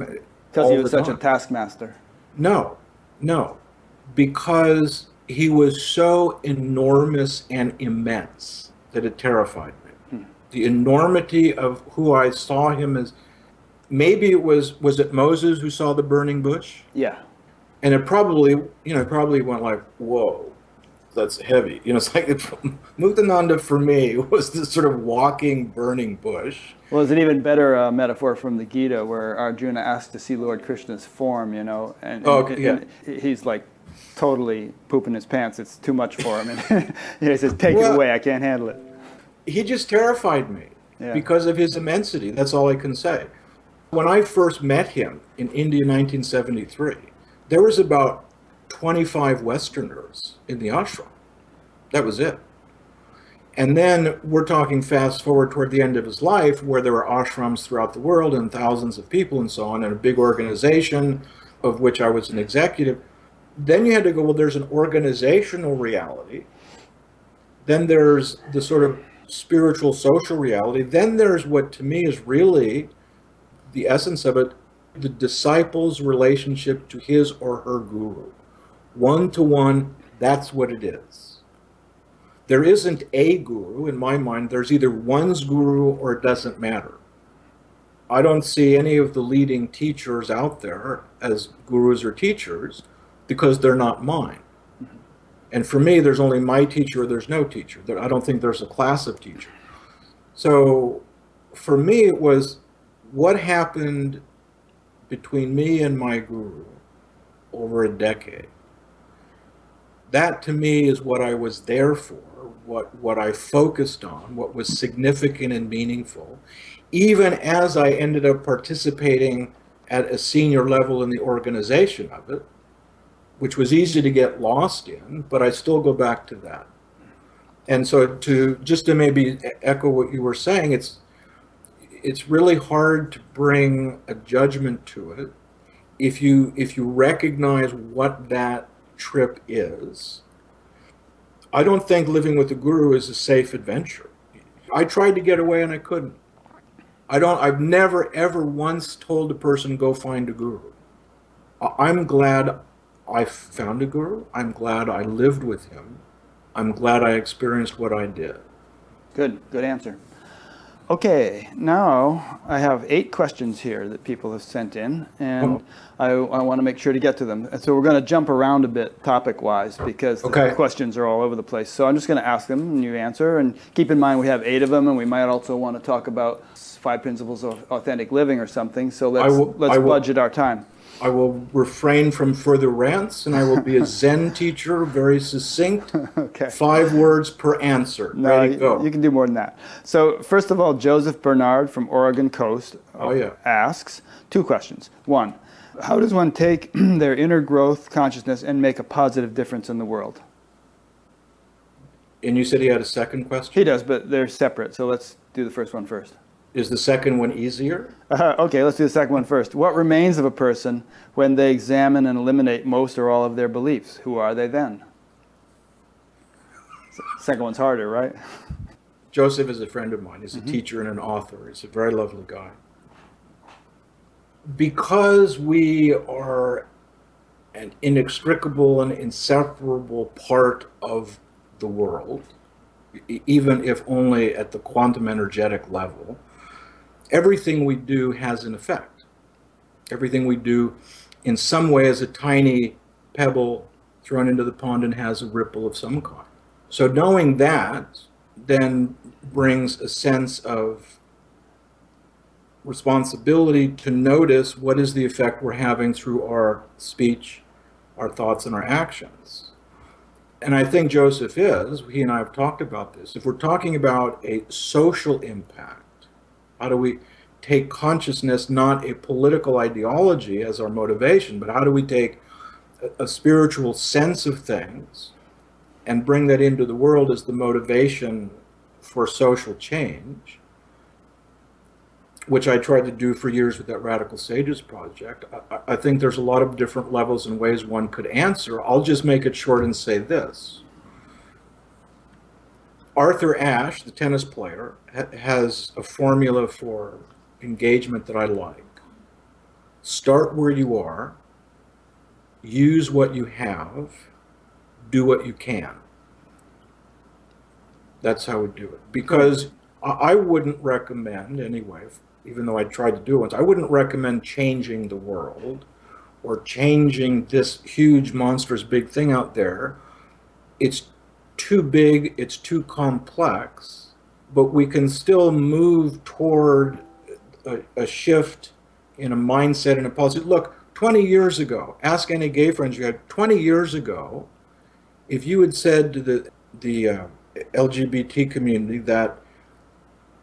Because he was such a taskmaster. No, no, because he was so enormous and immense that it terrified me. The enormity of who I saw him as. Maybe it was was it Moses who saw the burning bush, Yeah. and it probably you know probably went like whoa, that's heavy. You know, it's like Muktananda for me was this sort of walking burning bush. Well, there's an even better uh, metaphor from the Gita where Arjuna asked to see Lord Krishna's form, you know, and, Oh, and- okay, yeah. and he's like totally pooping his pants. It's too much for him. And he says, Take it away. I can't handle it. he just terrified me Yeah. because of his immensity. That's all I can say. When I first met him in India, 1973, there was about 25 Westerners in the ashram. That was it. And then we're talking fast forward toward the end of his life, where there were ashrams throughout the world and thousands of people and so on, and a big organization of which I was an executive. Then you had to go, well, there's an organizational reality. Then there's the sort of spiritual social reality. Then there's what to me is really the essence of it the disciple's relationship to his or her guru. One to one, that's what it is. There isn't a guru in my mind. There's either one's guru or it doesn't matter. I don't see any of the leading teachers out there as gurus or teachers because they're not mine. And for me, there's only my teacher or there's no teacher. I don't think there's a class of teacher. So for me, it was what happened between me and my guru over a decade. That to me is what I was there for, what, what I focused on, what was significant and meaningful. Even as I ended up participating at a senior level in the organization of it, which was easy to get lost in, but I still go back to that. And so to just to maybe echo what you were saying, it's it's really hard to bring a judgment to it if you if you recognize what that trip is. I don't think living with the guru is a safe adventure. I tried to get away and I couldn't. I don't I've never ever once told a person go find a guru. I'm glad I found a guru. I'm glad I lived with him. I'm glad I experienced what I did. Good, good answer. Okay, now I have eight questions here that people have sent in, and I, I want to make sure to get to them. And so we're going to jump around a bit topic wise because Okay. the questions are all over the place. So I'm just going to ask them and you answer. And keep in mind we have eight of them, and we might also want to talk about five principles of authentic living or something. So let's, will- let's budget our time. I will refrain from further rants and I will be a Zen teacher, very succinct. Okay. Five words per answer. No, Ready go. you can do more than that. So, first of all, Joseph Bernard from Oregon Coast uh, Oh, yeah. asks two questions. One, how does one take their inner growth consciousness and make a positive difference in the world? and you said he had a second question? He does, but they're separate. So, let's do the first one first. Is the second one easier? Uh, okay, let's do the second one first. What remains of a person when they examine and eliminate most or all of their beliefs? Who are they then? Second one's harder, right? Joseph is a friend of mine. He's a Mm-hmm. teacher and an author. He's a very lovely guy. Because we are an inextricable and inseparable part of the world, even if only at the quantum energetic level, everything we do has an effect. Everything we do, in some way, is a tiny pebble thrown into the pond and has a ripple of some kind. So, knowing that then brings a sense of responsibility to notice what is the effect we're having through our speech, our thoughts, and our actions. And I think Joseph is, he and I have talked about this. If we're talking about a social impact, how do we take consciousness, not a political ideology as our motivation, but how do we take a, a spiritual sense of things and bring that into the world as the motivation for social change? which I tried to do for years with that Radical Sages project. I, I think there's a lot of different levels and ways one could answer. I'll just make it short and say this. Arthur Ashe, the tennis player, ha- has a formula for engagement that I like. Start where you are, use what you have, do what you can. That's how we do it. Because I I wouldn't recommend, anyway, even though I tried to do it once, I wouldn't recommend changing the world or changing this huge, monstrous, big thing out there. It's too big, it's too complex, but we can still move toward a, a shift in a mindset and a policy. Look, 20 years ago, ask any gay friends you had, 20 years ago, if you had said to the, the uh, LGBT community that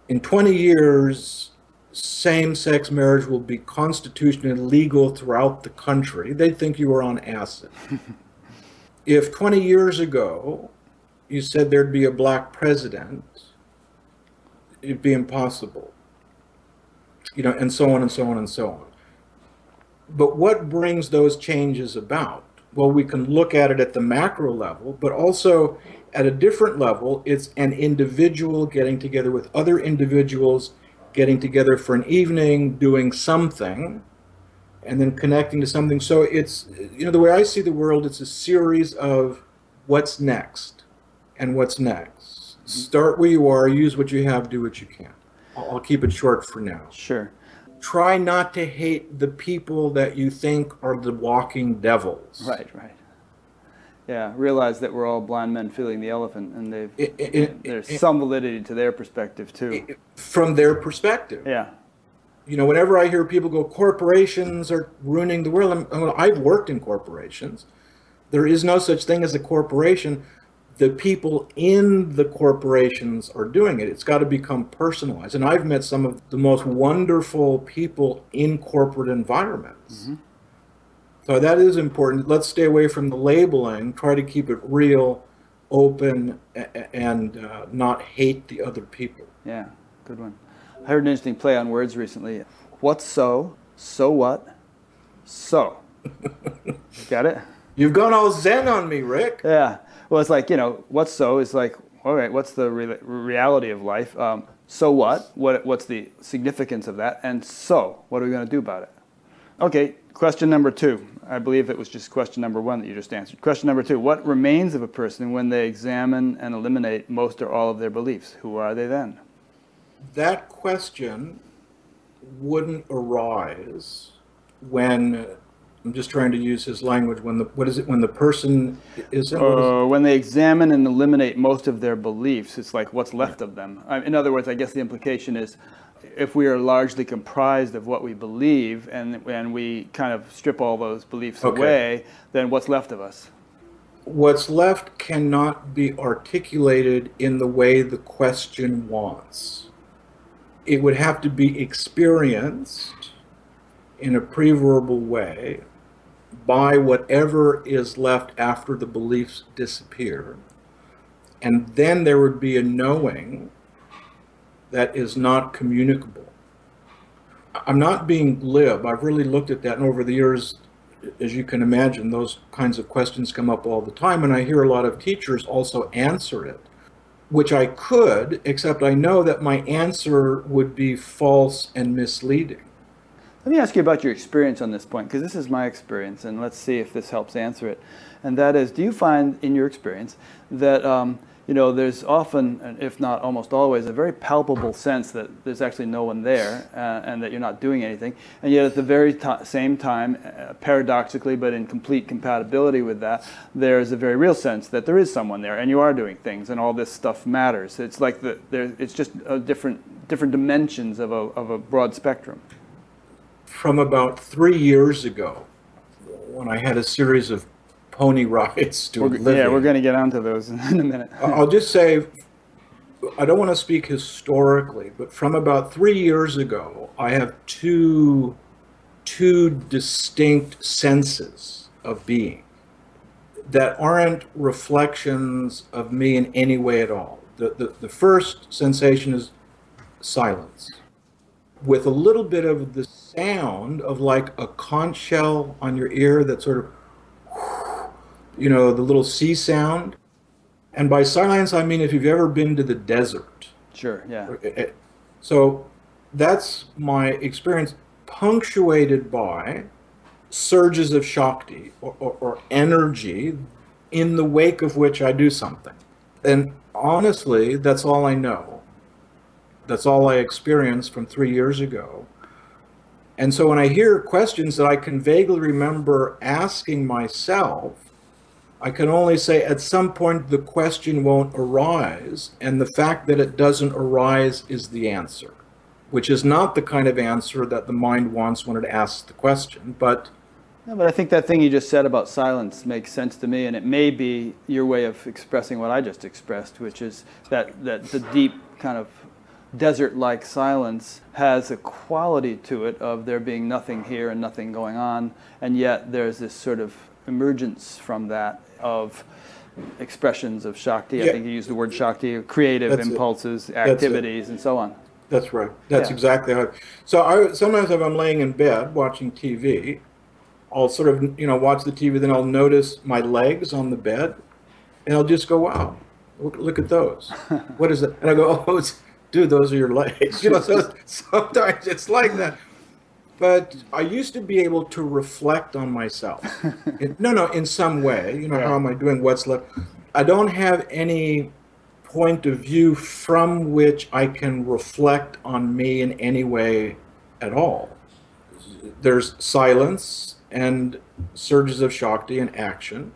in 20 years, same sex marriage will be constitutionally legal throughout the country, they'd think you were on acid. if 20 years ago you said there'd be a black president, it'd be impossible. You know, and so on and so on and so on. But what brings those changes about? Well, we can look at it at the macro level, but also at a different level, it's an individual getting together with other individuals, getting together for an evening, doing something, and then connecting to something. So it's, you know, the way I see the world, it's a series of what's next and what's next. Start where you are, use what you have, do what you can. I'll keep it short for now. Sure. Try not to hate the people that you think are the walking devils. Right, right. Yeah, realize that we're all blind men feeling the elephant, and they've it- it- there's it- some validity to their perspective too. From their perspective. Yeah, you know, whenever I hear people go, corporations are ruining the world, I'm, I'm, I've worked in corporations. There is no such thing as a corporation. The people in the corporations are doing it. It's got to become personalized. And I've met some of the most wonderful people in corporate environments. So that is important. Let's stay away from the labeling, try to keep it real, open, and uh, not hate the other people. Yeah, good one. I heard an interesting play on words recently. What's so? So what? So. Got it? You've gone all zen on me, Rick. Yeah. Well, it's like, you know, what's so is like, all right, what's the re- reality of life? Um, so what? what? What's the significance of that? And so, what are we going to do about it? Okay, question number two. I believe it was just question number one that you just answered. Question number two What remains of a person when they examine and eliminate most or all of their beliefs? Who are they then? That question wouldn't arise when I'm just trying to use his language. When the what is it? When the person is, uh, when they examine and eliminate most of their beliefs, it's like what's left of them. In other words, I guess the implication is, if we are largely comprised of what we believe, and and we kind of strip all those beliefs okay. away, then what's left of us? What's left cannot be articulated in the way the question wants. It would have to be experienced in a pre-verbal way by whatever is left after the beliefs disappear. And then there would be a knowing that is not communicable. I'm not being glib. I've really looked at that, and over the years, as you can imagine, those kinds of questions come up all the time, and I hear a lot of teachers also answer it, which I could, except I know that my answer would be false and misleading. Let me ask you about your experience on this point, because this is my experience, and let's see if this helps answer it. And that is, do you find in your experience that um, you know there's often, if not almost always, a very palpable sense that there's actually no one there, uh, and that you're not doing anything, and yet at the very same time, uh, paradoxically, but in complete compatibility with that, there's a very real sense that there is someone there, and you are doing things, and all this stuff matters. It's like the there, it's just different different dimensions of a of a broad spectrum from about three years ago when I had a series of pony rides to we're, Yeah, we're going to get onto those in a minute. I'll just say, I don't want to speak historically, but from about three years ago, I have two two distinct senses of being that aren't reflections of me in any way at all. The, the, the first sensation is silence with a little bit of the sound of like a conch shell on your ear that sort of, you know, the little sea sound. And by silence, I mean if you've ever been to the desert. Sure, yeah. Eh, eh, so that's my experience, punctuated by surges of Shakti or, or, or energy in the wake of which I do something. And honestly, that's all I know. That's all I experienced from three years ago. And so when I hear questions that I can vaguely remember asking myself, I can only say at some point the question won't arise, and the fact that it doesn't arise is the answer, which is not the kind of answer that the mind wants when it asks the question, but. Yeah, but I think that thing you just said about silence makes sense to me, and it may be your way of expressing what I just expressed, which is that, that the deep kind of desert like silence has a quality to it of there being nothing here and nothing going on, and yet there's this sort of emergence from that of expressions of Shakti. Yeah. I think you used the word Shakti, creative That's impulses, it. activities, and so on. That's right. That's yeah. exactly how. So I sometimes if I'm laying in bed watching TV, I'll sort of you know watch the TV, then I'll notice my legs on the bed, and I'll just go, "Wow, look, look at those. what is it?" And I go, "Oh, it's dude, those are your legs. You know, so sometimes it's like that. But I used to be able to reflect on myself. no, no, in some way. You know, yeah. how am I doing? What's left? I don't have any point of view from which I can reflect on me in any way at all. There's silence and surges of Shakti and action.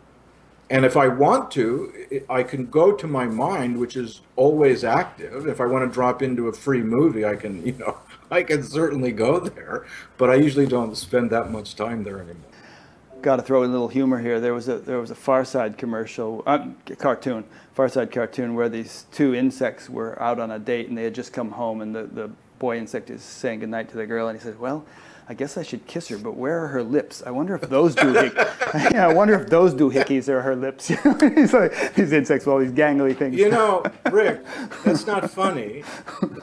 And if I want to, I can go to my mind, which is always active. If I want to drop into a free movie, I can, you know, I can certainly go there. But I usually don't spend that much time there anymore. Got to throw in a little humor here. There was a there was a Far Side commercial, uh, cartoon, Far Side cartoon, where these two insects were out on a date and they had just come home, and the the boy insect is saying goodnight to the girl, and he says, "Well." I guess I should kiss her, but where are her lips? I wonder if those do yeah, I wonder if those do hickeys or her lips. He's like, these insects with all these gangly things. You know, Rick, that's not funny.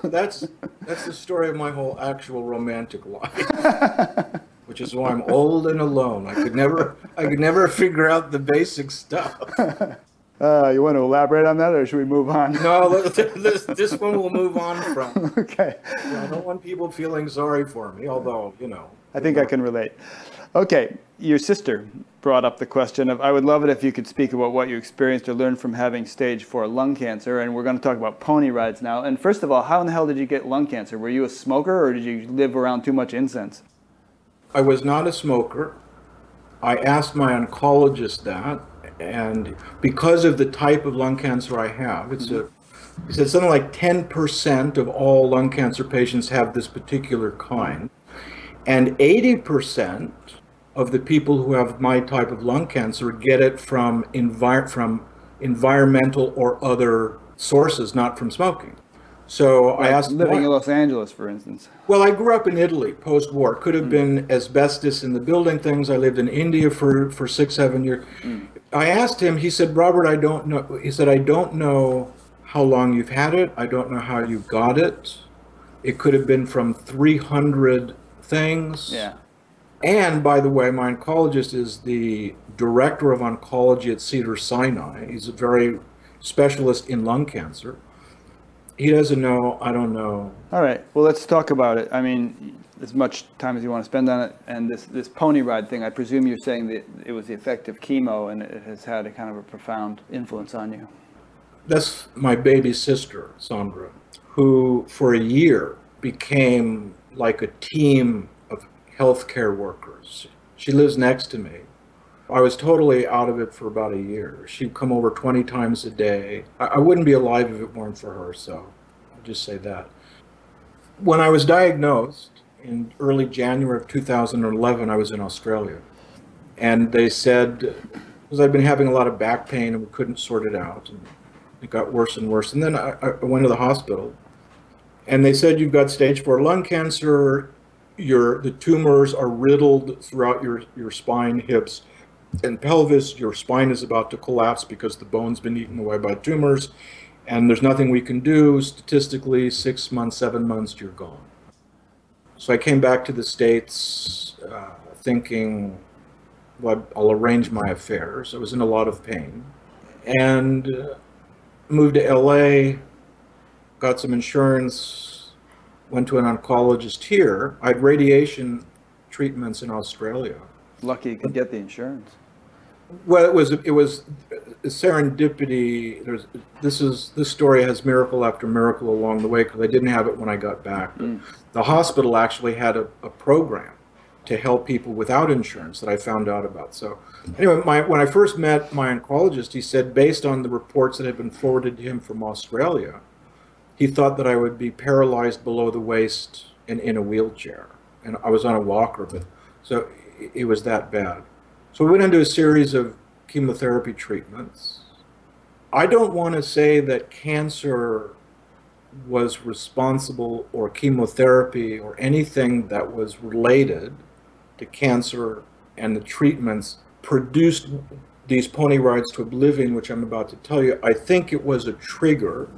That's that's the story of my whole actual romantic life. Which is why I'm old and alone. I could never I could never figure out the basic stuff. Uh, you want to elaborate on that, or should we move on? No, this, this one we'll move on from. okay. I don't want people feeling sorry for me, although, you know. I think I can relate. Okay, your sister brought up the question of I would love it if you could speak about what you experienced or learned from having stage four lung cancer. And we're going to talk about pony rides now. And first of all, how in the hell did you get lung cancer? Were you a smoker or did you live around too much incense? I was not a smoker. I asked my oncologist that, and because of the type of lung cancer I have, it's a he said something like 10% of all lung cancer patients have this particular kind, and 80% of the people who have my type of lung cancer get it from envir- from environmental or other sources, not from smoking. So I asked living why- in Los Angeles, for instance. well, I grew up in Italy post-war. Could have mm. been asbestos in the building things. I lived in India for, for six, seven years. Mm. I asked him, he said, Robert, I don't know. He said, I don't know how long you've had it. I don't know how you got it. It could have been from 300 things. Yeah. And by the way, my oncologist is the director of oncology at Cedar Sinai. He's a very specialist in lung cancer. He doesn't know. I don't know. All right. Well, let's talk about it. I mean, as much time as you want to spend on it, and this this pony ride thing. I presume you're saying that it was the effect of chemo, and it has had a kind of a profound influence on you. That's my baby sister, Sandra, who for a year became like a team of healthcare workers. She lives next to me. I was totally out of it for about a year. She'd come over 20 times a day. I, I wouldn't be alive if it weren't for her, so I'll just say that. When I was diagnosed in early January of 2011, I was in Australia. And they said, because I'd been having a lot of back pain and we couldn't sort it out. And it got worse and worse. And then I, I went to the hospital and they said, You've got stage four lung cancer. Your, the tumors are riddled throughout your, your spine, hips, and pelvis. Your spine is about to collapse because the bone's been eaten away by tumors. And there's nothing we can do. Statistically, six months, seven months, you're gone. So I came back to the States uh, thinking, well, I'll arrange my affairs. I was in a lot of pain. And uh, moved to LA, got some insurance, went to an oncologist here. I had radiation treatments in Australia. Lucky you could get the insurance. Well, it was it was serendipity. There's this is this story has miracle after miracle along the way because I didn't have it when I got back. But The hospital actually had a, a program to help people without insurance that I found out about. So anyway, my when I first met my oncologist, he said based on the reports that had been forwarded to him from Australia, he thought that I would be paralyzed below the waist and in a wheelchair, and I was on a walker, but so it was that bad. So we went into a series of chemotherapy treatments. I don't want to say that cancer was responsible or chemotherapy or anything that was related to cancer and the treatments produced these pony rides to oblivion, which I'm about to tell you. I think it was a trigger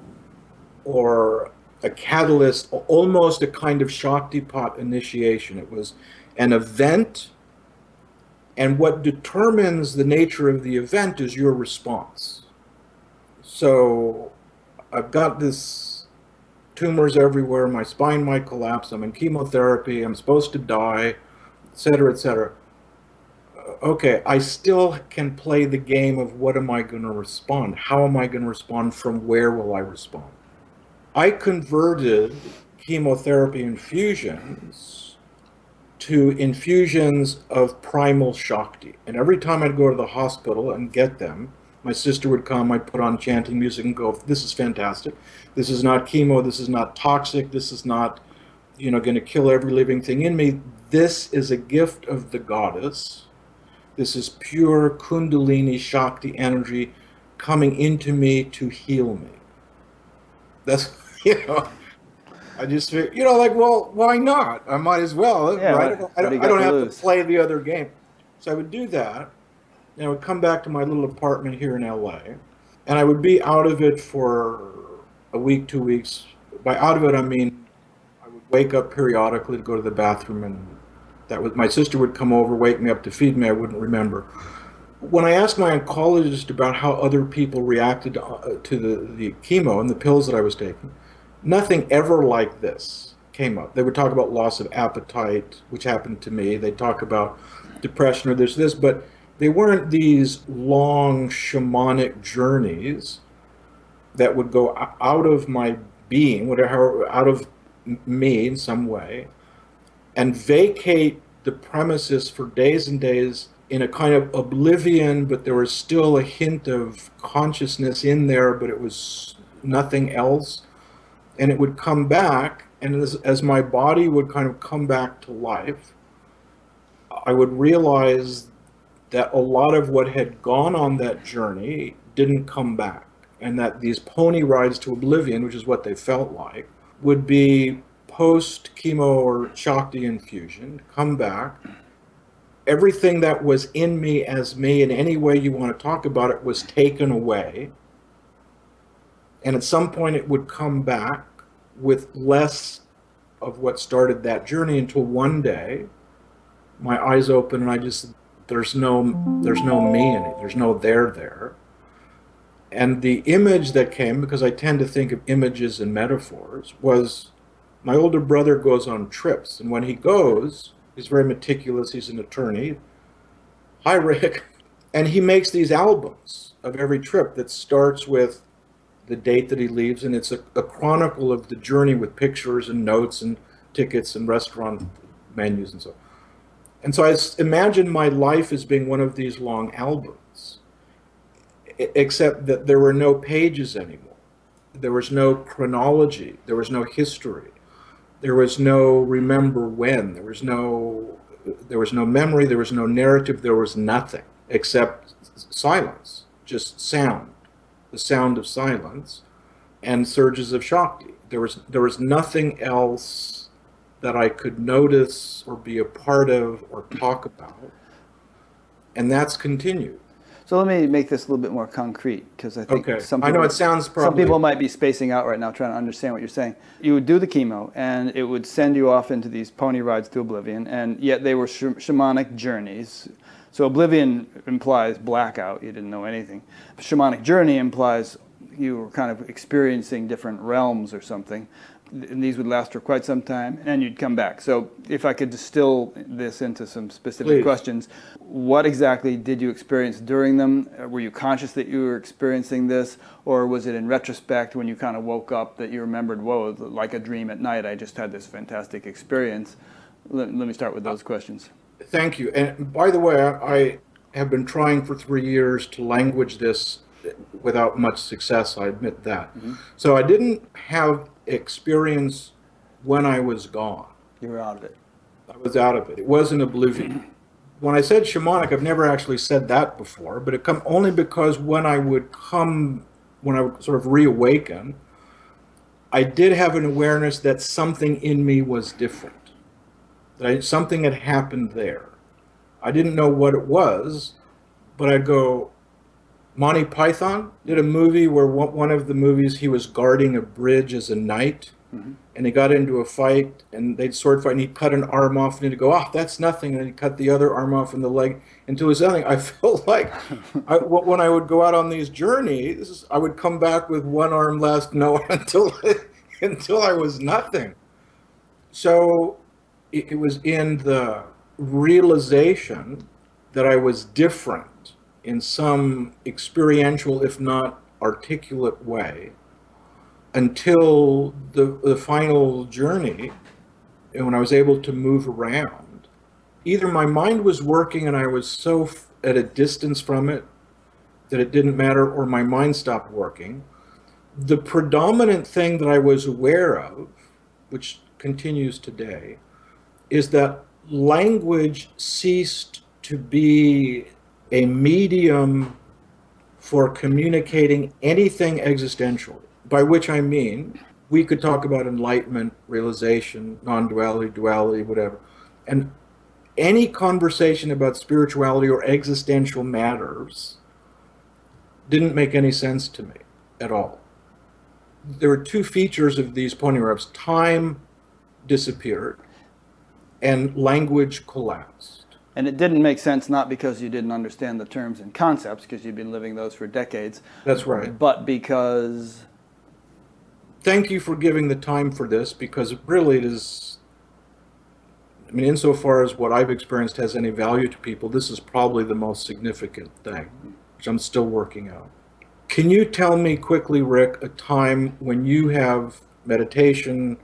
or a catalyst, almost a kind of Shaktipat initiation. It was an event and what determines the nature of the event is your response. So I've got this tumors everywhere, my spine might collapse, I'm in chemotherapy, I'm supposed to die, et cetera, et cetera. Okay, I still can play the game of what am I going to respond? How am I going to respond? From where will I respond? I converted chemotherapy infusions to infusions of primal Shakti. And every time I'd go to the hospital and get them, my sister would come, I'd put on chanting music and go, This is fantastic. This is not chemo. This is not toxic. This is not, you know, going to kill every living thing in me. This is a gift of the goddess. This is pure Kundalini Shakti energy coming into me to heal me. That's, you know. I just, you know, like, well, why not? I might as well, Yeah, right? what- I do don't, I don't to have lose? to play the other game. So I would do that, and I would come back to my little apartment here in LA, and I would be out of it for a week, two weeks. By out of it, I mean I would wake up periodically to go to the bathroom, and that was my sister would come over, wake me up to feed me. I wouldn't remember. When I asked my oncologist about how other people reacted to, uh, to the, the chemo and the pills that I was taking, nothing ever like this came up. They would talk about loss of appetite, which happened to me. They'd talk about depression or this, this, but they weren't these long shamanic journeys that would go out of my being, whatever, out of me in some way, and vacate the premises for days and days in a kind of oblivion, but there was still a hint of consciousness in there, but it was nothing else. And it would come back, and as, as my body would kind of come back to life, I would realize that a lot of what had gone on that journey didn't come back, and that these pony rides to oblivion, which is what they felt like, would be post chemo or Shakti infusion, come back. Everything that was in me as me, in any way you want to talk about it, was taken away. And at some point, it would come back with less of what started that journey until one day my eyes open and I just there's no there's no me in it. There's no there there. And the image that came, because I tend to think of images and metaphors, was my older brother goes on trips, and when he goes, he's very meticulous. He's an attorney. Hi, Rick. And he makes these albums of every trip that starts with the date that he leaves, and it's a, a chronicle of the journey with pictures and notes and tickets and restaurant menus and so. on. And so I imagine my life as being one of these long albums, except that there were no pages anymore. There was no chronology. There was no history. There was no remember when. There was no there was no memory. There was no narrative. There was nothing except silence, just sound, the sound of silence, and surges of Shakti. There was there was nothing else that I could notice or be a part of or talk about, and that's continued. So let me make this a little bit more concrete because I think Okay, some I people, know it sounds some people might be spacing out right now trying to understand what you're saying. You would do the chemo and it would send you off into these pony rides to oblivion, and yet they were sh- shamanic journeys. So oblivion implies blackout, you didn't know anything. Shamanic journey implies you were kind of experiencing different realms or something. And these would last for quite some time, and you'd come back. So, if I could distill this into some specific Please. questions, what exactly did you experience during them? Were you conscious that you were experiencing this, or was it in retrospect when you kind of woke up that you remembered, whoa, like a dream at night, I just had this fantastic experience? Let, let me start with those questions. Thank you. And by the way, I have been trying for three years to language this without much success. I admit that. Mm-hmm. So I didn't have experience when I was gone. You were out of it. I was out of it. It wasn't oblivion. When I said shamanic, I've never actually said that before, but it come only because when I would come, when I would sort of reawaken, I did have an awareness that something in me was different. That something had happened there. I didn't know what it was, but I'd go, Monty Python did a movie where one of the movies he was guarding a bridge as a knight, mm-hmm. and he got into a fight, and they'd sword fight, and he'd cut an arm off, and he'd go, "Oh, that's nothing," and he'd cut the other arm off and the leg until was nothing. I felt like I, when I would go out on these journeys, I would come back with one arm less, no, until until I was nothing. So it, it was in the realization that I was different in some experiential, if not articulate way, until the, the final journey, and when I was able to move around. Either my mind was working and I was so f- at a distance from it that it didn't matter, or my mind stopped working. The predominant thing that I was aware of, which continues today, is that language ceased to be a medium for communicating anything existential. By which I mean, we could talk about enlightenment, realization, non duality, duality, whatever. And any conversation about spirituality or existential matters didn't make any sense to me at all. There were two features of these pony rips time disappeared and language collapsed. And it didn't make sense not because you didn't understand the terms and concepts, because you've been living those for decades. That's right. But because. Thank you for giving the time for this, because really it is. I mean, insofar as what I've experienced has any value to people, this is probably the most significant thing, which I'm still working out. Can you tell me quickly, Rick, a time when you have meditation,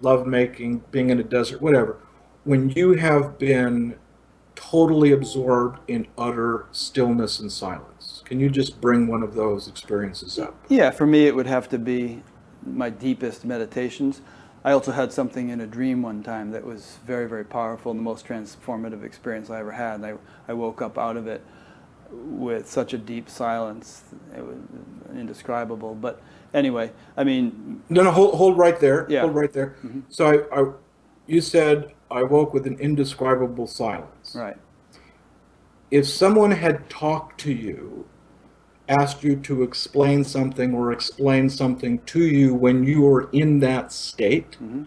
lovemaking, being in a desert, whatever, when you have been totally absorbed in utter stillness and silence? Can you just bring one of those experiences up? Yeah, for me, it would have to be my deepest meditations. I also had something in a dream one time that was very, very powerful and the most transformative experience I ever had. I, I woke up out of it with such a deep silence. It was indescribable. But anyway, I mean. No, no, hold, hold right there. Yeah. Hold right there. Mm-hmm. So I, I, you said I woke with an indescribable silence. Right. If someone had talked to you, asked you to explain something or explain something to you when you were in that state, mm-hmm.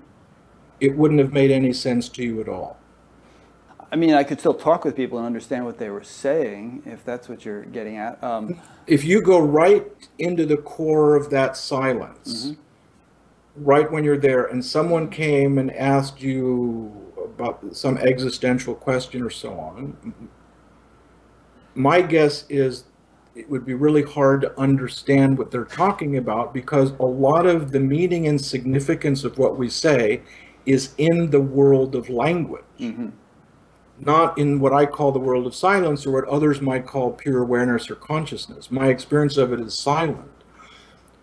it wouldn't have made any sense to you at all. I mean, I could still talk with people and understand what they were saying, if that's what you're getting at. Um, if you go right into the core of that silence, mm-hmm. right when you're there, and someone came and asked you about some existential question or so on, my guess is it would be really hard to understand what they're talking about because a lot of the meaning and significance of what we say is in the world of language. Mm-hmm not in what I call the world of silence or what others might call pure awareness or consciousness. My experience of it is silent.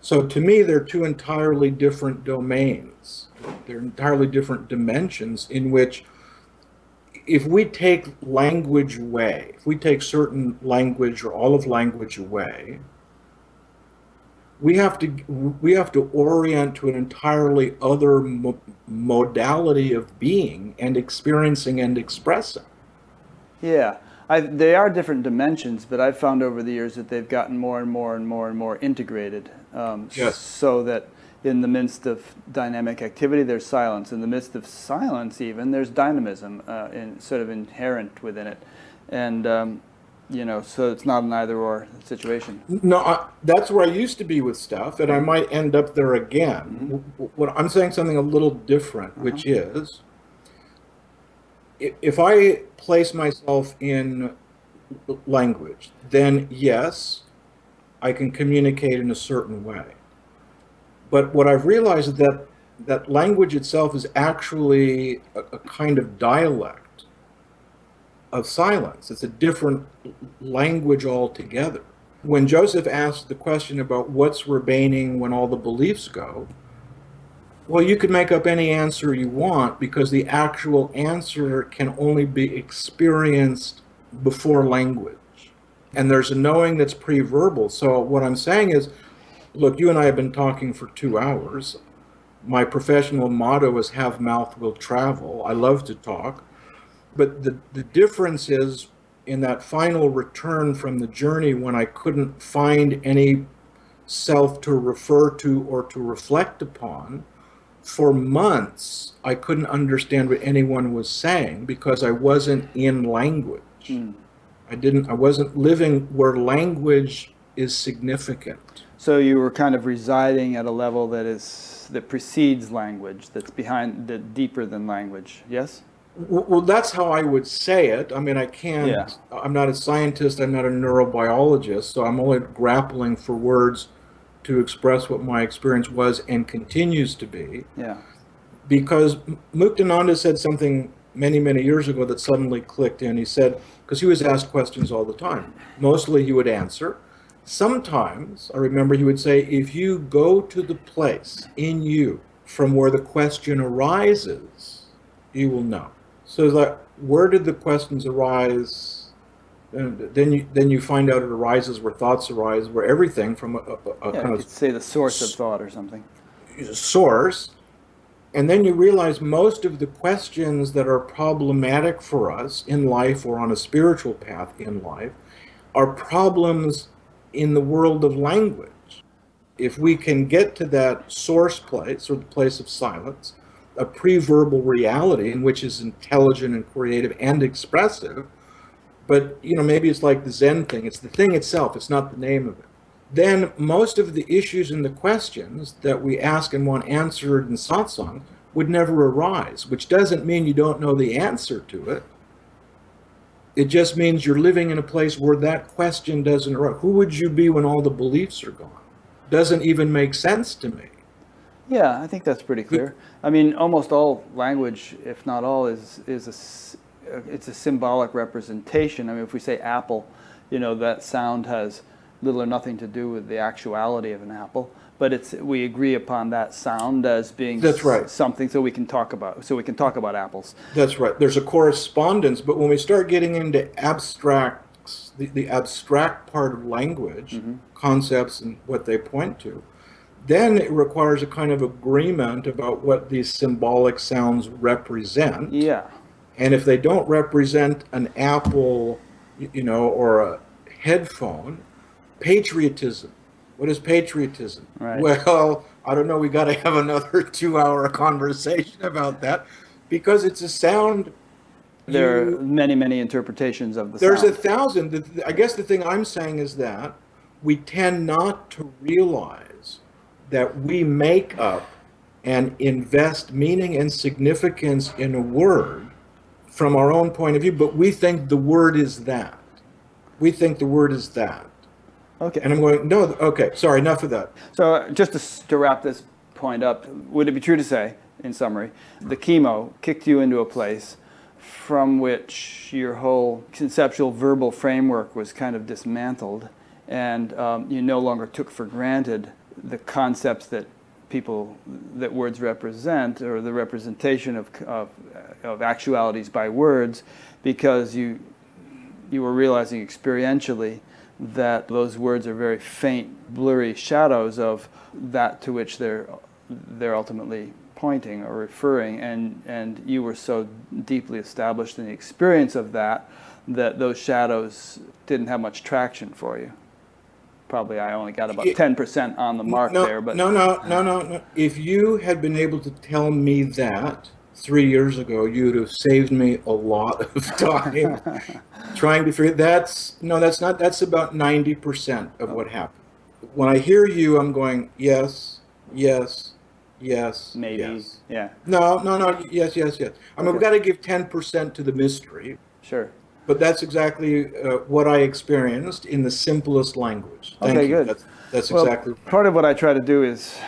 So to me, they're two entirely different domains. They're entirely different dimensions in which, if we take language away, if we take certain language or all of language away, we have to we have to orient to an entirely other mo- modality of being and experiencing and expressing. Yeah, I, they are different dimensions, but I've found over the years that they've gotten more and more and more and more integrated. Um, yes. So that in the midst of dynamic activity, there's silence. In the midst of silence, even there's dynamism, uh, in, sort of inherent within it, and um, you know, so it's not an either or situation. No, I, that's where I used to be with stuff, and I might end up there again. Mm-hmm. What I'm saying something a little different, uh-huh. which is, if I place myself in language, then yes, I can communicate in a certain way. But what I've realized is that that language itself is actually a, a kind of dialect of silence. It's a different language altogether. When Joseph asked the question about what's remaining when all the beliefs go, well, you could make up any answer you want because the actual answer can only be experienced before language. And there's a knowing that's pre verbal. So, what I'm saying is look, you and I have been talking for two hours. My professional motto is have mouth will travel. I love to talk. But the, the difference is in that final return from the journey when I couldn't find any self to refer to or to reflect upon, for months I couldn't understand what anyone was saying because I wasn't in language. Mm. I didn't I wasn't living where language is significant. So you were kind of residing at a level that is that precedes language, that's behind that deeper than language. Yes? Well, that's how I would say it. I mean, I can't, yeah. I'm not a scientist, I'm not a neurobiologist, so I'm only grappling for words to express what my experience was and continues to be. Yeah. Because Muktananda said something many, many years ago that suddenly clicked in. He said, because he was asked questions all the time, mostly he would answer. Sometimes, I remember he would say, if you go to the place in you from where the question arises, you will know. So like, where did the questions arise? And then you then you find out it arises where thoughts arise, where everything from a, a, a yeah, kind of say the source of thought or something. source. And then you realize most of the questions that are problematic for us in life or on a spiritual path in life are problems in the world of language. If we can get to that source place or the place of silence, a pre-verbal reality in which is intelligent and creative and expressive, but you know maybe it's like the Zen thing. It's the thing itself. It's not the name of it. Then most of the issues and the questions that we ask and want answered in satsang would never arise, which doesn't mean you don't know the answer to it. It just means you're living in a place where that question doesn't arise. Who would you be when all the beliefs are gone? Doesn't even make sense to me. Yeah, I think that's pretty clear. I mean, almost all language, if not all, is is a it's a symbolic representation. I mean, if we say apple, you know, that sound has little or nothing to do with the actuality of an apple, but it's we agree upon that sound as being That's right. something so we can talk about so we can talk about apples. That's right. There's a correspondence, but when we start getting into abstracts, the, the abstract part of language, mm-hmm. concepts and what they point to, then it requires a kind of agreement about what these symbolic sounds represent. Yeah. And if they don't represent an apple, you know, or a headphone, patriotism. What is patriotism? Right. Well, I don't know. We got to have another two-hour conversation about that because it's a sound. There are you- many, many interpretations of the there's a thousand. I guess the thing I'm saying is that we tend not to realize that we make up and invest meaning and significance in a word from our own point of view, but we think the word is that. We think the word is that. Okay. And I'm going, no, okay, sorry, enough of that. So uh, just to, to wrap this point up, would it be true to say, in summary, the chemo kicked you into a place from which your whole conceptual verbal framework was kind of dismantled, and um, you no longer took for granted the concepts that people that words represent or the representation of, of, of actualities by words because you you were realizing experientially that those words are very faint, blurry shadows of that to which they're they're ultimately pointing or referring, and and you were so deeply established in the experience of that that those shadows didn't have much traction for you. Probably I only got about ten percent on the mark no, there, but no, no, no, no, no. If you had been able to tell me that three years ago, you'd have saved me a lot of time trying to figure. That's no, that's not. That's about ninety percent of what happened. When I hear you, I'm going yes, yes, yes, maybe yes. yeah, No, no, no. Yes, yes, yes. I mean, we've got to give ten percent to the mystery, sure. but that's exactly uh, what I experienced in the simplest language. Thank Okay, you. good. That's, that's Well, exactly. right. part of what I try to do is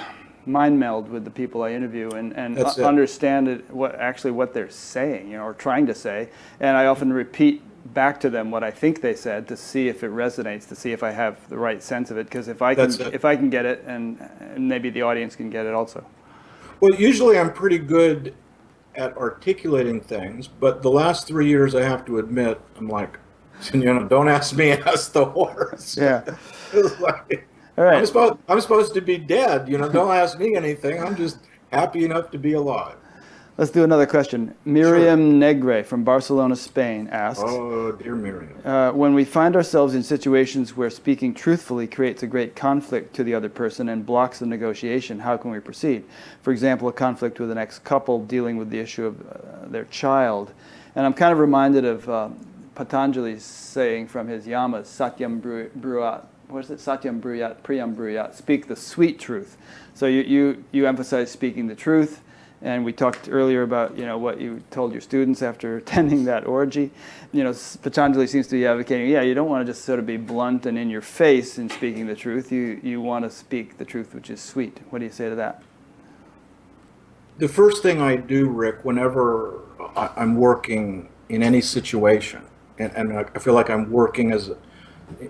mind meld with the people I interview and, and understand it, what actually what they're saying, you know, or trying to say. And I often repeat back to them what I think they said to see if it resonates, to see if I have the right sense of it. Because if I can, if I can get it, and, and maybe the audience can get it also. Well, usually I'm pretty good at articulating things, but the last three years, I have to admit, I'm like, you know, don't ask me, ask the horse. Yeah. Like, All right. I'm supposed, I'm supposed to be dead. You know, don't ask me anything. I'm just happy enough to be alive. Let's do another question. Miriam Negre from Barcelona, Spain asks. Oh, dear Miriam. Uh, when we find ourselves in situations where speaking truthfully creates a great conflict to the other person and blocks the negotiation, how can we proceed? For example, a conflict with an ex couple dealing with the issue of uh, their child. And I'm kind of reminded of uh, Patanjali's saying from his yamas, Satyam Bru- Bruat. What is it? Satyam Bruyat, Priyam Bruyat. Speak the sweet truth. So you, you, you emphasize speaking the truth. And we talked earlier about you know what you told your students after attending that orgy. You know, Patanjali seems to be advocating, yeah, you don't want to just sort of be blunt and in your face in speaking the truth. You you want to speak the truth, which is sweet. What do you say to that? The first thing I do, Rick, whenever I'm working in any situation, and, and I feel like I'm working as,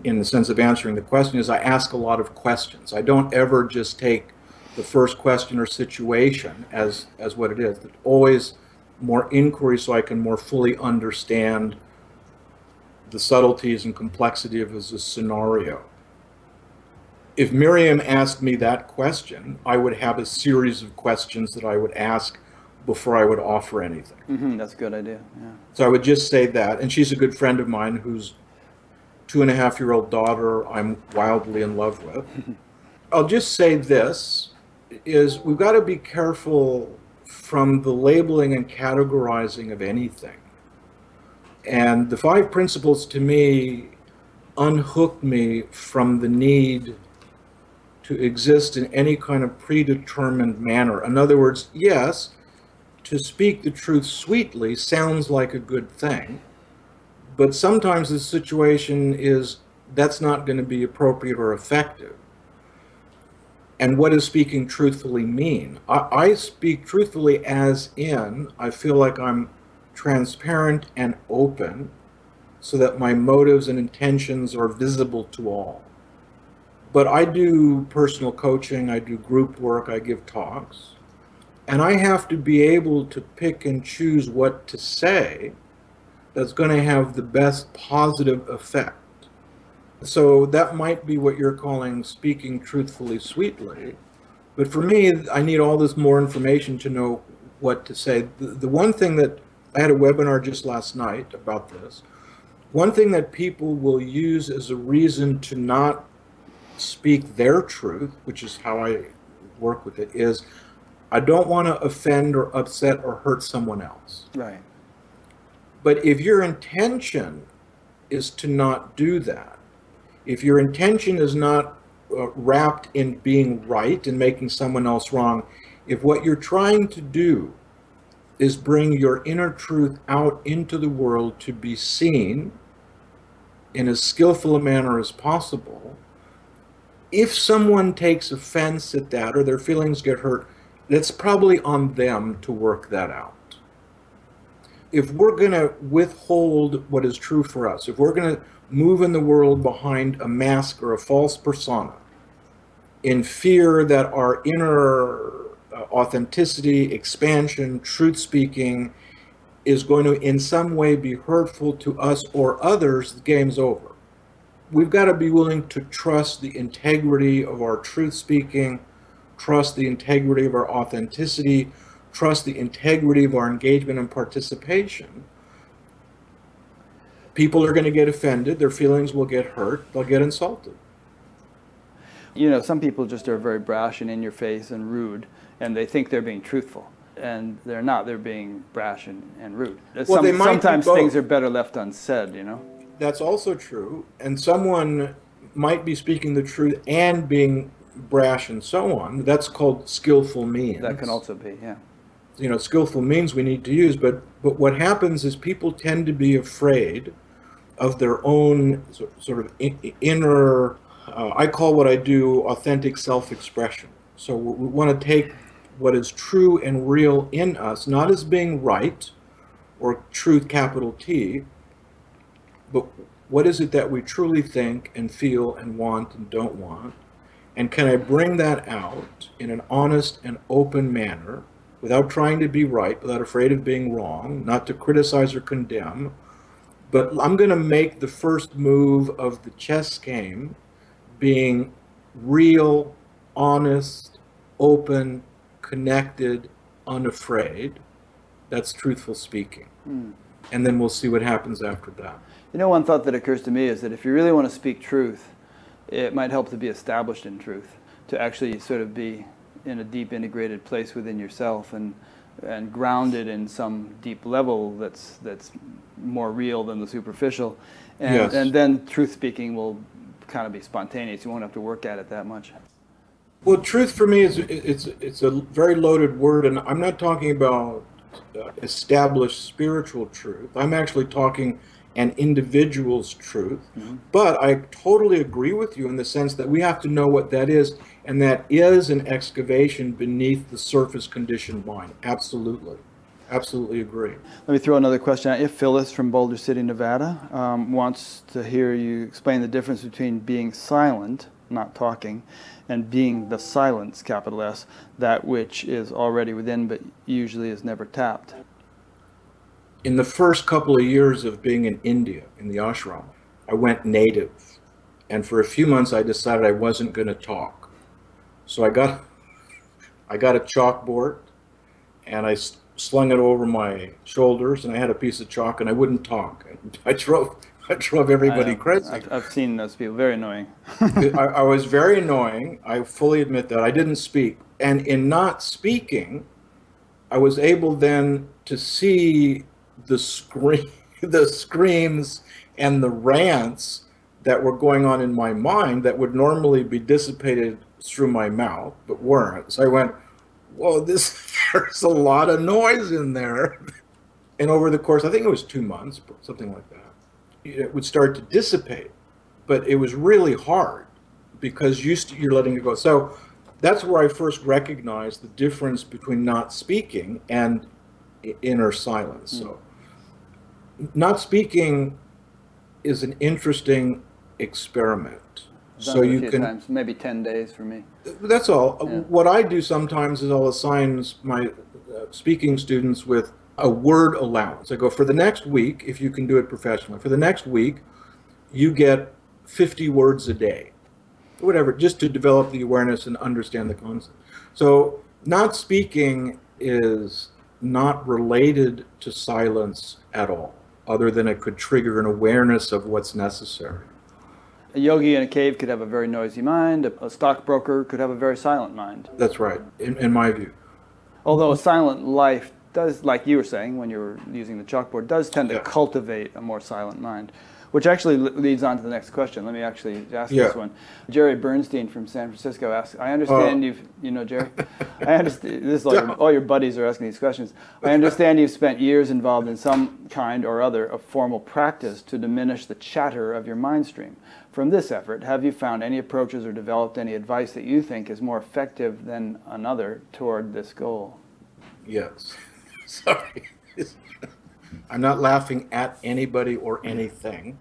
in the sense of answering the question, is I ask a lot of questions. I don't ever just take the first question or situation as as what it is. There's always more inquiry, so I can more fully understand the subtleties and complexity of as a scenario. if Miriam asked me that question, I would have a series of questions that I would ask before I would offer anything. Mm-hmm, that's a good idea. Yeah. So I would just say that. And she's a good friend of mine whose two and a half year old daughter I'm wildly in love with. I'll just say this is we've got to be careful from the labeling and categorizing of anything. And the five principles to me unhooked me from the need to exist in any kind of predetermined manner. In other words, yes, to speak the truth sweetly sounds like a good thing, but sometimes the situation is that's not going to be appropriate or effective. And what does speaking truthfully mean? I, I, speak truthfully as in I feel like I'm transparent and open so that my motives and intentions are visible to all. But I do personal coaching, I do group work, I give talks, and I have to be able to pick and choose what to say that's going to have the best positive effect. So that might be what you're calling speaking truthfully, sweetly. But for me, I need all this more information to know what to say. The, the one thing that I had a webinar just last night about this. One thing that people will use as a reason to not speak their truth, which is how I work with it, is I don't want to offend or upset or hurt someone else. Right. But if your intention is to not do that, if your intention is not uh, wrapped in being right and making someone else wrong, if what you're trying to do is bring your inner truth out into the world to be seen in as skillful a manner as possible, if someone takes offense at that or their feelings get hurt, it's probably on them to work that out. If we're going to withhold what is true for us, if we're going to move in the world behind a mask or a false persona, in fear that our inner uh, authenticity, expansion, truth speaking is going to in some way be hurtful to us or others, the game's over. We've got to be willing to trust the integrity of our truth speaking, trust the integrity of our authenticity, trust the integrity of our engagement and participation. People are going to get offended, their feelings will get hurt, they'll get insulted. You know, some people just are very brash and in your face and rude, and they think they're being truthful. And they're not, they're being brash and, and rude. Well, Some- they might sometimes things are better left unsaid, you know? That's also true. And someone might be speaking the truth and being brash and so on. That's called skillful means. That can also be, yeah. You know skillful means we need to use but but what happens is people tend to be afraid of their own sort of inner uh, i call what i do authentic self-expression. So we, we want to take what is true and real in us not as being right or truth capital t but what is it that we truly think and feel and want and don't want? And can I bring that out in an honest and open manner without trying to be right, without afraid of being wrong, not to criticize or condemn? But I'm going to make the first move of the chess game being real, honest, open, connected, unafraid. That's truthful speaking. Hmm. And then we'll see what happens after that. You know, one thought that occurs to me is that if you really want to speak truth, it might help to be established in truth, to actually sort of be in a deep integrated place within yourself and and grounded in some deep level that's that's more real than the superficial, and Yes. and then truth speaking will kind of be spontaneous. You won't have to work at it that much. Well, truth for me is it's it's a very loaded word, and I'm not talking about uh, established spiritual truth. I'm actually talking an individual's truth. But I totally agree with you in the sense that we have to know what that is, and that is an excavation beneath the surface condition mind. Absolutely, absolutely agree. Let me throw another question at you. Phyllis from Boulder City, Nevada, um, wants to hear you explain the difference between being silent, not talking, and being the silence, capital S, that which is already within but usually is never tapped. in the first couple of years of being in India in the ashram, I went native. And for a few months, I decided I wasn't going to talk. So I got, I got a chalkboard, and I slung it over my shoulders, and I had a piece of chalk, and I wouldn't talk. I drove, I drove everybody crazy. I've, I've, seen those people. Very annoying. I, I was very annoying. I fully admit that. I didn't speak, and in not speaking, I was able then to see the scream, the screams, and the rants that were going on in my mind that would normally be dissipated through my mouth, but weren't. So I went, "Whoa, this there's a lot of noise in there." And over the course, I think it was two months, something like that, it would start to dissipate. But it was really hard because you st- you're letting it go. So that's where I first recognized the difference between not speaking and inner silence. Mm. So, not speaking is an interesting experiment. So you can times, maybe ten days for me. That's all. Yeah. What I do sometimes is I'll assign my uh, speaking students with a word allowance. I go for the next week, if you can do it professionally. For the next week, you get 50 words a day whatever, just to develop the awareness and understand the concept. So, not speaking is not related to silence at all, other than it could trigger an awareness of what's necessary. A yogi in a cave could have a very noisy mind, a stockbroker could have a very silent mind. That's right, in, in my view. Although a silent life does, like you were saying when you were using the chalkboard, does tend to yeah. cultivate a more silent mind. Which actually leads on to the next question. Let me actually ask yeah. this one. Jerry Bernstein from San Francisco asks, I understand uh, you've, you know, Jerry, I understand, this is all your, all your buddies are asking these questions. I understand you've spent years involved in some kind or other of formal practice to diminish the chatter of your mind stream. From this effort, have you found any approaches or developed any advice that you think is more effective than another toward this goal? Yes. Sorry. I'm not laughing at anybody or anything.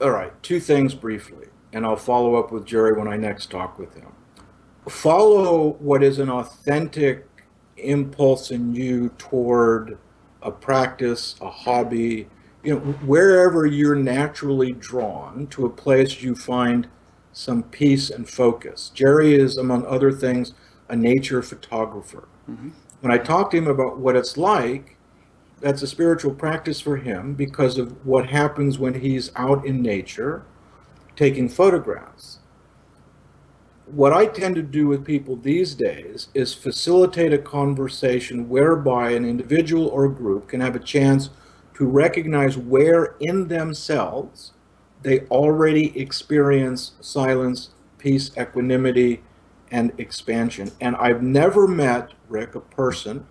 All right, two things briefly, and I'll follow up with Jerry when I next talk with him. Follow what is an authentic impulse in you toward a practice, a hobby, you know, wherever you're naturally drawn to a place you find some peace and focus. Jerry is, among other things, a nature photographer. Mm-hmm. When I talk to him about what it's like, that's a spiritual practice for him because of what happens when he's out in nature taking photographs. What I tend to do with people these days is facilitate a conversation whereby an individual or group can have a chance to recognize where in themselves they already experience silence, peace, equanimity, and expansion. And I've never met, Rick, a person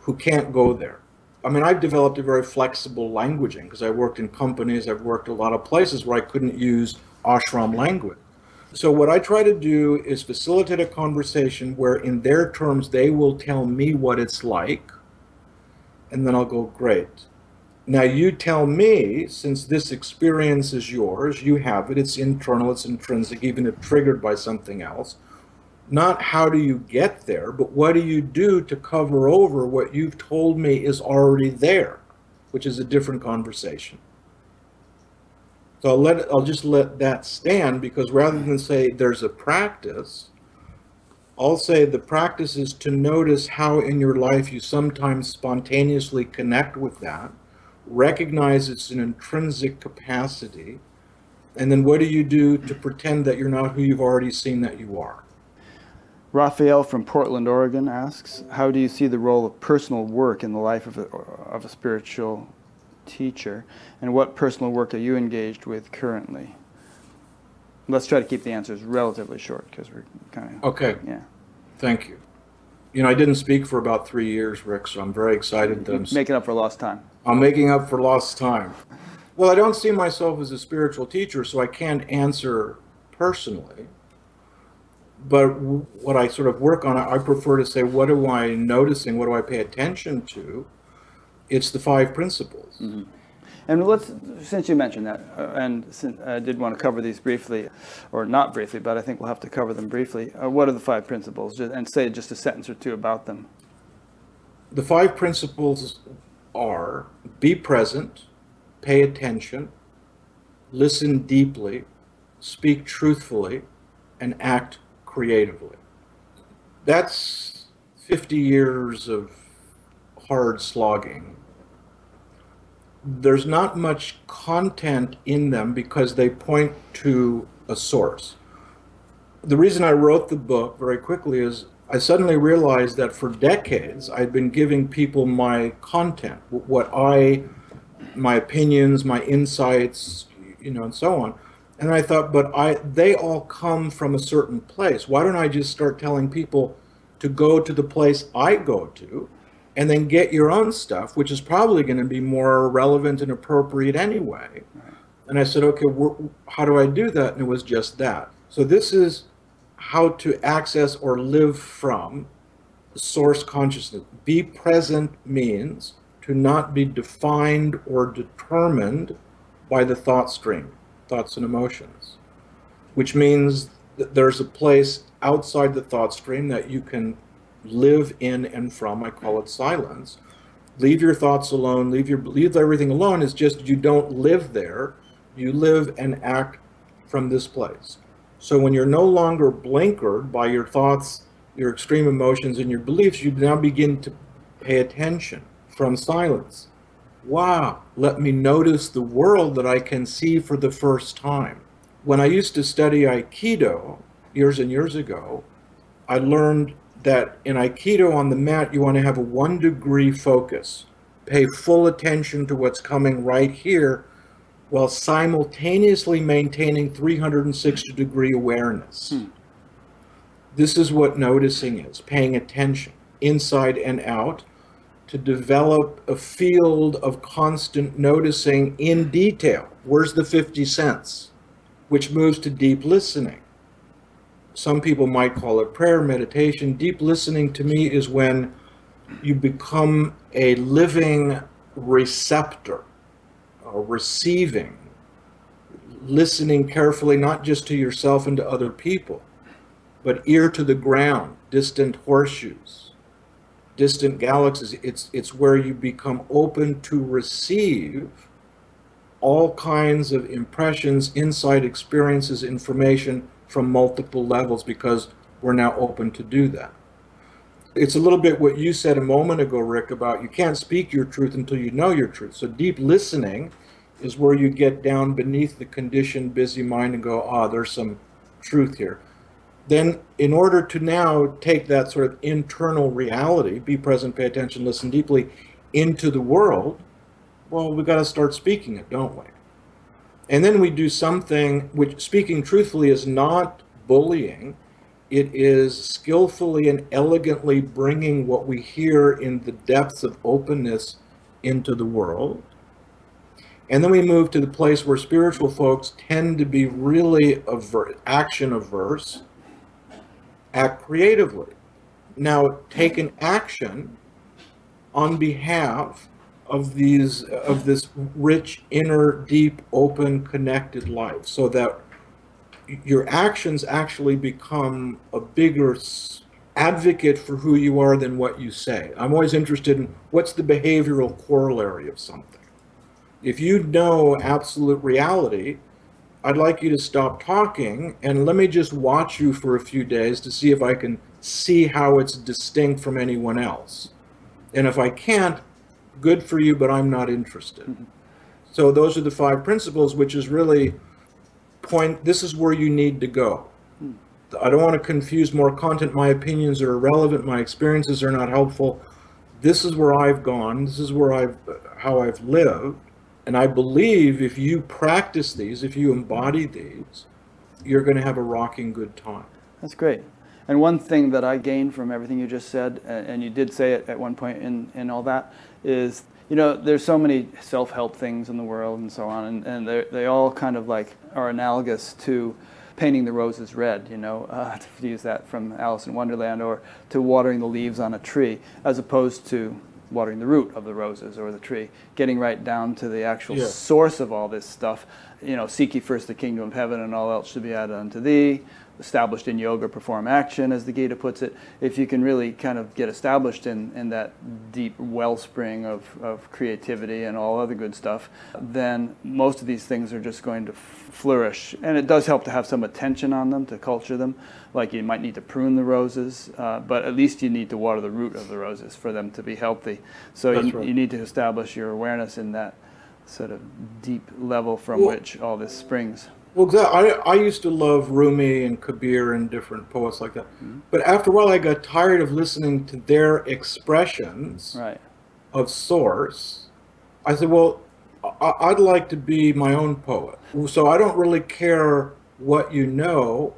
who can't go there. I mean, I've developed a very flexible languaging because I worked in companies, I've worked a lot of places where I couldn't use ashram language. So, what I try to do is facilitate a conversation where, in their terms, they will tell me what it's like, and then I'll go, Great. Now, you tell me, since this experience is yours, you have it, it's internal, it's intrinsic, even if triggered by something else not how do you get there, but what do you do to cover over what you've told me is already there, which is a different conversation. So I'll let I'll just let that stand because rather than say there's a practice, I'll say the practice is to notice how in your life you sometimes spontaneously connect with that, recognize it's an intrinsic capacity, and then what do you do to pretend that you're not who you've already seen that you are? Raphael from Portland, Oregon asks, How do you see the role of personal work in the life of a, of a spiritual teacher? And what personal work are you engaged with currently? Let's try to keep the answers relatively short because we're kind of. Okay. Yeah. Thank you. You know, I didn't speak for about three years, Rick, so I'm very excited that I'm making up for lost time. I'm making up for lost time. Well, I don't see myself as a spiritual teacher, so I can't answer personally but what I sort of work on, I prefer to say, what am I noticing? What do I pay attention to? It's the five principles. Mm-hmm. And let's, since you mentioned that, uh, and I did want to cover these briefly, or not briefly, but I think we'll have to cover them briefly. Uh, what are the five principles? And say just a sentence or two about them. The five principles are be present, pay attention, listen deeply, speak truthfully, and act creatively. That's 50 years of hard slogging. There's not much content in them because they point to a source. The reason I wrote the book very quickly is I suddenly realized that for decades I'd been giving people my content, what I, my opinions, my insights, you know, and so on. And I thought, but I, they all come from a certain place. Why don't I just start telling people to go to the place I go to, and then get your own stuff, which is probably going to be more relevant and appropriate anyway. And I said, okay, how do I do that? And it was just that. So this is how to access or live from source consciousness. Be present means to not be defined or determined by the thought stream, thoughts and emotions, which means that there's a place outside the thought stream that you can live in and from. I call it silence. Leave your thoughts alone. Leave your leave everything alone. Is just you don't live there. You live and act from this place. So when you're no longer blinkered by your thoughts, your extreme emotions, and your beliefs, you now begin to pay attention from silence. Wow, let me notice the world that I can see for the first time. When I used to study Aikido years and years ago, I learned that in Aikido on the mat, you want to have a one degree focus. Pay full attention to what's coming right here while simultaneously maintaining 360 degree awareness. Hmm. This is what noticing is paying attention inside and out to develop a field of constant noticing in detail. Where's the 50 cents? Which moves to deep listening. Some people might call it prayer meditation. Deep listening to me is when you become a living receptor receiving, listening carefully, not just to yourself and to other people, but ear to the ground, distant horseshoes, distant galaxies. It's, it's where you become open to receive all kinds of impressions, insight, experiences, information from multiple levels because we're now open to do that it's a little bit what you said a moment ago, Rick, about you can't speak your truth until you know your truth. So deep listening is where you get down beneath the conditioned, busy mind and go, ah, there's some truth here. Then, in order to now take that sort of internal reality, be present, pay attention, listen deeply, into the world, well, we've got to start speaking it, don't we? And then we do something which, speaking truthfully, is not bullying it is skillfully and elegantly bringing what we hear in the depths of openness into the world. And then we move to the place where spiritual folks tend to be really aver- action averse, act creatively. Now, take an action on behalf of these of this rich inner deep open connected life so that your actions actually become a bigger advocate for who you are than what you say. I'm always interested in what's the behavioral corollary of something. If you know absolute reality, I'd like you to stop talking and let me just watch you for a few days to see if I can see how it's distinct from anyone else. And if I can't, good for you, but I'm not interested. Mm-hmm. So those are the five principles, which is really point, this is where you need to go. I don't want to confuse more content. My opinions are irrelevant. My experiences are not helpful. This is where I've gone. This is where I've, how I've lived. And I believe if you practice these, if you embody these, you're going to have a rocking good time. That's great. And one thing that I gained from everything you just said, and you did say it at one point in, in all that, is you know, there's so many self-help things in the world and so on, and, and they all kind of like are analogous to painting the roses red, you know, uh, to use that from Alice in Wonderland, or to watering the leaves on a tree, as opposed to watering the root of the roses or the tree, getting right down to the actual yeah. source of all this stuff. you know, seek ye first the kingdom of heaven, and all else should be added unto thee. Established in yoga, perform action, as the Gita puts it. If you can really kind of get established in, in that deep wellspring of, of creativity and all other good stuff, then most of these things are just going to flourish. And it does help to have some attention on them, to culture them. Like you might need to prune the roses, uh, but at least you need to water the root of the roses for them to be healthy. So you, right. you need to establish your awareness in that sort of deep level from Well- which all this springs. Well, exa- I, I used to love Rumi and Kabir and different poets like that. Mm-hmm. But after a while, I got tired of listening to their expressions Right. of source. I said, well, I, I'd like to be my own poet. So I don't really care what you know.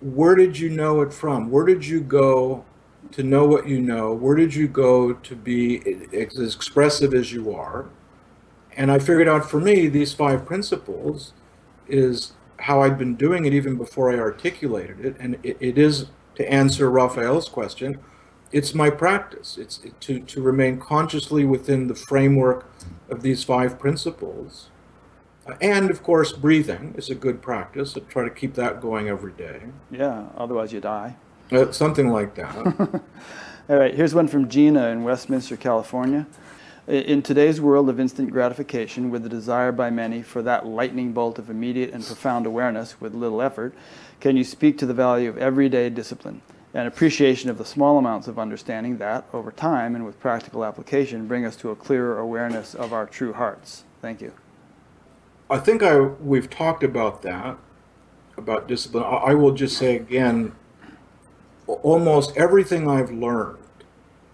Where did you know it from? Where did you go to know what you know? Where did you go to be as expressive as you are? And I figured out for me, these five principles is how I'd been doing it even before I articulated it. And it, it is, to answer Raphael's question, it's my practice. It's to, to remain consciously within the framework of these five principles. Uh, And of course, breathing is a good practice. I try to keep that going every day. Yeah, otherwise you die. Uh, something like that. All right, here's one from Gina in Westminster, California. In today's world of instant gratification, with the desire by many for that lightning bolt of immediate and profound awareness with little effort, can you speak to the value of everyday discipline and appreciation of the small amounts of understanding that, over time and with practical application, bring us to a clearer awareness of our true hearts? Thank you. I think I we've talked about that, about discipline. I, I will just say again, almost everything I've learned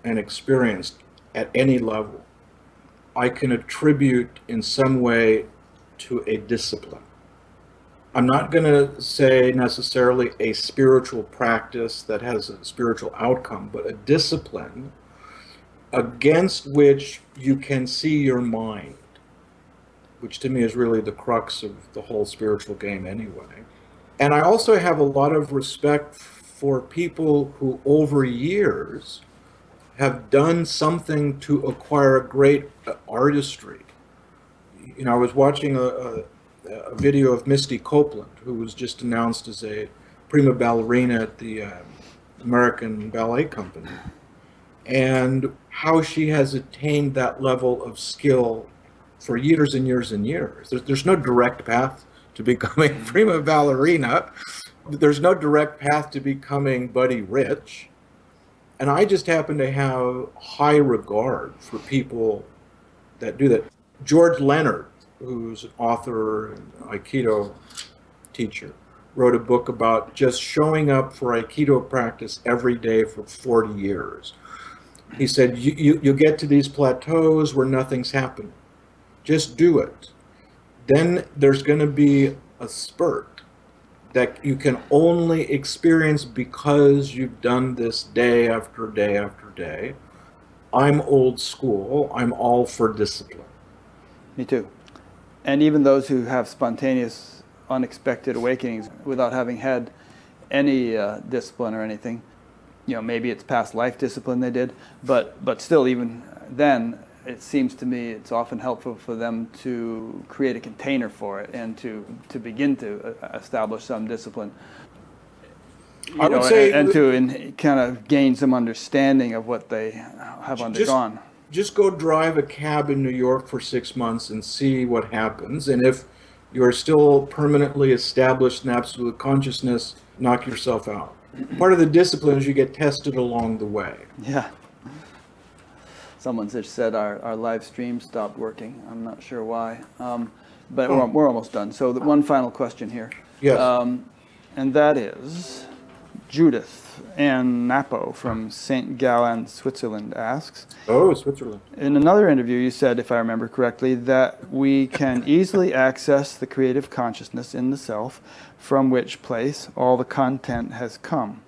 and experienced at any level, I can attribute in some way to a discipline. I'm not going to say necessarily a spiritual practice that has a spiritual outcome, but a discipline against which you can see your mind which to me is really the crux of the whole spiritual game anyway. And I also have a lot of respect for people who over years have done something to acquire a great uh, artistry. You know, I was watching a, a, a video of Misty Copeland, who was just announced as a prima ballerina at the uh, American Ballet Company, and how she has attained that level of skill for years and years and years. There's, there's no direct path to becoming prima ballerina. There's no direct path to becoming Buddy Rich. And I just happen to have high regard for people that do that. George Leonard, who's an author and Aikido teacher, wrote a book about just showing up for Aikido practice every day for 40 years. He said, you, you, you get to these plateaus where nothing's happening just do it. Then there's going to be a spurt that you can only experience because you've done this day after day after day. I'm old school. I'm all for discipline. Me too. And even those who have spontaneous, unexpected awakenings without having had any uh, discipline or anything, you know, maybe it's past life discipline they did, but but still, even then, it seems to me it's often helpful for them to create a container for it and to to begin to uh, establish some discipline. You I would say and, and to in, kind of gain some understanding of what they have undergone. Just go drive a cab in New York for six months and see what happens. And if you're still permanently established in absolute consciousness, knock yourself out. Part of the discipline is you get tested along the way. Yeah. Someone just said our, our live stream stopped working. I'm not sure why. Um, but we're, we're almost done. So the one final question here. Yes. Um, and that is Judith Ann Napo from St. Gallen, Switzerland asks Oh, Switzerland. In another interview, you said, if I remember correctly, that we can easily access the creative consciousness in the self from which place all the content has come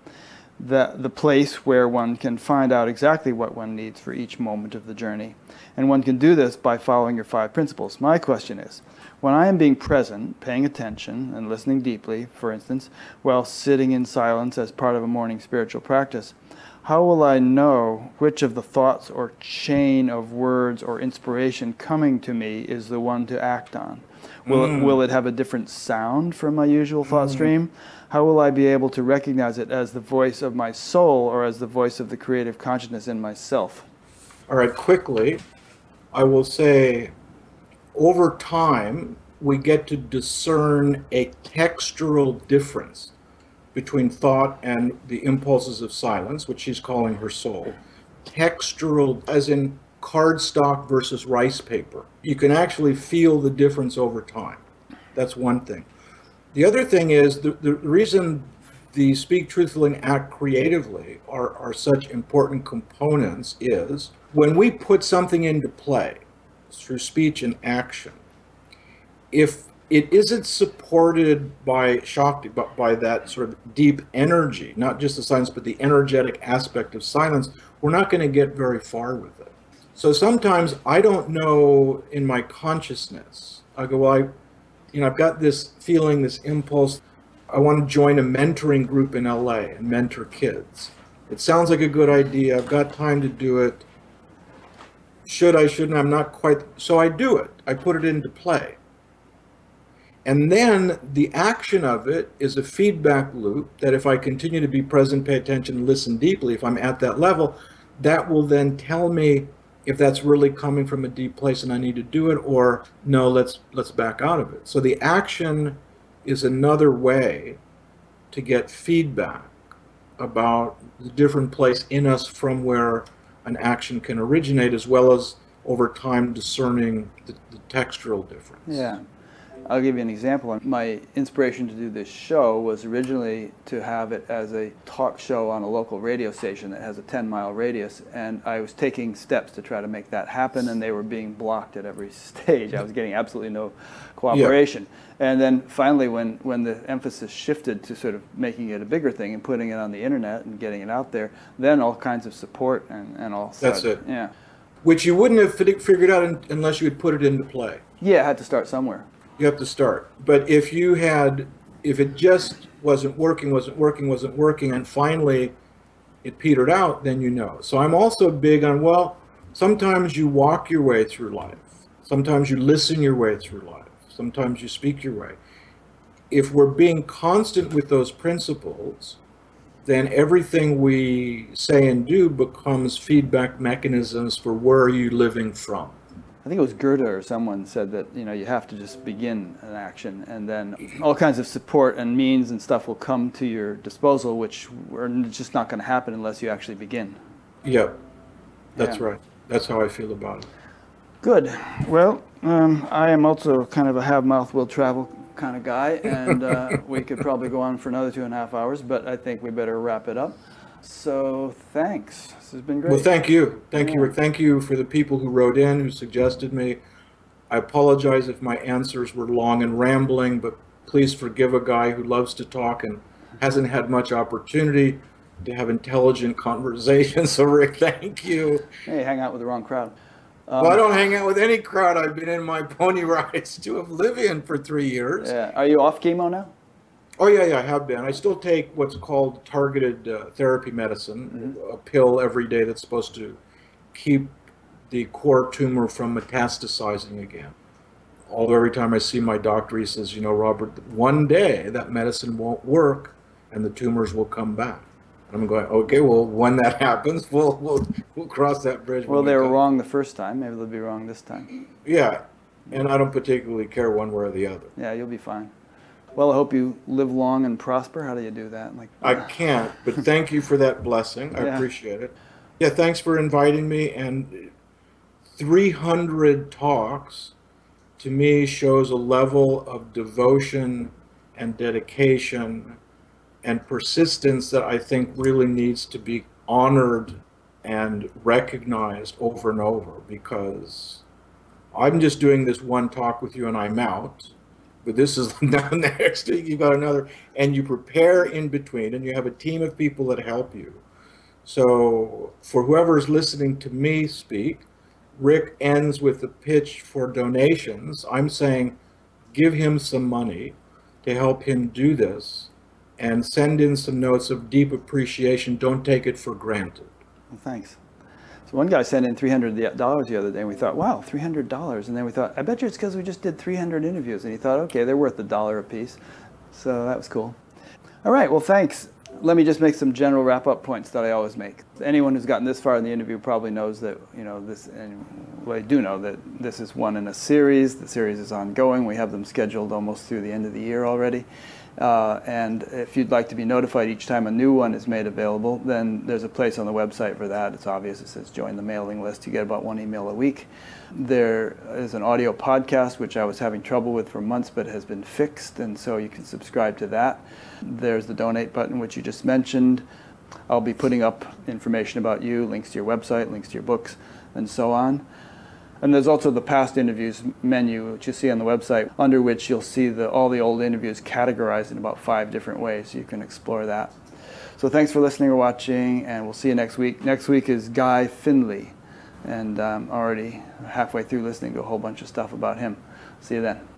the, the place where one can find out exactly what one needs for each moment of the journey. And one can do this by following your five principles. My question is when I am being present, paying attention, and listening deeply, for instance, while sitting in silence as part of a morning spiritual practice, how will I know which of the thoughts or chain of words or inspiration coming to me is the one to act on? Will, it, mm. will it have a different sound from my usual thought mm. stream? How will I be able to recognize it as the voice of my soul or as the voice of the creative consciousness in myself? All right, quickly, I will say over time, we get to discern a textural difference between thought and the impulses of silence, which she's calling her soul. Textural, as in cardstock versus rice paper. You can actually feel the difference over time. That's one thing. The other thing is the, the reason the speak truthfully and act creatively are, are such important components is when we put something into play through speech and action, if it isn't supported by Shakti, but by that sort of deep energy, not just the silence, but the energetic aspect of silence, we're not going to get very far with it. So sometimes I don't know in my consciousness. I go, well, I, you know, I've got this feeling, this impulse. I want to join a mentoring group in LA and mentor kids. It sounds like a good idea. I've got time to do it. Should I, shouldn't I'm not quite. So I do it. I put it into play. And then the action of it is a feedback loop that if I continue to be present, pay attention, listen deeply, if I'm at that level, that will then tell me if that's really coming from a deep place and I need to do it or no, let's let's back out of it. So the action is another way to get feedback about the different place in us from where an action can originate as well as over time discerning the, the textural difference. Yeah. I'll give you an example. My inspiration to do this show was originally to have it as a talk show on a local radio station that has a 10 mile radius, and I was taking steps to try to make that happen, and they were being blocked at every stage. I was getting absolutely no cooperation. Yeah. And then finally, when, when the emphasis shifted to sort of making it a bigger thing and putting it on the internet and getting it out there, then all kinds of support and, and all. That's it. Yeah. Which you wouldn't have figured out unless you had put it into play. Yeah, I had to start somewhere you have to start. But if you had, if it just wasn't working, wasn't working, wasn't working, and finally it petered out, then you know. So I'm also big on, well, sometimes you walk your way through life, sometimes you listen your way through life, sometimes you speak your way. If we're being constant with those principles, then everything we say and do becomes feedback mechanisms for where are you living from. I think it was Goethe or someone said that you know you have to just begin an action, and then all kinds of support and means and stuff will come to your disposal, which are just not going to happen unless you actually begin. Yep, that's yeah. right. That's how I feel about it. Good. Well, um, I am also kind of a have mouth will travel kind of guy, and uh, we could probably go on for another two and a half hours, but I think we better wrap it up. So thanks. This has been great. Well, thank you. Thank yeah. you, Rick. Thank you for the people who wrote in, who suggested me. I apologize if my answers were long and rambling, but please forgive a guy who loves to talk and hasn't had much opportunity to have intelligent conversations. So, Rick, thank you. Hey, hang out with the wrong crowd. Um, well, I don't hang out with any crowd. I've been in my pony rides to Oblivion for three years. Yeah. Are you off chemo now? Oh yeah, yeah, I have been. I still take what's called targeted uh, therapy medicine, mm-hmm. a pill every day that's supposed to keep the core tumor from metastasizing again. Although every time I see my doctor, he says, you know, Robert, one day that medicine won't work and the tumors will come back. And I'm going, okay, well, when that happens, we'll we'll, we'll cross that bridge. Well, they were wrong the first time. Maybe they'll be wrong this time. Yeah, and I don't particularly care one way or the other. Yeah, you'll be fine. Well, I hope you live long and prosper. How do you do that? Like I uh, can't, but thank you for that blessing. I yeah. appreciate it. Yeah, thanks for inviting me. And 300 talks to me shows a level of devotion and dedication and persistence that I think really needs to be honored and recognized over and over because I'm just doing this one talk with you and I'm out but this is now next you've got another and you prepare in between and you have a team of people that help you. So for whoever is listening to me speak rick ends with the pitch for donations. I'm saying give him some money to help him do this and send in some notes of deep appreciation. Don't take it for granted. Well, thanks one guy sent in $300 the other day, and we thought, wow, $300. And then we thought, I bet you it's because we just did 300 interviews. And he thought, okay, they're worth a dollar a piece. So that was cool. All right, well, thanks. Let me just make some general wrap-up points that I always make. Anyone who's gotten this far in the interview probably knows that, you know, this, and well, I do know that this is one in a series. The series is ongoing. We have them scheduled almost through the end of the year already. Uh, and if you'd like to be notified each time a new one is made available, then there's a place on the website for that. It's obvious. It says join the mailing list. You get about one email a week. There is an audio podcast, which I was having trouble with for months, but has been fixed, and so you can subscribe to that. There's the donate button, which you just mentioned. I'll be putting up information about you, links to your website, links to your books, and so on. And there's also the past interviews menu, which you see on the website, under which you'll see the, all the old interviews categorized in about five different ways. You can explore that. So thanks for listening or watching, and we'll see you next week. Next week is Guy Finley, and I'm already halfway through listening to a whole bunch of stuff about him. See you then.